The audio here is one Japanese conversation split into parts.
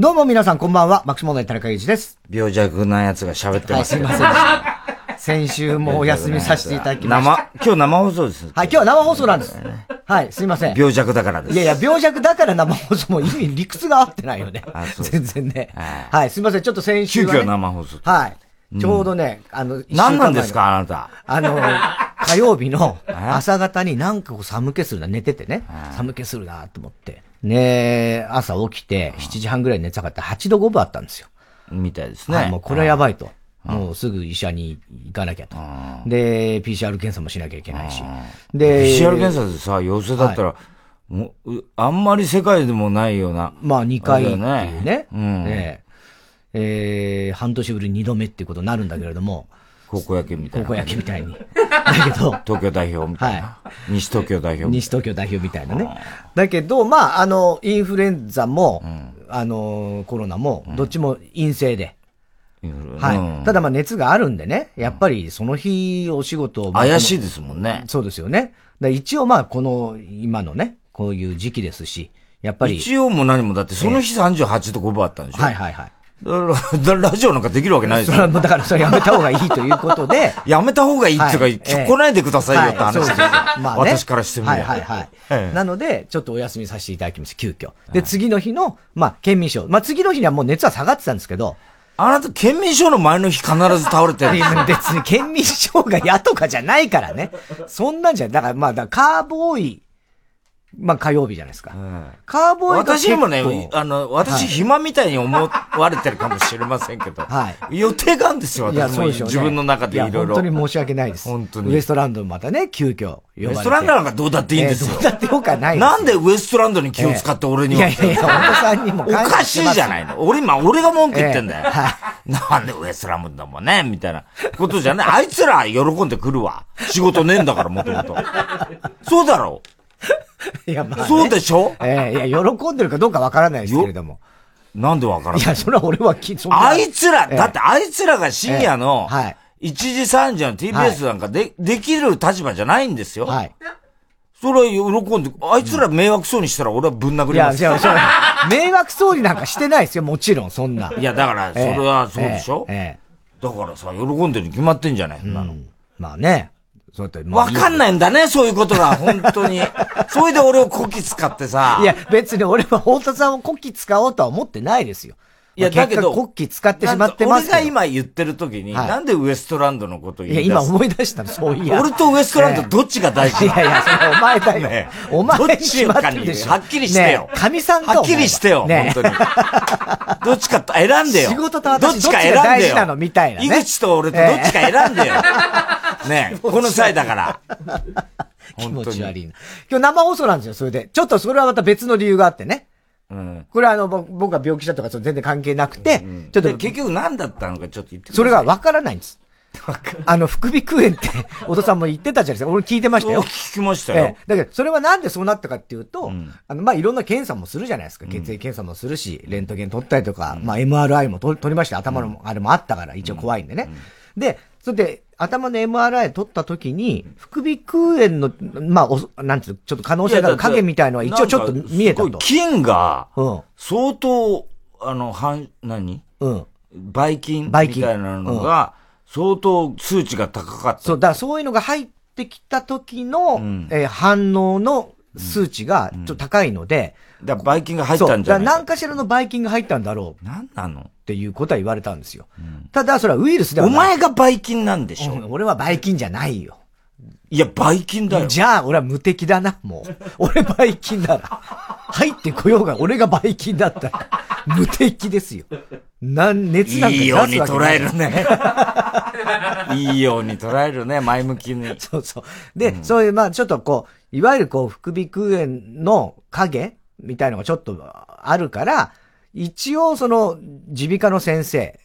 どうも皆さんこんばんは、マックスモノ田中裕二です。病弱なやつが喋ってますすいません。先週もお休みさせていただきました。生、今日生放送です。はい、今日は生放送なんです。はい、すいません。病弱だからです。いやいや、病弱だから生放送も意味、理屈が合ってないよね。全然ね。はい、すいません。ちょっと先週。急遽生放送。はい。ちょうどね、あの、何なんですか、あなた。あの、火曜日の 朝方になんかこう寒気するな、寝ててね。寒気するなと思って。ね朝起きて、7時半ぐらい寝たかった8度5分あったんですよ。みたいですね。はい、もうこれはやばいと。もうすぐ医者に行かなきゃと。で、PCR 検査もしなきゃいけないし。で、PCR 検査でさ、陽性だったら、もう、あんまり世界でもないような。まあ2回っていうね。うん。ええー、半年ぶり2度目っていうことになるんだけれども。高校野球みたいな。高校野球みたいに。だけど。東京代表みたいな。はい、西東京代表西東京代表みたいなね。だけど、まあ、あの、インフルエンザも、うん、あの、コロナも、どっちも陰性で。うん、はい。ただまあ熱があるんでね、やっぱりその日お仕事を。怪しいですもんね。そうですよね。一応まあこの今のね、こういう時期ですし、やっぱり。一応も何もだってその日38度5分あったんでしょ、はいはいはい。ラジオなんかできるわけないですよ。だからそれやめた方がいいということで。やめた方がいいっていうか、はい、来ないでくださいよって話ですよ。まあね、私からしてみれば。はいはいはい。なので、ちょっとお休みさせていただきます、急遽。で、次の日の、まあ、県民賞。まあ、次の日にはもう熱は下がってたんですけど。あなた、県民賞の前の日必ず倒れてるんですよ。別に県民賞が嫌とかじゃないからね。そんなんじゃ、だからまあ、だカーボーイ、まあ火曜日じゃないですか。うん、カーボーイ私もね、あの、私暇みたいに思われてるかもしれませんけど、はい、予定があるんですよ、私も。ね、自分の中でいろいろ。本当に申し訳ないです。本当に。ウエストランドまたね、急遽呼ばれて。ウエストランドなんかどうだっていいんですよ。えー、どうだってよくはないなんでウエストランドに気を使って俺には、えー、いやいや、本当さんにもおかしいじゃないの。俺今、俺が文句言ってんだよ。えーはい、なんでウエストランドもね、みたいなことじゃない。あいつら喜んでくるわ。仕事ねえんだから、もともと。そうだろう。いや、まあ、ね、そうでしょ？ええー、いや、喜んでるかどうかわからないですけれども。なんでわからない？いや、それは俺はき、あいつら、えー、だってあいつらが深夜の、はい。1時3時の TBS なんかで、はい、できる立場じゃないんですよ。はい。それは喜んで、あいつら迷惑そうにしたら俺はぶん殴ります。いや、いや、それ、迷惑そうになんかしてないですよ、もちろん、そんな。いや、だから、それはそうでしょ？ええだからさ、喜んでるに決まってんじゃない、そんなの。まあね。そうやって。わかんないんだね、そういうことが、本当に。それで俺をこき使ってさ。いや、別に俺は太田さんをこき使おうとは思ってないですよ。いや、だけど、コッキー使ってしまってます俺が今言ってる時に、はい、なんでウエストランドのこと言いや、今思い出したの、そういや。俺とウエストランドどっちが大事、いやいや、それお前だよ。ね、お前どっちかに、はっきりしてよ。神さんと。はっきりしてよ、ね、本当に。どっちか選んでよ。仕事と私どっちか選んでよ。大事なのみたいな、ね。井口と俺とどっちか選んでよ。ねこの際だから。気持ち悪いな。今日生放送なんですよ、それで。ちょっとそれはまた別の理由があってね。うん、これはあの、僕が病気したとか全然関係なくて、うん、ちょっと。結局何だったのかちょっと言ってそれがわからないんです。あの、副鼻腔炎って、お父さんも言ってたじゃないですか。俺聞いてましたよ。聞きましたよ。ええ、だけど、それはなんでそうなったかっていうと、うん、あの、まあ、いろんな検査もするじゃないですか。血液検査もするし、レントゲン取ったりとか、まあ、MRI も取りました。頭の、あれもあったから、一応怖いんでね。で、それで、頭の MRI 取った時に、副鼻腔炎の、まあ、お、なんていうちょっと可能性がある影みたいのは一応ちょっと見えたと。菌が、相当、あの、はん、何？うん。ばい菌みたいなのが、相当数値が高かった。そう、だからそういうのが入ってきた時の、うん、えー、反応の数値がちょっと高いので、うん、だからばい菌が入ったんじゃないだ何かしらのばい菌が入ったんだろう。何なの？っていうことは言われたんですよ。うん、ただ、それはウイルスではない。お前がばい菌なんでしょ、うん、俺はばい菌じゃないよ。いや、ばい菌だよ。じゃあ、俺は無敵だな、もう。俺ばい菌なら。入ってこようが、俺がばい菌だったら、無敵ですよ。なん、熱なんかいいように捉えるね。いいように捉えるね、前向きに。そうそう。で、うん、そういう、まあちょっとこう、いわゆるこう、副鼻腔炎の影みたいのがちょっとあるから、一応その、耳鼻科の先生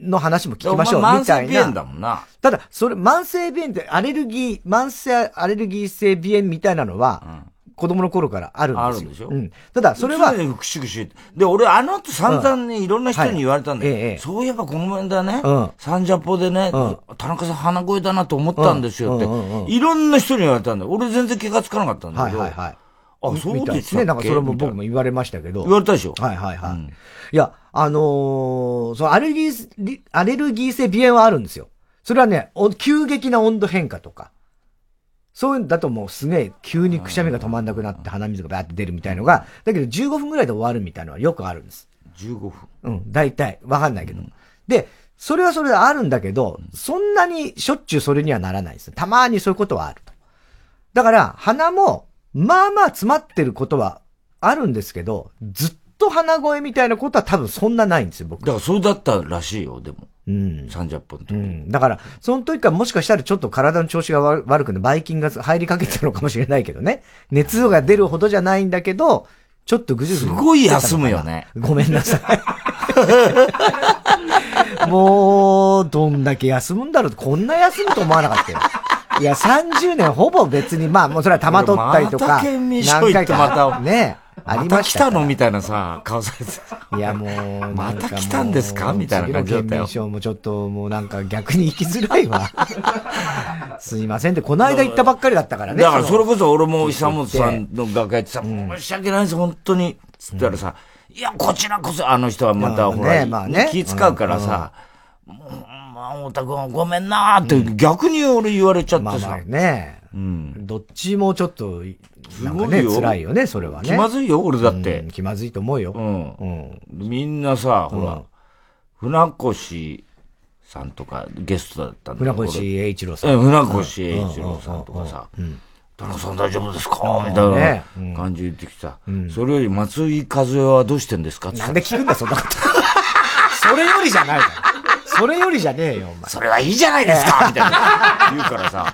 の話も聞きましょう、みたいな。慢性鼻炎だもんな。ただ、それ、慢性鼻炎ってアレルギー、慢性アレルギー性鼻炎みたいなのは、うん子供の頃からあるんですよ。あるんでしょ？うん。ただ、それは。常にクシクシ。で、俺、あの後散々ね、いろんな人に言われたんだよ。そういえばこの面だね、サンジャポでね、田中さん鼻声だなと思ったんですよって、いろんな人に言われたんだよ。俺全然気がつかなかったんだけど、はいはいはい。あ、そうですね。なんかそれも僕も言われましたけど。言われたでしょ？はいはいはい。うん、いや、あのー、そのアレルギー、アレルギー性鼻炎はあるんですよ。それはね、急激な温度変化とか。そういうんだともうすげえ急にくしゃみが止まんなくなって鼻水がバーって出るみたいのが、だけど15分ぐらいで終わるみたいなのはよくあるんです。15分うん、大体。わかんないけど。うん、で、それはそれであるんだけど、そんなにしょっちゅうそれにはならないです。たまにそういうことはあると。だから、鼻も、まあまあ詰まってることはあるんですけど、ずっと鼻声みたいなことは多分そんなないんですよ、僕。だからそうだったらしいよ、でも。うん。30分うん。だから、その時からもしかしたらちょっと体の調子が悪くて、ばい菌が入りかけてるのかもしれないけどね。熱が出るほどじゃないんだけど、ちょっとぐじゅぐじゅ。すごい休むよね。ごめんなさい。もう、どんだけ休むんだろうこんな休むと思わなかったよ。いや、30年ほぼ別に、まあ、もうそれは玉取ったりとか。何回か。また。ね。ありました。また来たの？みたいなさ、顔されていや、もう、また来たんですか？みたいな感じだったよ。もちょっと、もうなんか逆に行きづらいわ。すいませんって、この間行ったばっかりだったからね。だからそれこそ俺も久本さんの楽屋ってさ、申し訳ないです、本当に。つったらさ、いや、こちらこそ、あの人はまた、ほら、まあね、気使うからさ、もう、まあ、太田君ごめんなーって逆に俺言われちゃってさ。ね。うん。どっちもちょっと、なんかね、辛いよね、それはね。気まずいよ、俺だって。うん、気まずいと思うよ。うん。うん。みんなさ、ほら、船越さんとかゲストだったんだ船越英一郎さん。船越英一郎さんとかさ、田中さん大丈夫ですか？みたいな感じで言ってきた。それより松井和代はどうしてんですか？なんで聞くんだ、そんなこと。それよりじゃないから。それよりじゃねえよ、お前。それはいいじゃないですか みたいな。言うからさ。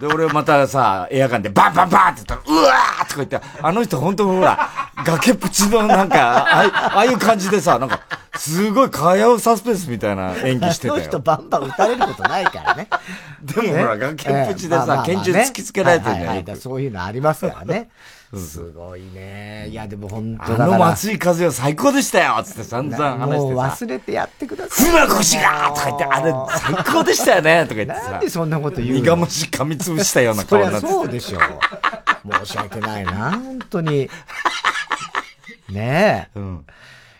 で、俺またさ、エアガンでバンバンバンって言ったら、うわーとか言って、あの人本当ほら、崖っぷちのなんか、ああいう感じでさ、なんか、すごい火曜サスペンスみたいな演技してたよ。あの人バンバン撃たれることないからね。でもほら、崖っぷちでさ、拳銃突きつけられてるんだよ。そういうのありますからね。すごいね。いや、でも本当だあの松井風は最高でしたよつって散々話してさ。もう忘れてやってください。船越がとか言って、あれ最高でしたよねとか言ってさ。なんでそんなこと言うの？苦虫噛みつぶしたような顔になってそうでしょ。申し訳ないな、本当に。ねえ。うん。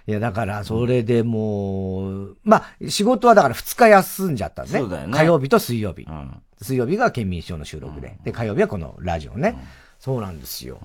いや、だから、それでもう、まあ、仕事はだから2日休んじゃったんね。そうだよね。火曜日と水曜日。うん、水曜日が県民賞の収録で。で、火曜日はこのラジオね。うんそうなんですよ。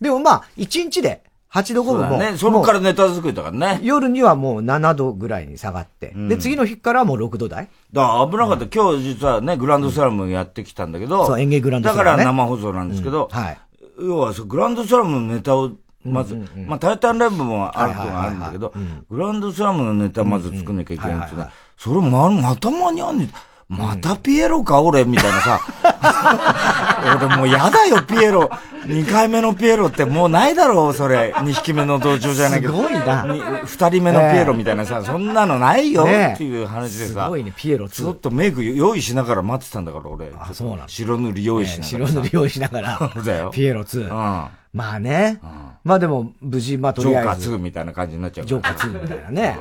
でもまあ、1日で8度5分も。ね。そこからネタ作りだからね。夜にはもう7度ぐらいに下がって。うん、で、次の日からもう6度台。だから危なかった。うん、今日実はね、グランドスラムやってきたんだけど。そう、演芸グランドスラム、ね、だから生放送なんですけど。はい。要は、グランドスラムのネタを、まず、まあ、タイタンライブもあるとあるんだけど、グランドスラムのネタまず作んなきゃいけないっていうのは、それま、また間に合んねまたピエロか、俺、みたいなさ。俺もうやだよ、ピエロ。二回目のピエロってもうないだろう、それ。二匹目の道場じゃないけど。すごいな。二人目のピエロみたいなさ、そんなのないよっていう話でさ。すごいね、ピエロちょっとメイク用意しながら待ってたんだから、俺。あ、そうなの白塗り用意しながら。白塗り用意しながら。そうだよ。ピエロ2。うん。まあね。まあでも、無事、まあとりあえず。ジョーカー2みたいな感じになっちゃう。ジョーカー2みたいなね。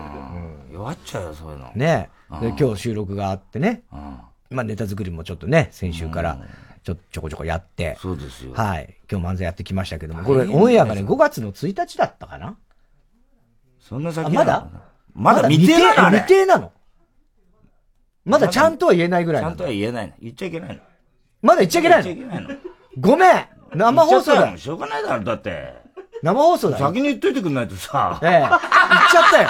弱っちゃうよ、そういうの。ね。で、今日収録があってね。まあネタ作りもちょっとね、先週からちょ、ちょこちょこやって。そうですよ。はい。今日漫才やってきましたけども、これオンエアがね、5月の1日だったかなそんな先まだ？まだ未定なの未定なの？まだちゃんとは言えないぐらいちゃんとは言えないの。言っちゃいけないの。まだ言っちゃいけないの？言っちゃいけないの。ごめん生放送だしょうがないだろ、だって。生放送だ先に言っといてくんないとさ。ええ。言っちゃった よ。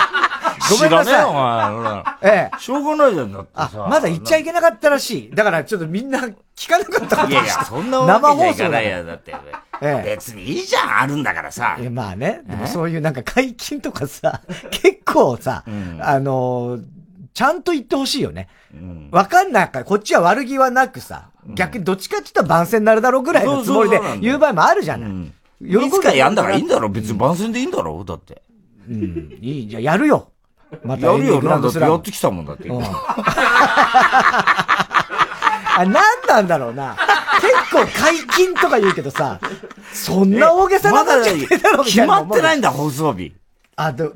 ごめんなさい。お前。ええ。しょうがないじゃん、だってさ。あ、まだ言っちゃいけなかったらしい。だからちょっとみんな聞かなかったいやいや、そんなわけじゃいかないや、だって。ええ。別にいいじゃん、あるんだからさ。いや、まあね。でもそういうなんか解禁とかさ、結構さ、あのちゃんと言ってほしいよね。わ、かんないから、こっちは悪気はなくさ、逆にどっちかって言ったら番宣になるだろうぐらいのつもりで言う場合もあるじゃない。喜ぶかやんだからいいんだろ別に番宣でいいんだろだって。うん、いい、じゃやるよ。またやるよ、なんだってやってきたもんだって。あ、なんなんだろうな。結構解禁とか言うけどさ、そんな大げさなこと言ってだろ決まってないんだ、放送日。あ、ど、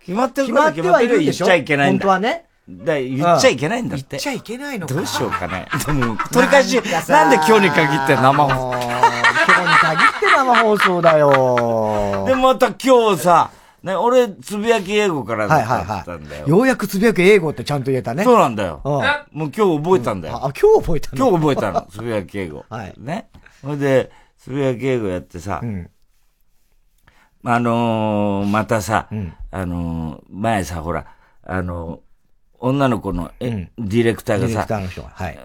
決まってる決まってる言っちゃいけないんだ。本当はね。だ言っちゃいけないんだって。言っちゃいけないのか。どうしようかね。でも、取り返し、なんで今日に限って生放送？今日に限って生生放送だよ。で、また今日さ、ね、俺、つぶやき英語からだったんだよ。はいはいはい、ようやくつぶやき英語ってちゃんと言えたね。そうなんだよ。うん、もう今日覚えたんだよ。あ、今日覚えたの？今日覚えたの、つぶやき英語。はい。ね。ほいで、つぶやき英語やってさ、うん、あのー、またさ、うん、あのー、前さ、ほら、あのー、女の子の、え、うん、ディレクターがさ、ディレクターの人が、はい。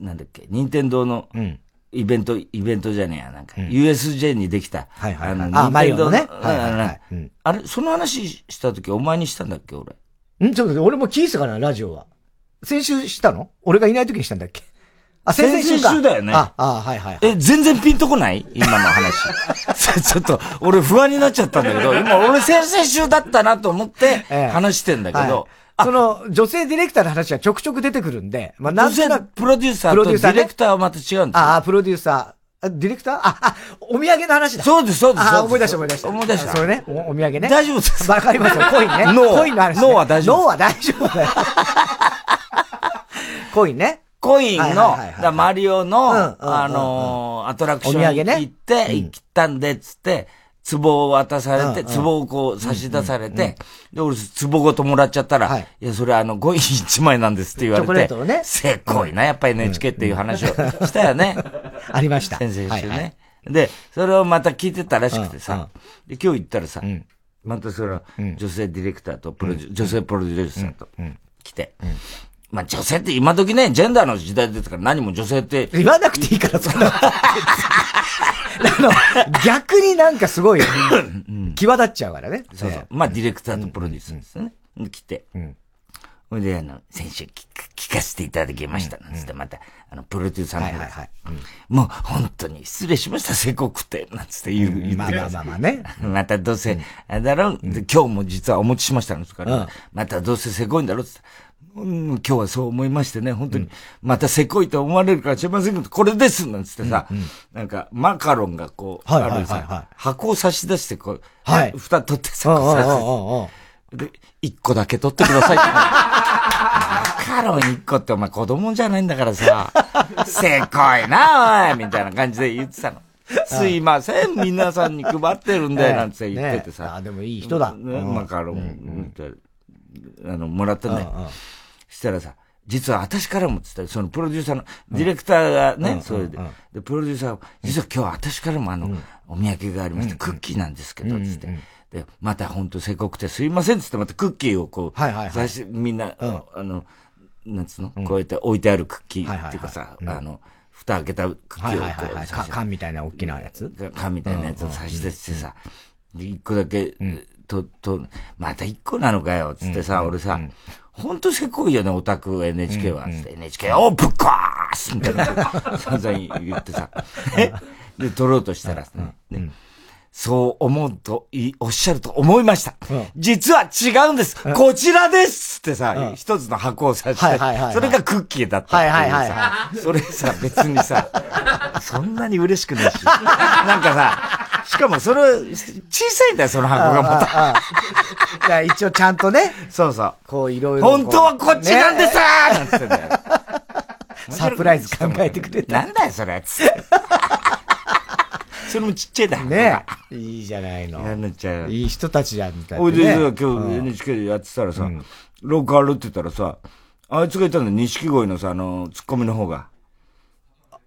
なんだっけ、任天堂の、うんイベント、イベントじゃねえや、なんか、USJ にできた。はいはい、あの、あ、マリオのね。はいはい、はいあれ、その話した時お前にしたんだっけ、俺？んちょっと俺も聞いてたかな、ラジオは。先週したの？俺がいない時にしたんだっけ？あ、先々週週だよね。あ、あ、はいはい。え、全然ピンとこない？今の話。ちょっと、俺不安になっちゃったんだけど、今俺先々週だったなと思って話してんだけど、その、女性ディレクターの話はちょくちょく出てくるんで、まあ、なんとなく。プロデューサーとディレクターはまた違うんですああ、プロデューサー。ディレクター？あ、あ、お土産の話だ。そうです、そうです。あ、思い出した思い出した。思い出した。それねお、お土産ね。大丈夫です。わかりますよ、コインね。脳。コインの話、脳は大丈夫。脳は大丈夫だよ。コインね。コインの、マリオの、あのアトラクション行って、行ったんで、つって、壺を渡されて、壺をこう差し出されて、で、俺、壺ごともらっちゃったら、い。や、それあの、5位1枚なんですって言われて、ね。せこいな、やっぱり NHK っていう話をしたよね。ありました。先生週ね。で、それをまた聞いてたらしくてさ、で、今日行ったらさ、またその、女性ディレクターとプロ女性プロデューサーと来て、まあ女性って今時ね、ジェンダーの時代ですから何も女性って。言わなくていいから、そんな。あの、逆になんかすごい、際立っちゃうからね。そうそう。まあ、ディレクターとプロデューサーですよね。来て。ほ、いで、あの、先週聞かせていただきました。なん。つって、また、あの、プロデューサーの方が、はいもう、本当に失礼しました、せこくて、なんつって言う、言ってまあまあまあまあね。またどうせ、あだろう、今日も実はお持ちしましたんですから、またどうせせこいんだろう。って。うん、今日はそう思いましてね、本当に、またせこいと思われるかもしれませんけど、これですなんつってさ、うんうん、なんか、マカロンがこう、はいはいはい、はい、あるさ、箱を差し出して、こう、はい。蓋取ってさ、こうで、一個だけ取ってくださいって。マカロン一個ってお前子供じゃないんだからさ、せこいな、おいみたいな感じで言ってたの。すいません、皆さんに配ってるんで、なんて言っててさ。あ、でもいい人だ。ね、マカロン、あの、もらったんだよ。したらさ、実は私からもつったそのプロデューサーの、ディレクターがね、それで、で、プロデューサー実は今日私からもあの、お土産がありまして、クッキーなんですけど、つって。で、また本当せこくてすいませんつってまたクッキーをこう、はいはいはい、みんな、あの、なんつうの、こうやって置いてあるクッキーっていうかさ、あの、蓋開けたクッキーをこう、はい缶みたいな大きなやつ？缶みたいなやつを差し出してさ、一個だけ、と、と、また一個なのかよ、つってさ、俺さ、ほんとせこいよね、オタク NHK は。うんうん、NHK をぶっ壊すみたいな。散々言ってさ。で、撮ろうとしたら、ね、そう思うと、おっしゃると思いました。実は違うんです。こちらですってさ、一つの箱をさして、それがクッキーだったっていうさ、それさ、別にさ、そんなに嬉しくないし。なんかさ、しかもそれ、小さいんだよ、その箱がまた。いや、一応ちゃんとね。そうそう。こういろいろ。本当はこっちなんでさーなんつってんだよ。サプライズ考えてくれた。なんだよ、それ。つって。それもちっちゃいだ。ね いいじゃないの。いい人たちじゃん、みたいな。おいで、今日 NHK でやってたらさ、廊下歩ってたらさ、あいつがいたんだよ、錦鯉のさ、あの、ツッコミの方が。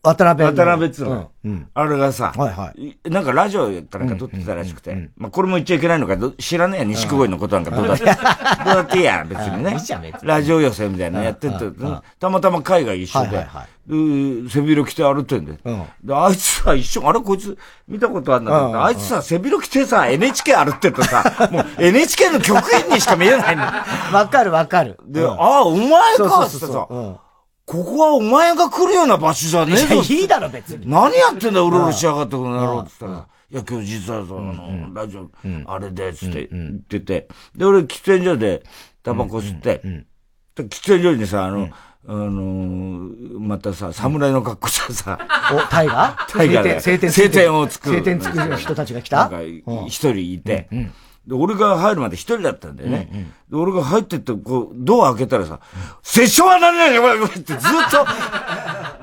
渡辺。渡辺っつうの。うん。あれがさ、はいはい。なんかラジオやったなんか撮ってたらしくて。まあこれも言っちゃいけないのか、知らねえや、錦鯉のことなんかどうだって。どうだっていいや、別にね。ラジオ寄せみたいなのやってて、たまたま海外一緒で、背広着て歩ってんで。で、あいつさ、一緒、あれこいつ見たことあるんだけど、あいつさ、背広着てさ、NHK 歩ってるとさ、もう NHK の局員にしか見えないんだ。わかるわかる。で、ああ、お前かってさ、ここはお前が来るような場所じゃねえぞ。いいだろ、別に。何やってんだ、うろうろしやがってこの野郎って言ったら。いや、今日実はその、ラジオ、あれで、つって言ってて。で、俺、喫煙所でタバコ吸って、喫煙所にさ、あの、あのまたさ、侍の格好したさ。お、タイガー？タイガー晴天。晴天を作る。晴天作る人たちが来た？なんか、一人いて。で、俺が入るまで一人だったんだよね。うんうん、で、俺が入ってって、こう、ドア開けたらさ、うん、拙者は何々よってずっ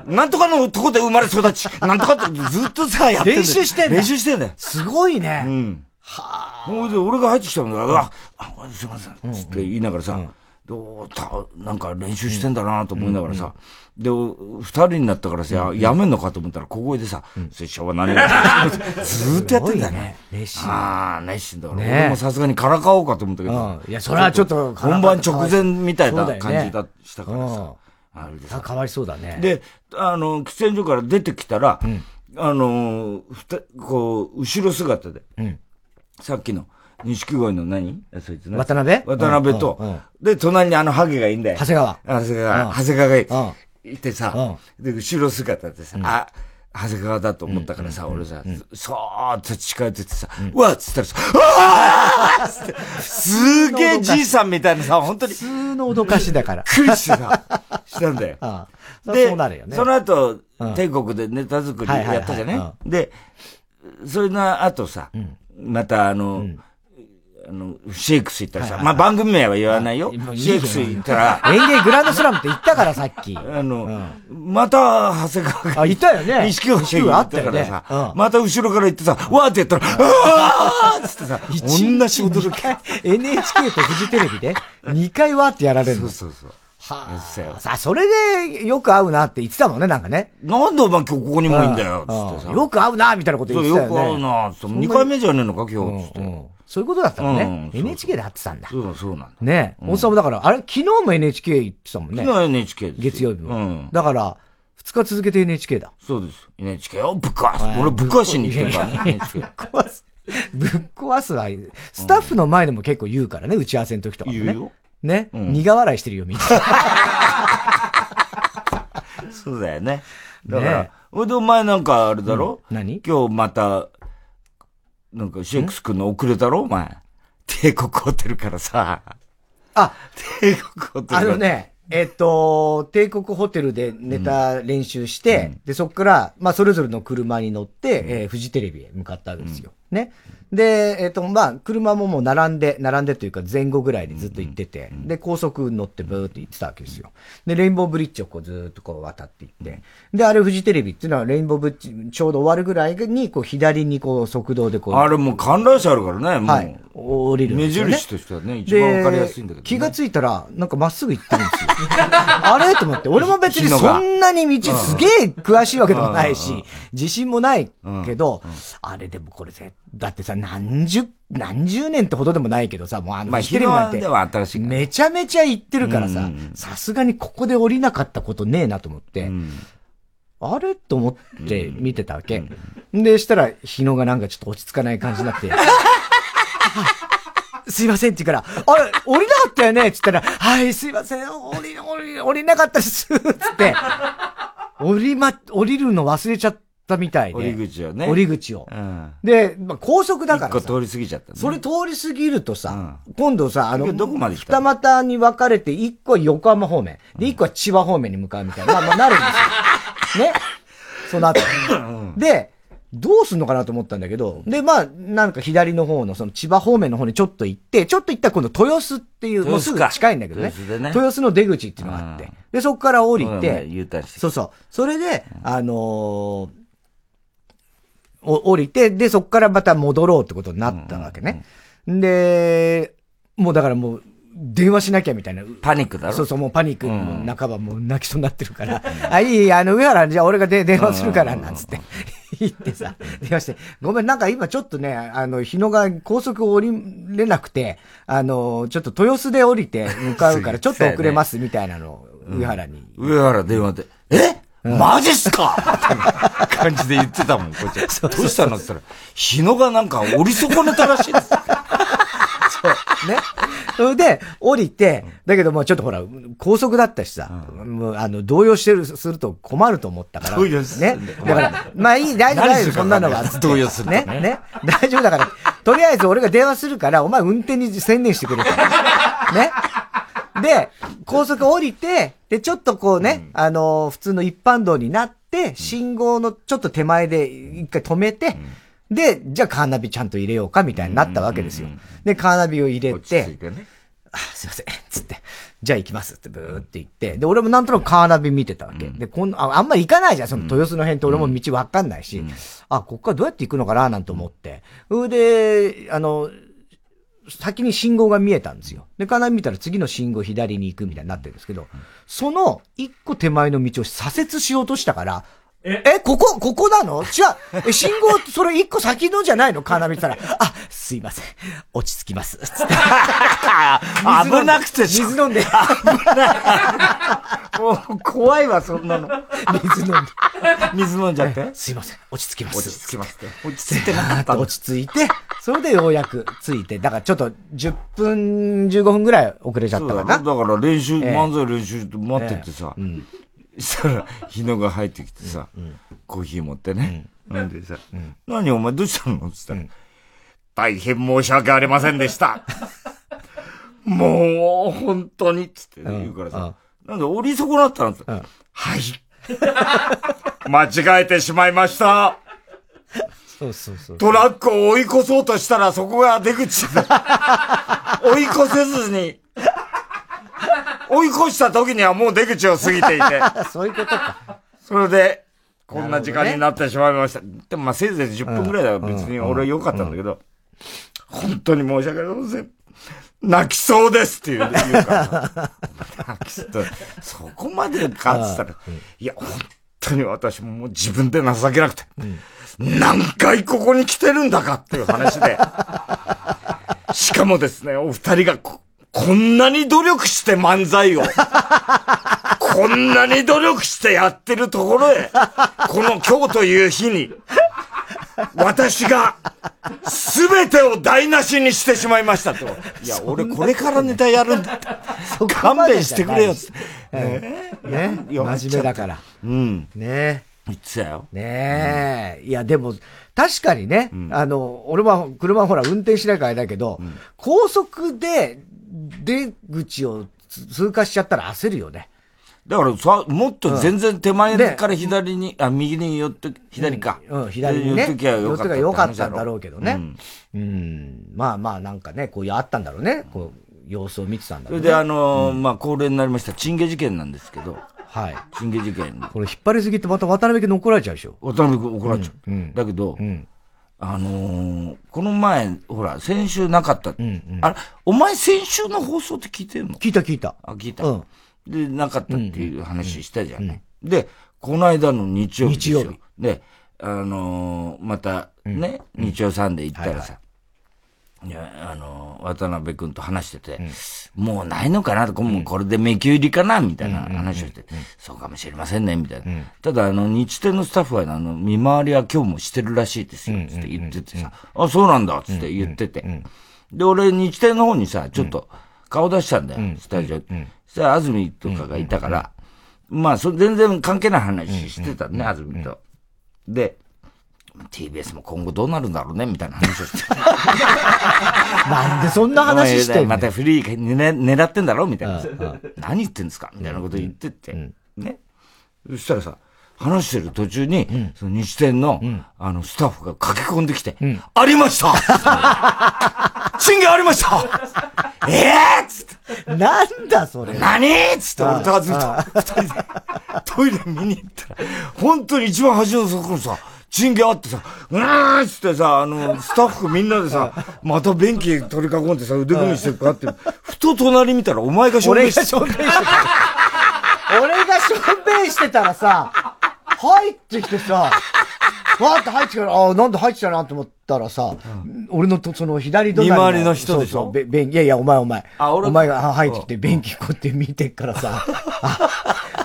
と、なんとかのとこで生まれ育ち、なんとかってずっとさ、やってん練習してんだ練習してんだよ。すごいね。うん。はあ。ほいで、俺が入ってきたんだから、あ、あ、すいません。つって言いながらさ、どうた、なんか練習してんだなと思いながらさ、で、二人になったからさ、やめんのかと思ったら、小声でさ、それ昭和何年ずっとやってんだ ね。熱心。ああ、熱心だ。俺もさすがにからかおうかと思ったけど。いや、それはちょっと、本番直前みたいな感じだしたからさ。あれでさ。変わりそうだね。で、あの、喫煙所から出てきたら、あの、ふた、こう、後ろ姿で、さっきの、錦鯉の何？そいつね。渡辺？渡辺と、で、隣にあのハゲがいいんだよ。長谷川。長谷川、長谷川がいてさ、で、後ろ姿でさ、あ、長谷川だと思ったからさ、俺さ、そーっと近寄っててさ、うわっつったらさ、うわーって、すげえじいさんみたいなさ、本当に。普通の脅かしだから。クリスが、したんだよ。で、その後、帝国でネタ作りやったじゃねで、それの後さ、またあの、あの、シェイクス行ったらさ、まあ番組名は言わないよ。シェイクス行ったら。演芸グランドスラムって言ったからさっき。あの、また、長谷川が。あ、いたよね。錦鯉シェイク行ったからさ、また後ろから行ってさ、わーってやったら、うわーつってさ、同じ驚き。NHK とフジテレビで、2回わーってやられるそうそうそう。はあ、さあ、それでよく会うなって言ってたもんね、なんかね。なんでお前今日ここにもいいんだよ、つってさ。よく会うな、みたいなこと言ってたよね。よく会うな、つって。2回目じゃねえのか、今日、つって。そういうことだったのね。NHK で会ってたんだ。そうそうなんだ。ねえ。大沢もだから、あれ、昨日も NHK 行ってたもんね。昨日 NHK 月曜日も。うん。だから、二日続けて NHK だ。そうです。NHK をぶっ壊す。俺ぶっ壊しに行ってるからね。NHK。ぶっ壊す。ぶっ壊すは、スタッフの前でも結構言うからね、打ち合わせの時とかね。言うよ。ね。苦笑いしてるよ、みんな。そうだよね。だから、ほいでお前なんかあれだろ？何？今日また、なんか、シェイクス君の遅れだろお前。帝国ホテルからさ。あ、帝国ホテル。あのね、えっと、帝国ホテルでネタ練習して、うん、で、そこから、まあ、それぞれの車に乗って、うん、えー、フジテレビへ向かったわけですよ。うん、ね。で、えっ、ー、と、まあ、車ももう並んで、並んでというか前後ぐらいでずっと行ってて、うんで、高速乗ってブーって行ってたわけですよ。で、レインボーブリッジをこうずっとこう渡っていって、で、あれフジテレビっていうのはレインボーブリッジちょうど終わるぐらいに、こう左にこう速道でこう。あれもう観覧車あるからね、もう。はい。降りるね。目印としてはね、一番わかりやすいんだけど、ね、気がついたら、なんかまっすぐ行ってるんですよ。あれ？と思って、俺も別にそんなに道すげえ詳しいわけでもないし、自信もないけど、あれでもこれ絶だってさ、何十、何十年ってほどでもないけどさ、もうあの、まあ、テレビなんて、めちゃめちゃ行ってるからさ、さすがにここで降りなかったことねえなと思って、うん、あれ？と思って見てたわけ。うん、で、したら、日野がなんかちょっと落ち着かない感じになって、すいませんって言うから、あれ、降りなかったよね？って言ったら、はい、すいません、降り、降り、降りなかったです。つって、降りま、降りるの忘れちゃって、ったみたいで。降り口をね。降り口を。うん、で、まあ、高速だからさ。一個通り過ぎちゃった、ね、それ通り過ぎるとさ、うん、今度さ、あの、どこまで二股に分かれて、一個は横浜方面。で、一個は千葉方面に向かうみたいな。まあ、まあ、なるんですよ。ね。その後。で、どうすんのかなと思ったんだけど、で、まあ、なんか左の方の、その千葉方面の方にちょっと行って、ちょっと行ったら今度豊洲っていう、もうすぐ近いんだけどね。豊,、ね、豊洲の出口っていうのがあって。で、そこから降りて、そうそう。それで、あのー降りて、で、そこからまた戻ろうってことになったわけね。で、もうだからもう、電話しなきゃみたいな。パニックだろ？そうそう、もうパニック、もう半ばもう泣きそうになってるから、あ、いい、あの、上原、じゃあ俺がで電話するから、なんつって。言ってさ、電話して、ごめん、なんか今ちょっとね、あの、日野が高速降りれなくて、あの、ちょっと豊洲で降りて向かうから、ちょっと遅れますみたいなのを、上原に、上原電話で、え？マジっすか？感じで言ってたもん、こっちは。どうしたのって言ったら、日野がなんか降り損ねたらしいです。そう。ね。それで、降りて、だけどもうちょっとほら、高速だったしさ、もうあの、動揺してる、すると困ると思ったから。動揺する。ね。だから、まあいい、大丈夫、大丈夫、そんなのは。動揺する。ね。ね。大丈夫だから、とりあえず俺が電話するから、お前運転に専念してくれと。ね。で、高速降りて、で、ちょっとこうね、うん、あのー、普通の一般道になって、信号のちょっと手前で一回止めて、うん、で、じゃあカーナビちゃんと入れようかみたいになったわけですよ。で、カーナビを入れて、ね、あ、すいません、つって、じゃあ行きますってブーって言って、で、俺もなんとなくカーナビ見てたわけ。で、こんああんま行かないじゃん、その豊洲の辺って俺も道わかんないし、あ、こっからどうやって行くのかななんて思って。それで、あの、先に信号が見えたんですよ。で、カーナビ見たら次の信号左に行くみたいになってるんですけど、その一個手前の道を左折しようとしたから、え、え、ここ、ここなの？違う。え、信号、それ一個先のじゃないの？カーナビったら、あ、すいません。落ち着きます。つって。危なくて水飲んで。危ない。もう、怖いわ、そんなの。水飲んで。水飲んじゃって。すいません。落ち着きます。落ち着きますって。落ち着いてなかった 落ち着いて、それでようやく着いて、だからちょっと10分、15分ぐらい遅れちゃったかな。だから練習、漫才練習待っててさ、うんしたら、日野が入ってきてさ、うん、コーヒー持ってね。飲ん。でさ、うん、何お前どうしたの？って言ったら、大変申し訳ありませんでした。もう、本当に、つって言うからさ、なんで折り損なったの？って、はい。間違えてしまいました。そうそうそう。トラックを追い越そうとしたらそこが出口追い越せずに、追い越した時にはもう出口を過ぎていて。そういうことか。それで、こんな時間になってしまいました。ね、でもまあせいぜい10分くらいだから別に俺は良かったんだけど、本当に申し訳ありません。泣きそうですって言う言うから。泣きそう。そこまでかって言ったら、いや、本当に私ももう自分で情けなくて、何回ここに来てるんだかっていう話で。しかもですね、お二人がここんなに努力して漫才を、こんなに努力してやってるところへ、この今日という日に、私が、すべてを台無しにしてしまいましたと。いや、俺これからネタやるんだって。勘弁してくれよって。ねね真面目だから。うん。ね言ってたよ。ねえ。いや、でも、確かにね、あの、俺は車ほら運転しないからだけど、高速で出口を通過しちゃったら焦るよね。だからさ、もっと全然手前から左に、うん、あ、右に寄って、左か。うん、うん、左にね。寄ってきゃよかった。よかったんだろうけどね。うん。うん、まあまあ、なんかね、こういうあったんだろうね。こう、様子を見てたんだろうね。それであのー、まあ、恒例になりました、チンゲ事件なんですけど。はい。チンゲ事件。これ引っ張りすぎてまた渡辺家に怒られちゃうでしょ。渡辺家怒られちゃう。うん。だけど、うん。あのー、この前、ほら、先週なかった。うんうん、あれ、お前先週の放送って聞いてんの？聞いた聞いた。あ、聞いた。うん。で、なかったっていう話したじゃんね。うんうん、で、この間の日曜日日曜日。で、あのー、またね、うん、日曜サンデー行ったらさ、いや、あの、渡辺くんと話してて、うん、もうないのかなと、もうこれで迷宮入りかなみたいな話をして、そうかもしれませんね、みたいな。うん、ただ、あの、日天のスタッフは、あの、見回りは今日もしてるらしいですよ、つって言っててさ、あ、そうなんだ、つって言ってて。で、俺、日天の方にさ、ちょっと顔出したんだよ、スタジオ。そしたら、安住とかがいたから、まあ、そ全然関係ない話してたね、安住と。で、TBS も今後どうなるんだろうね、みたいな話をして。なんでそんな話してんまたフリー、ね、狙ってんだろみたいな。何言ってんですか？みたいなこと言ってって。ね。そしたらさ、話してる途中に、その日天の、あの、スタッフが駆け込んできて、ありました 審議ありましたええっつって。なんだそれ。何っつって俺とあずみと二人でトイレ見に行ったら、本当に一番端のそこさ、チンゲあってさ、うーんっつってさ、あの、スタッフみんなでさ、また便器取り囲んでさ、腕組みしてるかって、ふと隣見たらお前がしょんべんしてた。俺がしょんべんしてた。俺がしょんべんしてたらさ、入ってきてさ、わーって入ってきたら、ああ、なんで入ってきたなと思ったらさ、うん、俺のと、その左隣の。見回りの人でしょ？そうそう、べ、いやいや、お前お前。あ、俺お前が入ってきて、便器こうやって見てっからさ、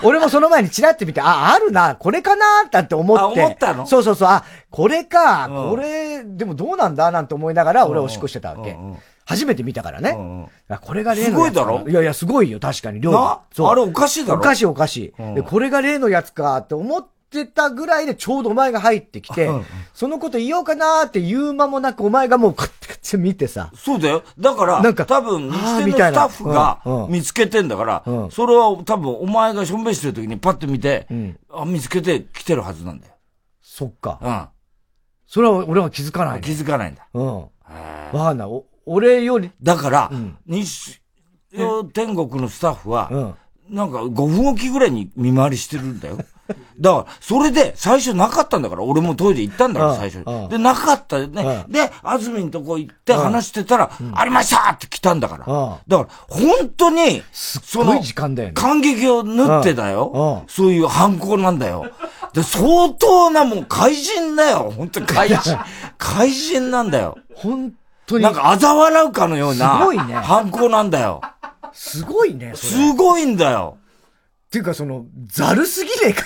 俺もその前にチラって見て、あ、あるな、これかなだって思って。思ったの？そうそうそう、あ、これか、うん、これ、でもどうなんだなんて思いながら、俺おしっこしてたわけ。うんうん初めて見たからね。うんうん、これが例の。すごいだろ？いやいや、すごいよ、確かに、量が。そう。あれおかしいだろ？おかしいおかしい、うん、で。これが例のやつかって思っってたぐらいでちょうどお前が入ってきて、そのこと言おうかなーって言う間もなくお前がもうこうって見てさ。そうだよ。だから、なんか多分、日天のスタッフが見つけてんだから、それは多分お前がしょんべんしてる時にパッと見て、あ、見つけて来てるはずなんだよ。そっか。うん。それは俺は気づかない、気づかないんだ。うん。わかんない。お、俺より。だから、日、曜天国のスタッフは、なんか5分おきぐらいに見回りしてるんだよ。だから、それで、最初なかったんだから、俺もトイレ行ったんだから、最初に。で、なかったよね。で、安住のとこ行って話してたら、ありましたって来たんだから。だから、本当に、その、時間だよね。感激を縫ってだよ。そういう犯行なんだよ。で、相当なもう怪人だよ。本当に怪人。怪人なんだよ。本当に。なんか嘲笑うかのような、すごいね。犯行なんだよ。すごいね。すごいんだよ。っていうかその、ざるすぎねえか。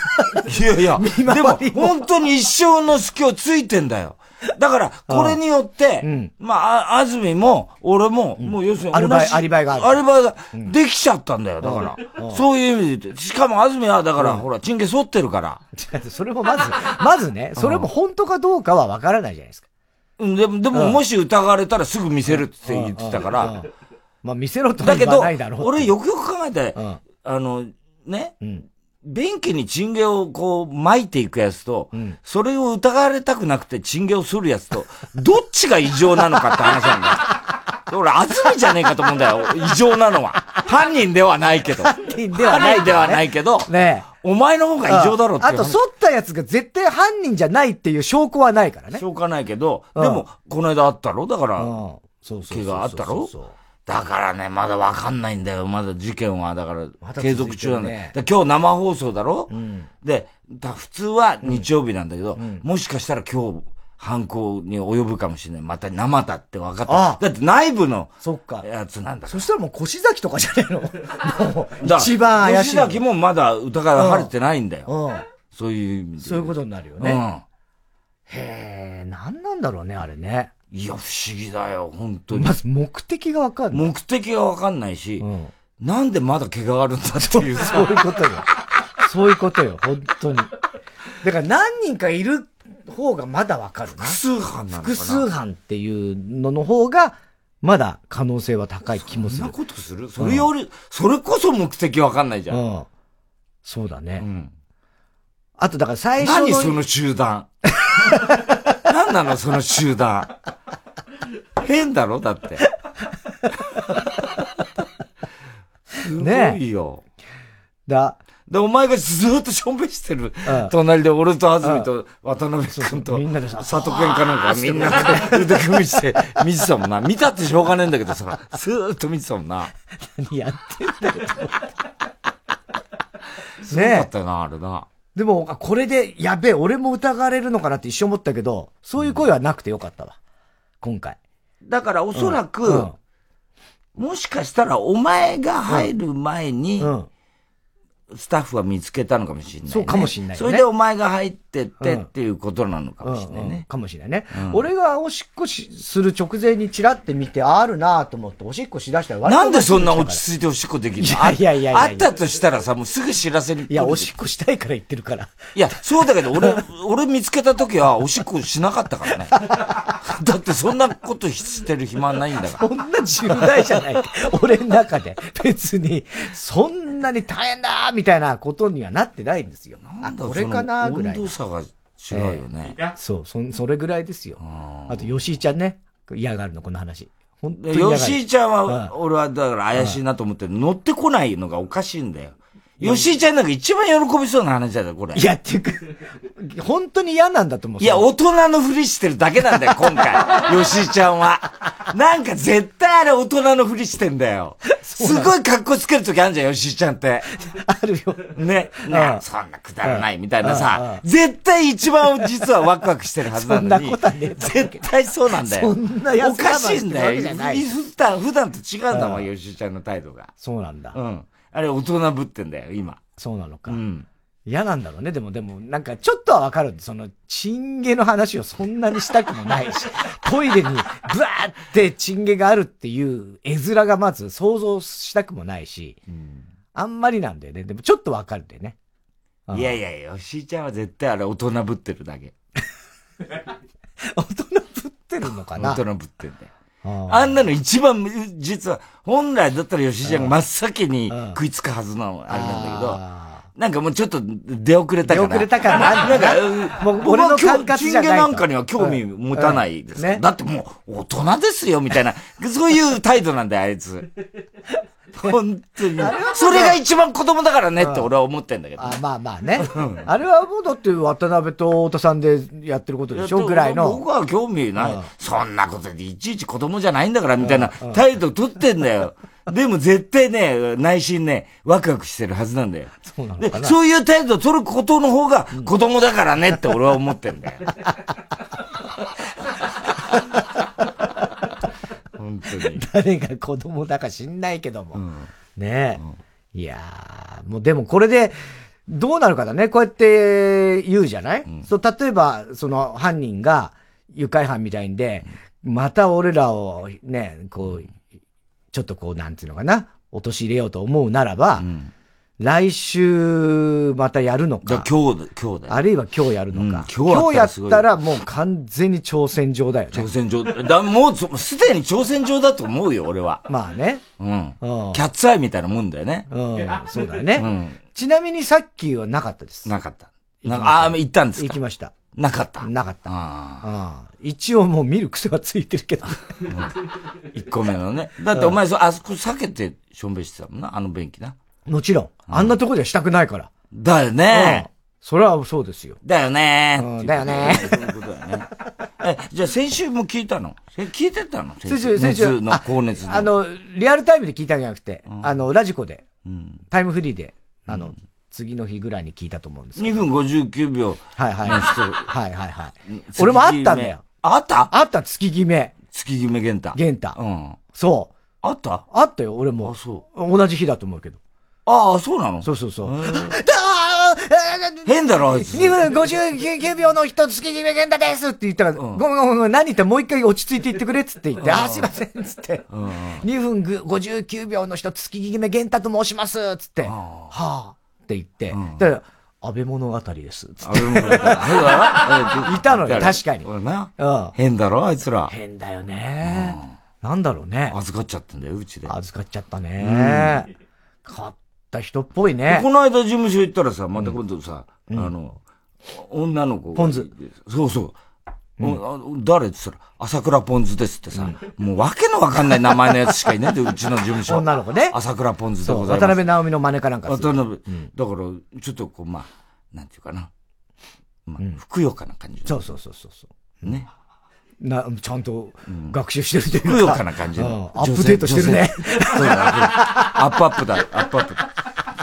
いやいや、でも本当に一生の隙をついてんだよ。だから、これによって、うん、まあ、安住も、俺も、うん、もう要するにアリバイ、アリバイがある。アリバイができちゃったんだよ、だから。そういう意味で言って。しかも安住は、だから、ほら、チンゲ剃ってるから。それもまず、まずね、それも本当かどうかはわからないじゃないですか。うん、でも、でも、もし疑われたらすぐ見せるって言ってたから。まあ、見せろとは言わないだろう。だけど、俺よくよく考えて、あの、ね、うん、便器にチンゲをこう巻いていくやつと、うん、それを疑われたくなくてチンゲをするやつと、どっちが異常なのかって話なんだよ。俺、安住じゃねえかと思うんだよ。異常なのは。犯人ではないけど。犯人ではない、ね、犯人ではないけど。ねお前の方が異常だろってあと、剃ったやつが絶対犯人じゃないっていう証拠はないからね。証拠はないけど、でも、この間あったろ？だから、そうそう。怪我あったろ？そうそうそうだからね、まだわかんないんだよ。まだ事件は。だから、継続中なんだよ。だ今日生放送だろ、うん、で、だ普通は日曜日なんだけど、うん、もしかしたら今日、犯行に及ぶかもしれない。また生だって分かった。だって内部のやつなんだそしたらもう腰崎とかじゃないの？もう一番怪しい。腰崎もまだ疑いは晴れてないんだよ。うん、そういう意味で。そういうことになるよね。うん、へえ、何なんだろうね、あれね。いや、不思議だよ、本当に。まず目的がわかんない。目的がわかんないし、うん、なんでまだ怪我があるんだっていう。そういうことよ。そういうことよ、本当に。だから何人かいる方がまだわかるな。複数犯なのかな複数犯っていうのの方が、まだ可能性は高い気もする。そんなことする？それより、うん、それこそ目的わかんないじゃん。うん。そうだね。うん。あとだから最初の。何その集団？何なのその集団。変だろだって。すごいよ。だ。で、お前がずっとしょんべしてる。隣で俺と安住と渡辺君と、みんなでさ、佐藤君かなんかみんなで腕組みして見てたもんな。見たってしょうがねえんだけどさ、ずーっと見てたもんな。何やってんだよ。すごかったよな、あれな。でも、これで、やべえ、俺も疑われるのかなって一瞬思ったけど、そういう声はなくてよかったわ。今回。だからおそらく、うんうん、もしかしたらお前が入る前に、うんスタッフは見つけたのかもしれない、ね、そうかもしれない、ね、それでお前が入ってってっていうことなのかもしれないね。うんうんうん、かもしれないね。うん、俺がおしっこしする直前にチラって見て、あるなと思っておしっこしだしたら割となんでそんな落ち着いておしっこできるの？いやいやいやあったとしたらさ、もうすぐ知らせにいや、おしっこしたいから言ってるから。いや、そうだけど俺、俺見つけた時はおしっこしなかったからね。だってそんなことしてる暇ないんだから。そんな重大じゃない。俺の中で。別に、そんなに大変だみたいなことににはなってないんですよ。なんだこれかなぐらい。温度差が違うよね。えー、そう、そ、それぐらいですよ。あと、吉井ちゃんね。嫌がるの、この話。本当に吉井ちゃんは、俺はだから怪しいなと思って乗ってこないのがおかしいんだよ。吉井ちゃんなんか一番喜びそうな話だよ、これ。いや、っていうか、本当に嫌なんだと思う。いや、大人のふりしてるだけなんだよ、今回。吉井ちゃんは。なんか絶対あれ大人のふりしてんだよ。すごい格好つけるときあるじゃん、吉井ちゃんって。あるよ。ね。ねそんなくだらないみたいなさ、絶対一番実はワクワクしてるはずなのに。そんなことはね絶対そうなんだよ。そんなやつおかしいんだよ。普段、普段と違うんだもん、吉井ちゃんの態度が。そうなんだ。うん。あれ大人ぶってんだよ、今。そうなのか。うん。嫌なんだろうね。でも、でも、なんか、ちょっとはわかる。その、チンゲの話をそんなにしたくもないし、トイレに、ブワーってチンゲがあるっていう絵面がまず想像したくもないし、うん、あんまりなんだよね。でも、ちょっとわかるんだよね。いやいやいや、吉井ちゃんは絶対あれ大人ぶってるだけ。大人ぶってるのかな？大人ぶってんだよ。あんなの一番、実は、本来だったら吉井ちゃんが真っ先に食いつくはずのあれなんだけど、なんかもうちょっと出遅れたかな。出遅れたかな？なんか、もう俺の感覚じゃないなんかには興味持たないです、ね。だってもう大人ですよ、みたいな、そういう態度なんだよ、あいつ。本当に。それが一番子供だからねって俺は思ってんだけど。あまあまあね。あれはもうだって渡辺と太田さんでやってることでしょぐらいの。僕は興味ない。そんなことでいちいち子供じゃないんだからみたいな態度取ってんだよ。でも絶対ね、内心ね、ワクワクしてるはずなんだよ。そうなので、そういう態度取ることの方が子供だからねって俺は思ってんだよ。本当に。誰が子供だか知んないけども。うん、ね。え、うん、いやー、もうでもこれで、どうなるかだね。こうやって言うじゃない、うん、そう、例えば、その犯人が愉快犯みたいんで、また俺らをね、こう、ちょっとこう、なんていうのかな、陥れようと思うならば、うん来週またやるのか。今日、今日だあるいは今日やるのか。うん、今日やったらもう完全に挑戦状だよね。挑戦状。だもう、すでに挑戦状だと思うよ、俺は。まあね。うん。キャッツアイみたいなもんだよね。うん。そうだよね。うん。ちなみにさっきはなかったです。なかった。なああ、行ったんですか？行きました。なかった。なかった。ああ。一応もう見る癖はついてるけど。一個目のね。だってお前、あそこ避けてしょんべしてたもんな、あの便器な。もちろん。あんなとこではしたくないから。だよね。それはそうですよ。だよね。うん、だよね。そういうことだよね。え、じゃあ先週も聞いたの？聞いてたの？先週。先週。の高熱あの、リアルタイムで聞いたんじゃなくて、あの、ラジコで、タイムフリーで、あの、次の日ぐらいに聞いたと思うんですけど。2分59秒。はいはい。はいはいはい。俺もあったんだよ。あった？あった月決め。月決め玄太。玄太。うん。そう。あった？あったよ、俺も。あ、そう。同じ日だと思うけど。ああ、そうなの？そうそうそう。変だろ、あいつ。2分59秒の人、月決め源太ですって言ったら、ごめんごめんごめん、何言ってもう一回落ち着いて言ってくれっつって言って、あ、すいません、つって。2分59秒の人、月決め源太と申します、つって。はあ、って言って。だから、安倍物語です。安倍物語。いたのよ、確かに。変だろ、あいつら。変だよね。なんだろうね。預かっちゃったんだよ、うちで。預かっちゃったね。変わった人っぽいね。この間事務所行ったらさ、また今度さ、あの、女の子ポンズ。そうそう。うん、誰？って言ったら、朝倉ポンズですってさ、うん、もうわけのわかんない名前のやつしかいないんで、うちの事務所。女の子ね。朝倉ポンズでございます。渡辺直美の真似かなんか渡辺、うん、だから、ちょっとこう、まあ、なんていうかな。まあ、ふくよかな感じ。そうそうそうそう。ね。な、ちゃんと学習してるというか。ふくよかな感じの。アップデートしてるね。そうだ、アップアップだ、アップアップ。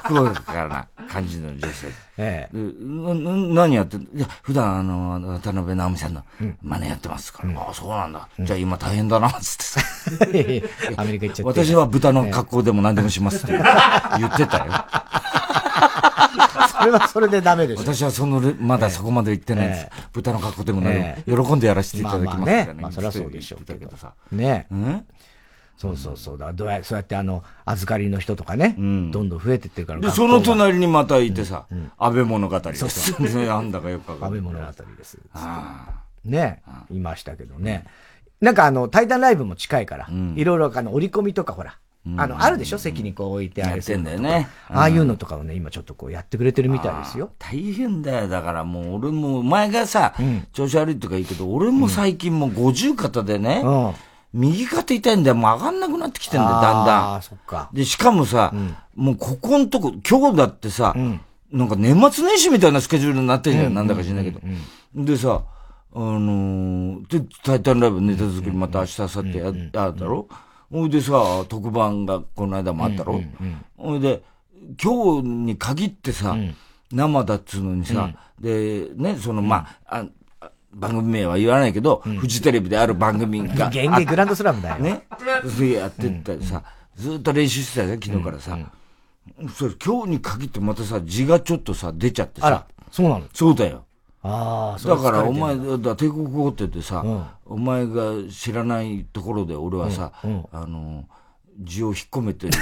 ふくよかな感じの女性。ええ。何やっていや、普段あの、渡辺直美さんの真似やってますから。ああ、そうなんだ。じゃあ今大変だな、つってさ。アメリカ行っちゃって。私は豚の格好でも何でもしますって言ってたよ。それはそれでダメです。私はその、まだそこまで行ってないです。豚の格好でもね、喜んでやらせていただきますからね。まあそれはそうでしょうけどさ。ね。うん？そうそうそう。だどうや、そうやってあの、預かりの人とかね、どんどん増えてってるから。で、その隣にまたいてさ、安倍物語です。そうそう。なんだかよくわかる。安倍物語です。ね、いましたけどね。なんかあの、タイタンライブも近いから、いろいろあの、折り込みとかほら、あの、あるでしょ？席にこう置いてある。てんだよね。ああいうのとかをね、今ちょっとこうやってくれてるみたいですよ。大変だよ。だからもう俺も、前がさ、調子悪いとか言うけど、俺も最近もう50肩でね、右肩痛いんだよ。もう上がんなくなってきてんだよ、だんだん。ああ、そっか。で、しかもさ、もうここんとこ、今日だってさ、なんか年末年始みたいなスケジュールになってんじゃん。なんだか知んないけど。でさ、あのー、で、タイタンライブネタ作りまた明日、明後日や、やだろ？ほいでさ、特番がこの間もあったろ？ほいで、今日に限ってさ、生だっつうのにさ、で、ね、その、まあ、あ番組名は言わないけど、フジテレビである番組が。ゲンゲグランドスラムだよ。ね。それやってったりさ、ずっと練習してたよ、昨日からさ。それ今日に限ってまたさ、字がちょっとさ、出ちゃってさ。そうなの？そうだよ。ああ、だからお前、だ帝国語っててさ、うん、お前が知らないところで俺はさ、うんうん、あの、字を引っ込めて、シ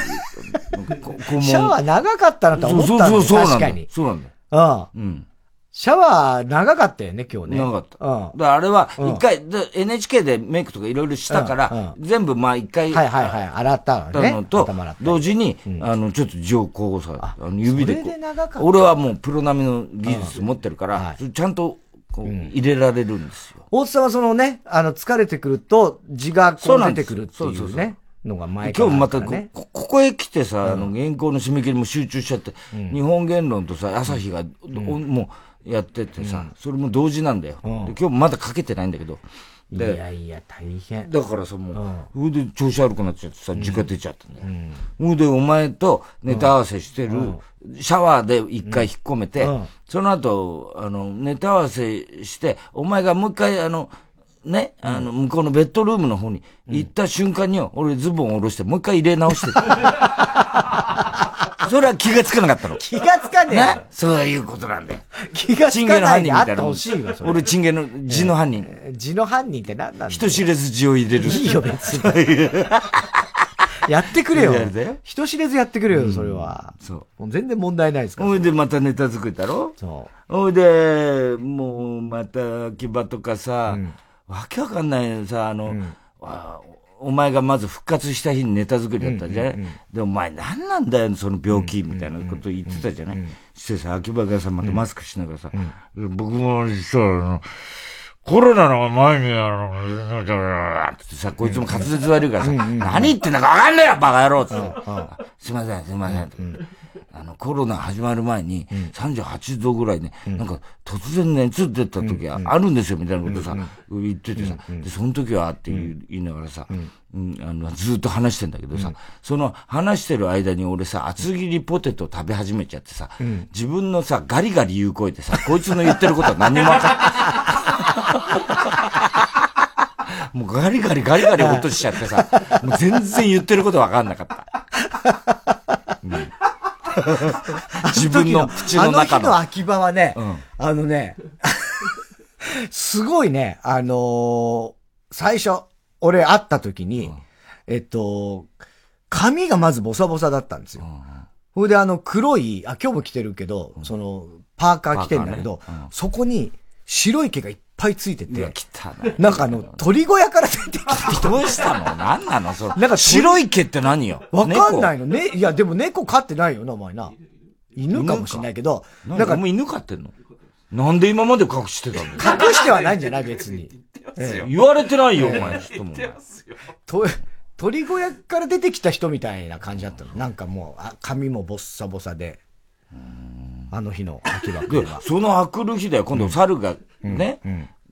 ャワー長かったなと思ったんだよ、そうそうそう確かに。そうなんだよ。うん。シャワー長かったよね、今日ね。長かった。うん。だあれは、一回、うん、NHK でメイクとかいろいろしたから、うんうん、全部まあ一回、はいはいはい、洗ったのね。のと、同時に、あの、ちょっと字をこうさ、あの指でこう。俺はもうプロ並みの技術持ってるから、ちゃんと、こう、入れられるんですよ。大津さんはそのね、あの、疲れてくると、字がこう出てくるっていうね。のが前から、ね、今日またこ、ここへ来てさ、あの、原稿の締め切りも集中しちゃって、日本言論とさ、朝日が、もう、やっててさ、それも同時なんだよ。で今日まだかけてないんだけど、いやいや、大変。だからさ、もう、そ、れ、で調子悪くなっちゃってさ、時間出ちゃったんだよ。そ、れ、で、お前とネタ合わせしてる、シャワーで一回引っ込めて、その後、あの、ネタ合わせして、お前がもう一回、あの、ね、あの、向こうのベッドルームの方に行った瞬間に、俺ズボンを下ろして、もう一回入れ直して それは気がつかなかったの。気がつかねえ。ねそういうことなんだよ。気がつかないであってほしいわ、俺、チンゲの字の犯人。字の犯人って何なんだ人知れず字を入れる。いいよ、別に。やってくれよ。人知れずやってくれよ、それは。そう。全然問題ないですから。ほいで、またネタ作ったろ？そう。ほいで、もう、また、牙とかさ、わけわかんないさ、あの、お前がまず復活した日にネタ作りだったじゃない、うんうんうん、で、お前何なんだよ、その病気、みたいなこと言ってたじゃない、うんうん、してさ、秋葉さんまたマスクしながらさ、うん、僕も実は、あの、コロナの前に、あの、ってさ、こいつも滑舌悪いからさ、何言ってんだかわかんねえよ、バカ野郎って。すいません、すいません。あの、コロナ始まる前に、38度ぐらいね、なんか、突然熱出た時あるんですよ、みたいなことさ、言っててさ、で、その時はって言いながらさ、うん、あの、ずっと話してんだけどさ、その話してる間に俺さ、厚切りポテト食べ始めちゃってさ、自分のさ、ガリガリ言う声でさ、こいつの言ってることは何にもわかん もうガリガリガリガリ落としちゃってさ、もう全然言ってることわかんなかった。うん 自分の口の中の。あの日の秋葉はね、うん、あのね、すごいね、あのー、最初、俺会った時に、うん、えっと、髪がまずボサボサだったんですよ。ほ、うん。であの黒い、あ、今日も着てるけど、その、パーカー着てんだけど、ね、そこに白い毛がいっぱいついてて、なんかあの、鳥小屋から出てきた人。どうしたの？何なのそれ？なんか白い毛って何よ？わかんないのね。いや、でも猫飼ってないよな、お前な。犬かもしんないけど。なんか、もう犬飼ってんの？なんで今まで隠してたの？隠してはないんじゃない別に。言われてないよ、お前、人も。と、鳥小屋から出てきた人みたいな感じだったの。なんかもう、髪もボッサボサで。あの日の秋葉君は。そのあくる日だよ。今度猿がね、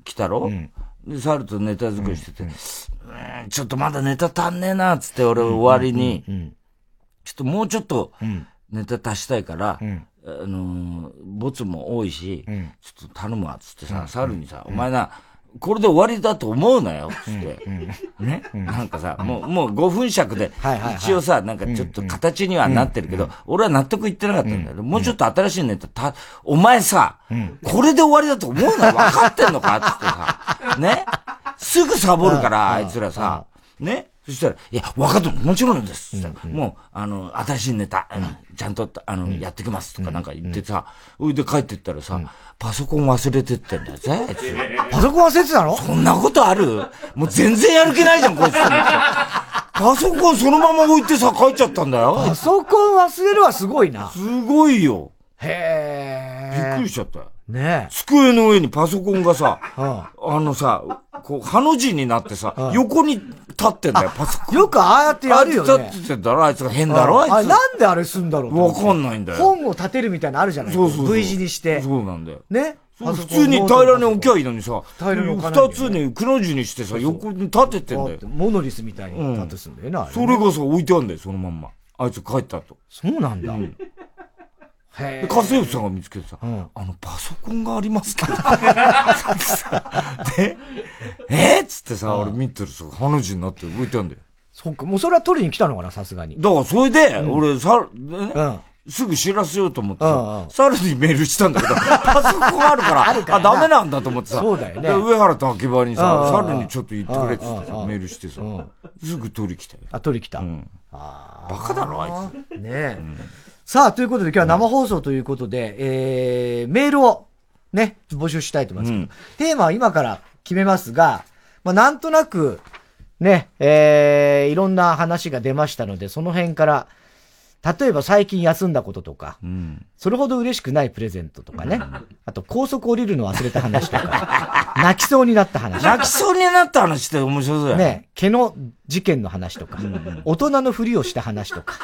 来たろ、で、猿とネタ作りしてて、ちょっとまだネタ足んねえな、つって俺終わりに、ちょっともうちょっとネタ足したいから、あのボツも多いし、ちょっと頼むわ、つってさ、猿にさ、お前な、これで終わりだと思うなよ、つって。ね、なんかさ、もう、もう5分尺で、一応さ、なんかちょっと形にはなってるけど、俺は納得いってなかったんだよ。もうちょっと新しいネタ、た、お前さ、これで終わりだと思うなよ、分かってんのかつってさ、ね？すぐサボるから、あいつらさ、ね？そしたら、いや、分かった、もちろんです。もう、あの、新しいネタ、ちゃんと、あの、やってきますとかなんか言ってさ、そいで帰ってったらさ、パソコン忘れてってんだよ、ぜ、パソコン忘れてたの？そんなことある？もう全然やる気ないじゃん、こいつ。パソコンそのまま置いてさ、帰っちゃったんだよ。パソコン忘れるはすごいな。すごいよ。へえ。びっくりしちゃったよ。ね机の上にパソコンがさ、あのさ、こう、ハの字になってさ、横に立ってんだよ、パソコン。よくああやってやるよね。立ってんだろあいつが変だろあいつ。なんであれすんだろうわかんないんだよ。本を立てるみたいなのあるじゃないそうそう V 字にして。そうなんだよ。ね？普通に平らに置きゃいいのにさ、二つにくの字にしてさ、横に立ててんだよ。モノリスみたいに立てすんだよな、それがさ、置いてあんだよ、そのまんま。あいつ帰ったと。そうなんだ。で、家政婦さんが見つけてさ、うん、あの、パソコンがありますけど。で、えー、っつってさ、俺見てるさ、ハの字になって動いてんだよ。そっか、もうそれは取りに来たのかな、さすがに。だから、それで、うん、俺、さ、ね、うんすぐ知らせようと思ってさ、猿にメールしたんだけど、パソコンあるから、ああ、ダメなんだと思ってさ、そうだよね。上原と秋葉にさ、猿にちょっと言ってくれってメールしてさ、すぐ取り来たよ。あ、取り来た。うん。あバカだろ、あいつ。ねえ。さあ、ということで今日は生放送ということで、えー、メールをね、募集したいと思いますけど、うん、テーマは今から決めますが、まあ、なんとなく、ね、えー、いろんな話が出ましたので、その辺から、例えば最近休んだこととか、うん、それほど嬉しくないプレゼントとかね。あと高速降りるの忘れた話とか、泣きそうになった話。泣きそうになった話って面白そうやね。毛の事件の話とか、大人のふりをした話とか、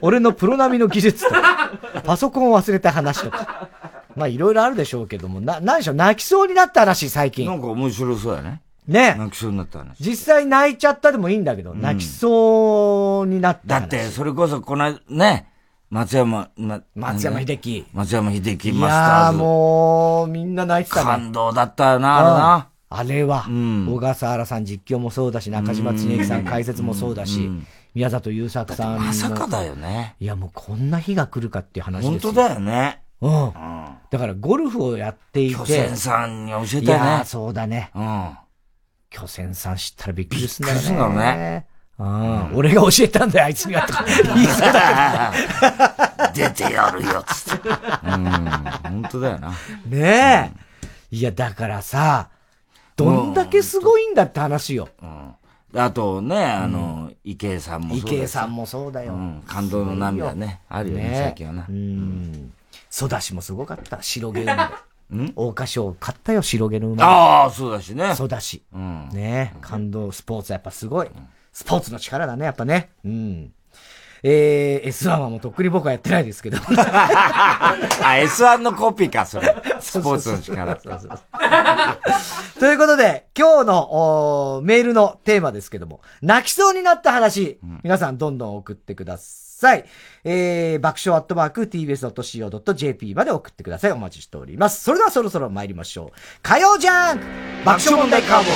俺のプロ並みの技術とか、パソコンを忘れた話とか。まあいろいろあるでしょうけども、な、何でしょう、泣きそうになった話最近。なんか面白そうやね。ね。泣きそうになった話。実際泣いちゃったでもいいんだけど、うん、泣きそうになった話。だって、それこそこの、ね、松山、ま、松山秀樹。松山秀樹マスターズ。いやもう、みんな泣いてたね。感動だったよな、あれな。あれは、うん、小笠原さん実況もそうだし、中島恒之さん解説もそうだし、宮里優作さんまさかだよね。いや、もうこんな日が来るかっていう話ですよ。本当だよね。うん。だからゴルフをやっていて。巨船さんに教えたね。いや、そうだね。うん。巨船さん知ったらびっくりすんだよね。びっくりすんだろうね。うん、俺が教えたんだよ、あいつには。とか言いそうだ。出てやるよ、つって。うん、本当だよな。ねえ。いや、だからさ、どんだけすごいんだって話よ。うん。あとね、あの、池江さんもそうだ池江さんもそうだよ。感動の涙ね。あるよね、最近はな。うん。ソダシもすごかった。白毛馬で。ん？大花賞買ったよ、白毛の馬。ああ、そうだしね。ソダシ。うん。ね感動、スポーツやっぱすごい。スポーツの力だね、やっぱね。うん。えー、S1 はもうとっくに僕はやってないですけど。あ、S1 のコピーか、それ。スポーツの力。ということで、今日のメールのテーマですけども、泣きそうになった話、うん、皆さんどんどん送ってください。えー、爆笑アットマーク tbs.co.jp まで送ってください。お待ちしております。それではそろそろ参りましょう。火曜ジャンク爆笑問題カーボー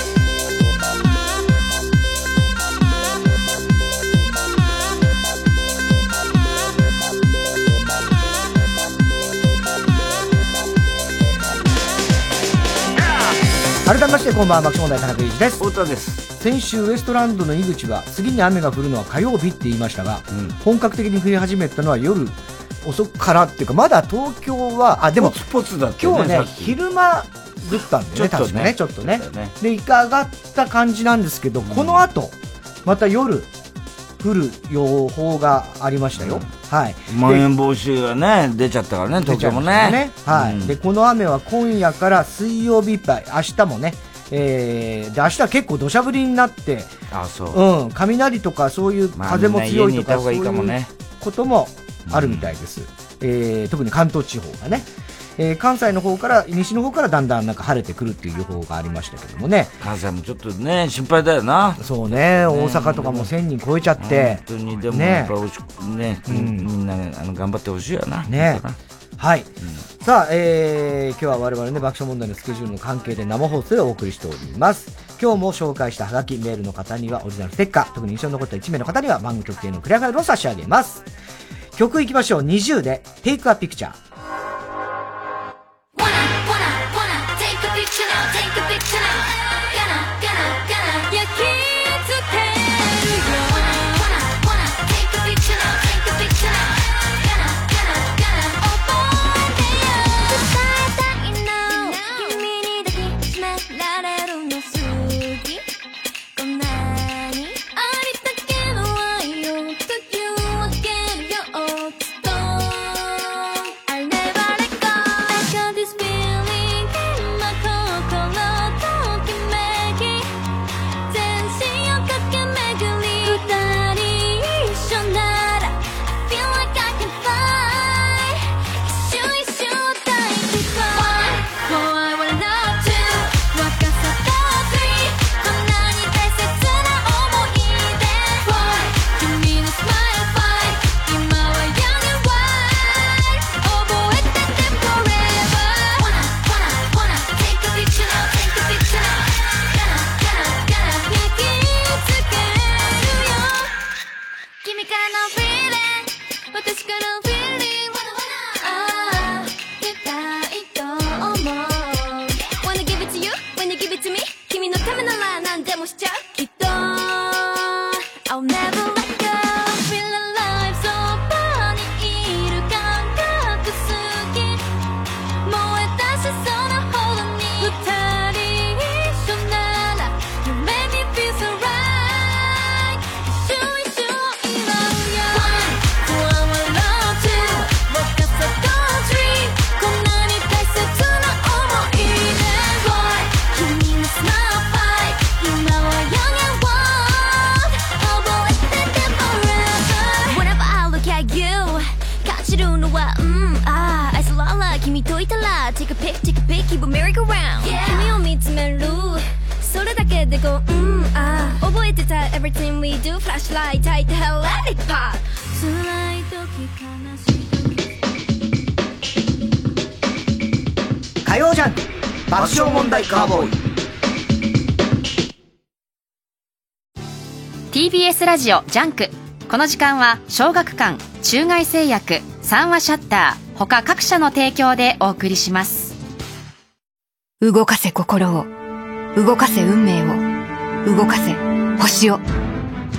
イ。改めましてこんばんは爆笑問題田中裕二です。太田です。先週ウエストランドの井口は次に雨が降るのは火曜日って言いましたが、うん、本格的に降り始めたのは夜遅くからっていうかまだ東京はあでもポツポツだっね、今日ね昼間降ったんだよね確かね。ちょっとね、ね、で一回上がった感じなんですけど、うん、この後また夜降る予報がありましたよ。はい。まん延防止がね、出ちゃったからね、東京もね。ねはい、うん、で、この雨は今夜から水曜日いっぱい、明日もね、えー、で、明日は結構土砂降りになって、あそう。うん、雷とかそういう風も強いとか、そういうこともあるみたいです。うん、えー、特に関東地方がね。えー、関西の方から、西の方からだんだんなんか晴れてくるっていう予報がありましたけどもね。関西もちょっとね、心配だよな。そうね、大阪とかも1000人超えちゃって。本当に、でもやっぱね、ね、うん、みんなあの頑張ってほしいよな。ね。はい、うん、さあ、えー、今日は我々ね、爆笑問題のスケジュールの関係で生放送でお送りしております。今日も紹介したハガキ、メールの方にはオリジナルステッカー、特に印象に残った1名の方には番組曲へのクリアファイルを差し上げます。曲いきましょう。20で、Take a Picture。take a picture now. We do フラッシュライト焚いて Hell let it pop 辛い時悲しい火曜ジャンク爆笑問題カーボーイ TBS ラジオジャンクこの時間は小学館中外製薬三話シャッター他各社の提供でお送りします。動かせ心を動かせ運命を動かせ星を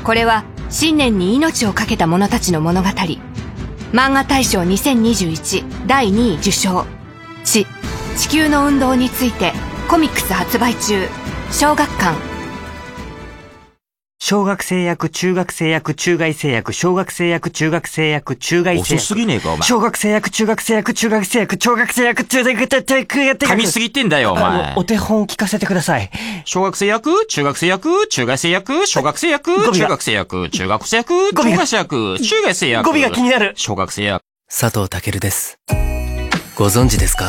これは新年に命を懸けた者たちの物語。漫画大賞2021第2位受賞。地地球の運動についてコミックス発売中。小学館。小学生役、中学生役、中外生役、小学生役、中学生役、中外生役。遅すぎねえか、お前。小学生役、中学生役、中学生役、小学生役、中学生役、中学生役。噛みすぎてんだよ、お前。お手本聞かせてください。小学生役、中学生役、中外生役、小学生役、中学生役、中学生役、中学生役、中外生役。語尾が気になる。小学生役。佐藤健です。ご存知ですか？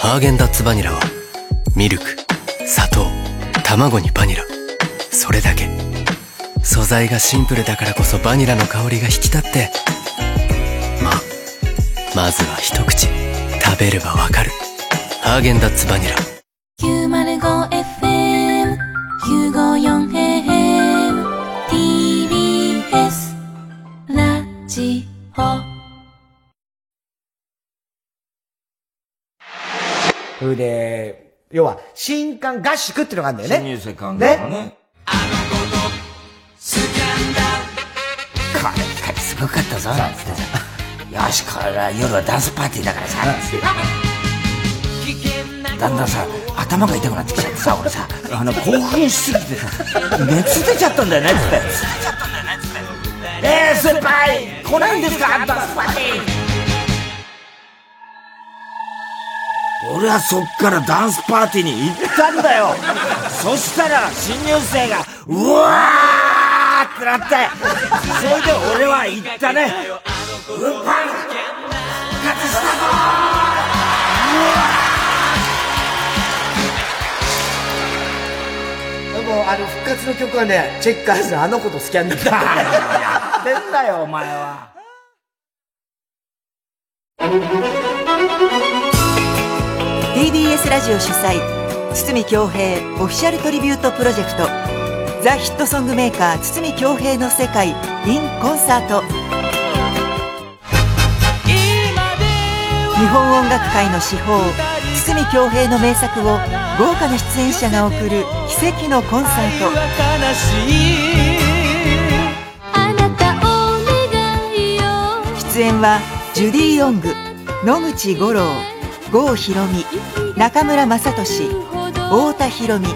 ハーゲンダッツバニラは、ミルク、砂糖、卵にバニラ。それだけ。素材がシンプルだからこそバニラの香りが引き立ってまあまずは一口食べればわかるハーゲンダッツバニラ 905FM954AM TBS ラジオそれで、要は、新刊合宿っていうのがあるんだよね。新入生刊ね。ね。こ光すごかったぞなんつって。さよしこれは夜はダンスパーティーだからさ。だんだんさ頭が痛くなってきちゃってさ 俺さ。あの興奮しすぎて。さ熱出ちゃったんだよねっつって熱出ちゃったんだよねっつって。えー、先輩来ないんですかダンスパーティー。俺はそっからダンスパーティーに行ったんだよ。そしたら新入生がうわーってなって、それで俺は言ったね。運搬、復活したぞでもあの復活の曲はね、チェッカーズのあの子とスキャンダルだ。やってんだよ、お前は。TBS ラジオ主催堤恭平オフィシャルトリビュートプロジェクトザ・ヒットソングメーカー堤恭平の世界 in コンサート。日本音楽界の至宝堤恭平の名作を豪華な出演者が送る奇跡のコンサート。出演はジュディ・ヨング野口五郎郷ひろみ中村雅俊太田裕美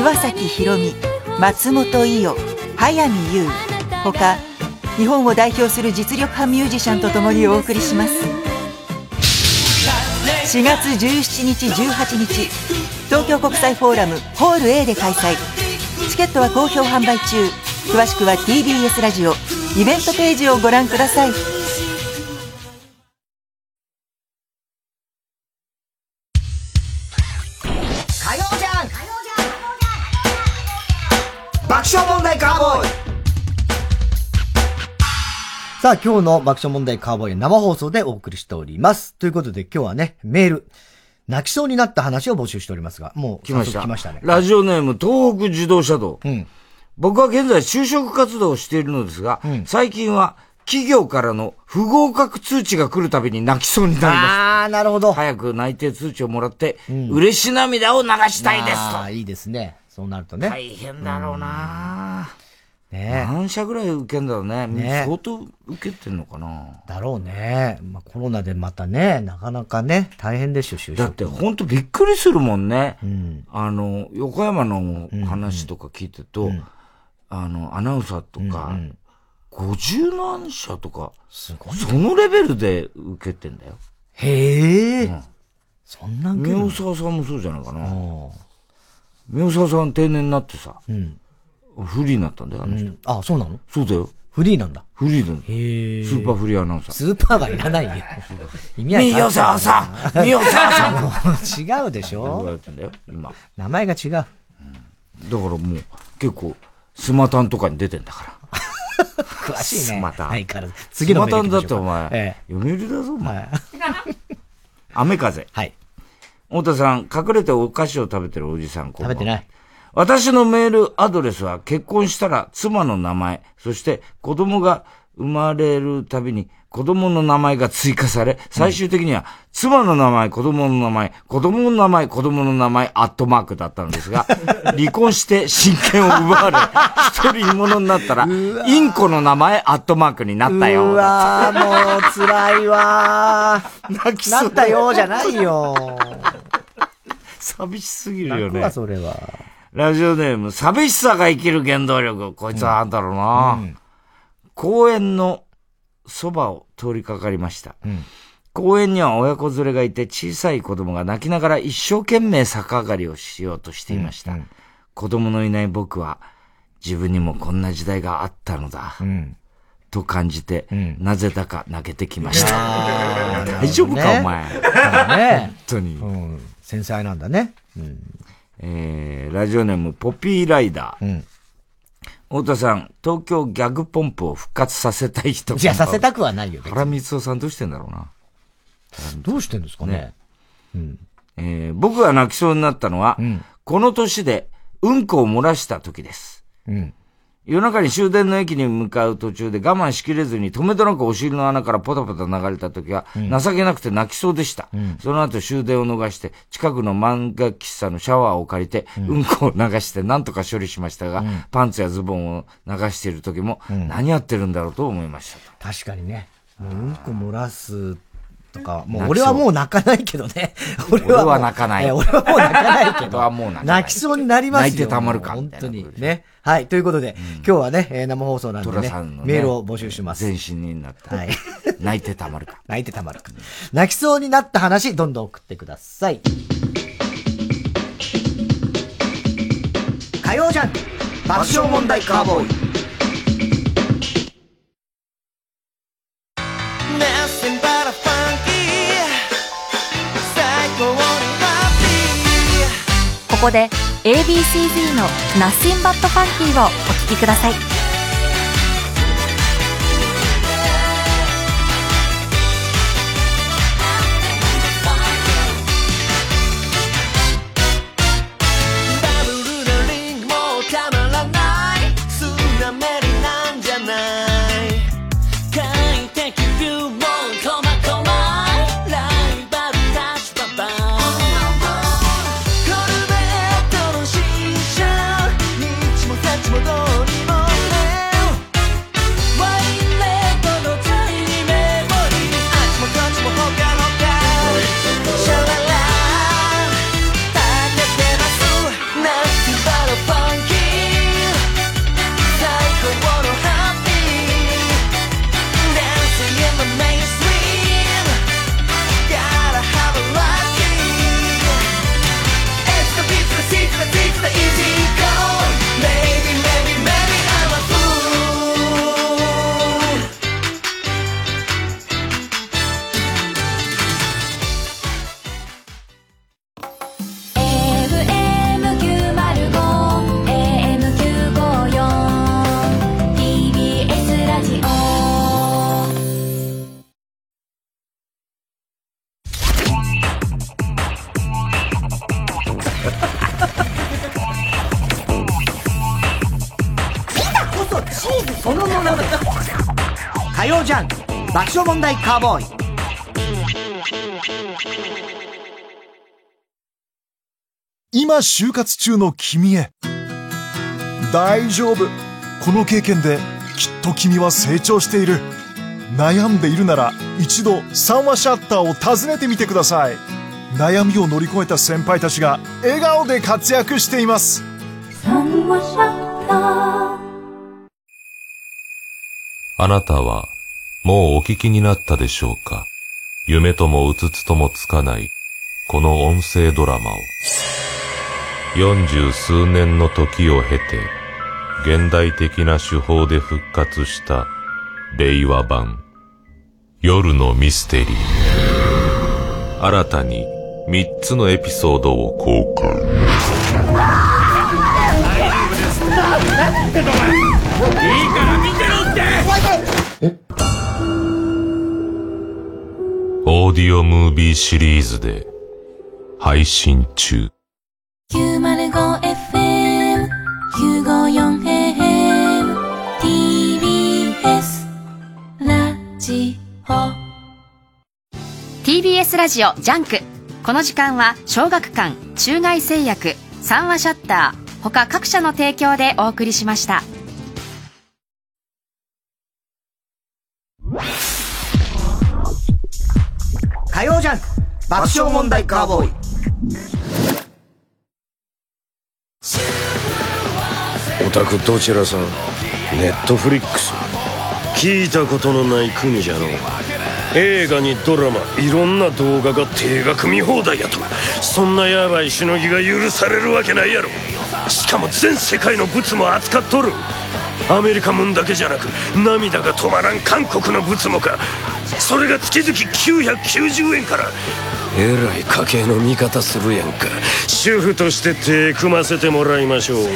岩崎宏美松本伊代早見優他日本を代表する実力派ミュージシャンとともにお送りします。4月17日18日東京国際フォーラムホール A で開催。チケットは好評販売中。詳しくは TBS ラジオイベントページをご覧ください。さあ、今日の爆笑問題カーボーイ生放送でお送りしております。ということで今日はね、メール、泣きそうになった話を募集しておりますが、もう来ました。来ましたね。ラジオネーム、東北自動車道。うん。僕は現在就職活動をしているのですが、うん、最近は企業からの不合格通知が来るたびに泣きそうになります。ああ、なるほど。早く内定通知をもらって、うん、嬉し涙を流したいですと。ああ、いいですね。そうなるとね。大変だろうな、うんね。何社ぐらい受けんだろうね。ね。相当受けてんのかな。だろうね。まあコロナでまたね、なかなかね、大変でしょ、就職。だって本当びっくりするもんね。うん、あの、横山の話とか聞いてると、うん。うん、あの、アナウンサーとか、うんうん、50何社とか、すごい、そのレベルで受けてんだよ。へえ、うん、そんな宮沢さんもそうじゃないかな。宮沢さん定年になってさ、うん、不利になったんだよ、あの人。うん、あ、そうなの？そうだよ。フリーなんだ。フリーなんだ。へスーパーフリーアナウンサー。スーパーはいらないよ。意味ない。みよささんみよささん 違うでしょ？言われてんだよ、今。名前が違う。だからもう、結構、スマタンとかに出てんだから。詳しいね。スマタン。はい、から。次のスマタンだってお前、ええ、読売だぞ、お前。雨風。はい。太田さん、隠れてお菓子を食べてるおじさん、食べてない。私のメールアドレスは結婚したら妻の名前、そして子供が生まれるたびに子供の名前が追加され、最終的には、妻の名前、子供の名前、子供の名前、子供の名前、アットマークだったんですが、離婚して親権を奪われ、一人者になったら、インコの名前、アットマークになったよ。うわもう辛いわ 泣きなったよじゃないよ。寂しすぎるよね。泣それは。ラジオネーム、寂しさが生きる原動力。こいつはあんだろうな。うん、公園のそばを通りかかりました。うん、公園には親子連れがいて小さい子供が泣きながら一生懸命逆上がりをしようとしていました。うんうん、子供のいない僕は自分にもこんな時代があったのだ。うん、と感じて、うん、なぜだか泣けてきました。大丈夫か、ね、お前。ね、本当に、うん。繊細なんだね。うんえー、ラジオネームポピーライダー。うん。太田さん、東京ギャグポンプを復活させたい人。いや、させたくはないよ。原光夫さんどうしてんだろうな。どうしてんですかね。ねうん。えー、僕が泣きそうになったのは、うん、この年でうんこを漏らした時です。うん。夜中に終電の駅に向かう途中で我慢しきれずに止めどなくお尻の穴からポタポタ流れた時は、情けなくて泣きそうでした。うん、その後終電を逃して、近くの漫画喫茶のシャワーを借りて、うん、こを流して何とか処理しましたが、うん、パンツやズボンを流している時も、何やってるんだろうと思いました。確かにね。うんこ漏らすとか、もう俺はもう泣かないけどね。俺は泣かない。俺はもう泣かないけど。俺はもう。泣きそうになりますよ。泣いてたまるか。本当に。ね。はい。ということで、今日はね、生放送なんでね、メールを募集します。全身になった。はい。泣いてたまるか。泣いてたまるか。泣きそうになった話、どんどん送ってください。火曜ジャン爆笑問題カーボーイ。ここで ABCD の「ナッシンバットファンキー」をお聴きください。カーボーイ。今就活中の君へ。大丈夫。この経験できっと君は成長している。悩んでいるなら一度三話シャッターを訪ねてみてください。悩みを乗り越えた先輩たちが笑顔で活躍しています。三話シャッター。あなたはもうお聞きになったでしょうか？夢ともうつつともつかない、この音声ドラマを。四十数年の時を経て、現代的な手法で復活した令和版夜のミステリー。新たに3つのエピソードを公開。いいから見てろって！オーディオムービーシリーズで配信中。905FM 954AM TBS ラジオ。TBS ラジオジャンク。この時間は小学館中外製薬三話シャッター他各社の提供でお送りしました火曜ジャンク爆笑問題カーボーイ。オタクどちらさんネットフリックス。聞いたことのない国じゃの。映画にドラマいろんな動画が定額見放題やと。そんなヤバいしのぎが許されるわけないやろ。しかも全世界のブツも扱っとる。アメリカもんだけじゃなく涙が止まらん韓国のブツもか。それが月々990円から。えらい家計の味方するやんか。主婦として手組ませてもらいましょう。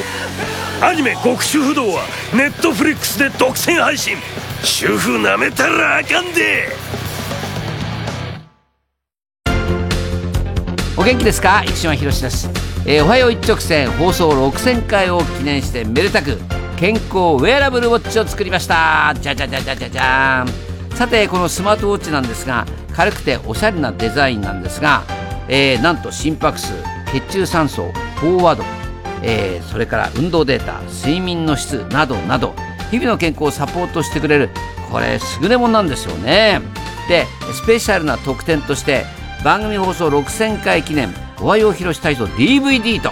アニメ「極主不動」はネットフリックスで独占配信。主婦なめたらあかんで。お元気ですか？生島博です、えーおはよう一直線放送6000回を記念してめでたく健康ウェアラブルウォッチを作りました。じゃじゃじゃじゃじゃじゃーんさてこのスマートウォッチなんですが軽くておしゃれなデザインなんですが、えーなんと心拍数血中酸素フォワード、えーそれから運動データ睡眠の質などなど日々の健康をサポートしてくれるこれ優れものなんですよね。でスペシャルな特典として番組放送6000回記念おはようひろし体操 DVD と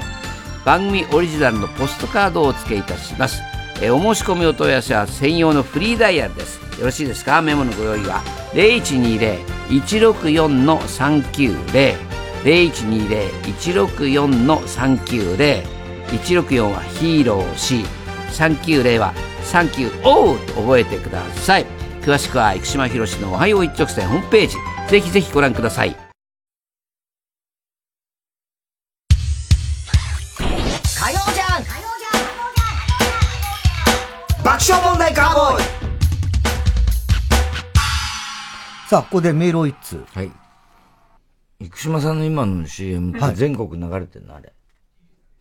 番組オリジナルのポストカードをお付けいたします。えーお申し込みお問い合わせは専用のフリーダイヤルです。よろしいですか？メモのご用意は。0120-164-390 0120-164-390 164はヒーロー C 390はサンキューオーと覚えてください。詳しくは生島ひろしのおはよう一直線ホームページ。ぜひぜひご覧ください。さあ、ここでメールを一通。はい。生島さんの今の CM って全国流れてるの、あれ。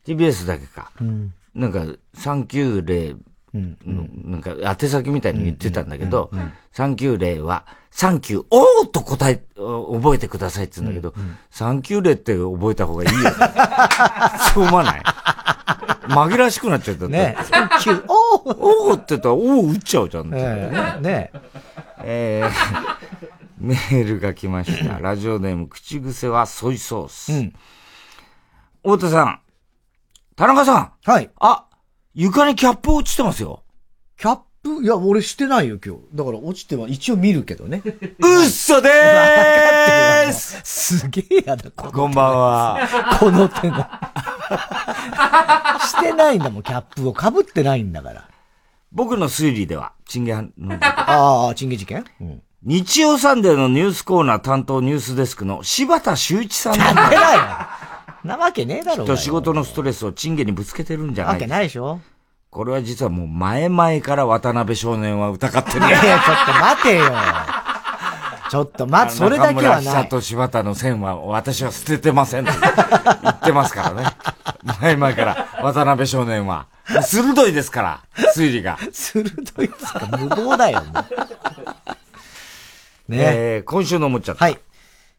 TBS だけか。うんなんか、390の、なんか、宛先みたいに言ってたんだけど、390は、サンキュー、おーと答え、お覚えてくださいって言うんだけど、390って覚えた方がいいよね。そう思わない？紛らわしくなっちゃった。ねサンキュー、おーおーって言ったら、おー打っちゃうじゃん。ええねえーメールが来ました。ラジオネーム、口癖はソイソース。太田さん、田中さん。はい。あ、床にキャップ落ちてますよ。キャップ？いや、俺してないよ、今日。だから落ちては一応見るけどね。うっそでーす すげえやだ、ここんばんは。この手の。してないんだもん、キャップを。被ってないんだから。僕の推理では、チンゲの、ああ、チンゲ事件？うん。日曜サンデーのニュースコーナー担当ニュースデスクの柴田修一さんなんやってないよなわけねえだろうきっと仕事のストレスをチンゲにぶつけてるんじゃないわけないでしょこれは実はもう前々から渡辺少年は疑ってる。いやいや、ちょっと待てよ。ちょっと待って、それだけは中村。久と柴田の線は私は捨ててませんって言ってますからね。前々から渡辺少年は。鋭いですから、推理が。鋭いですか？無謀だよ、もうねえー今週の思っちゃった。はい。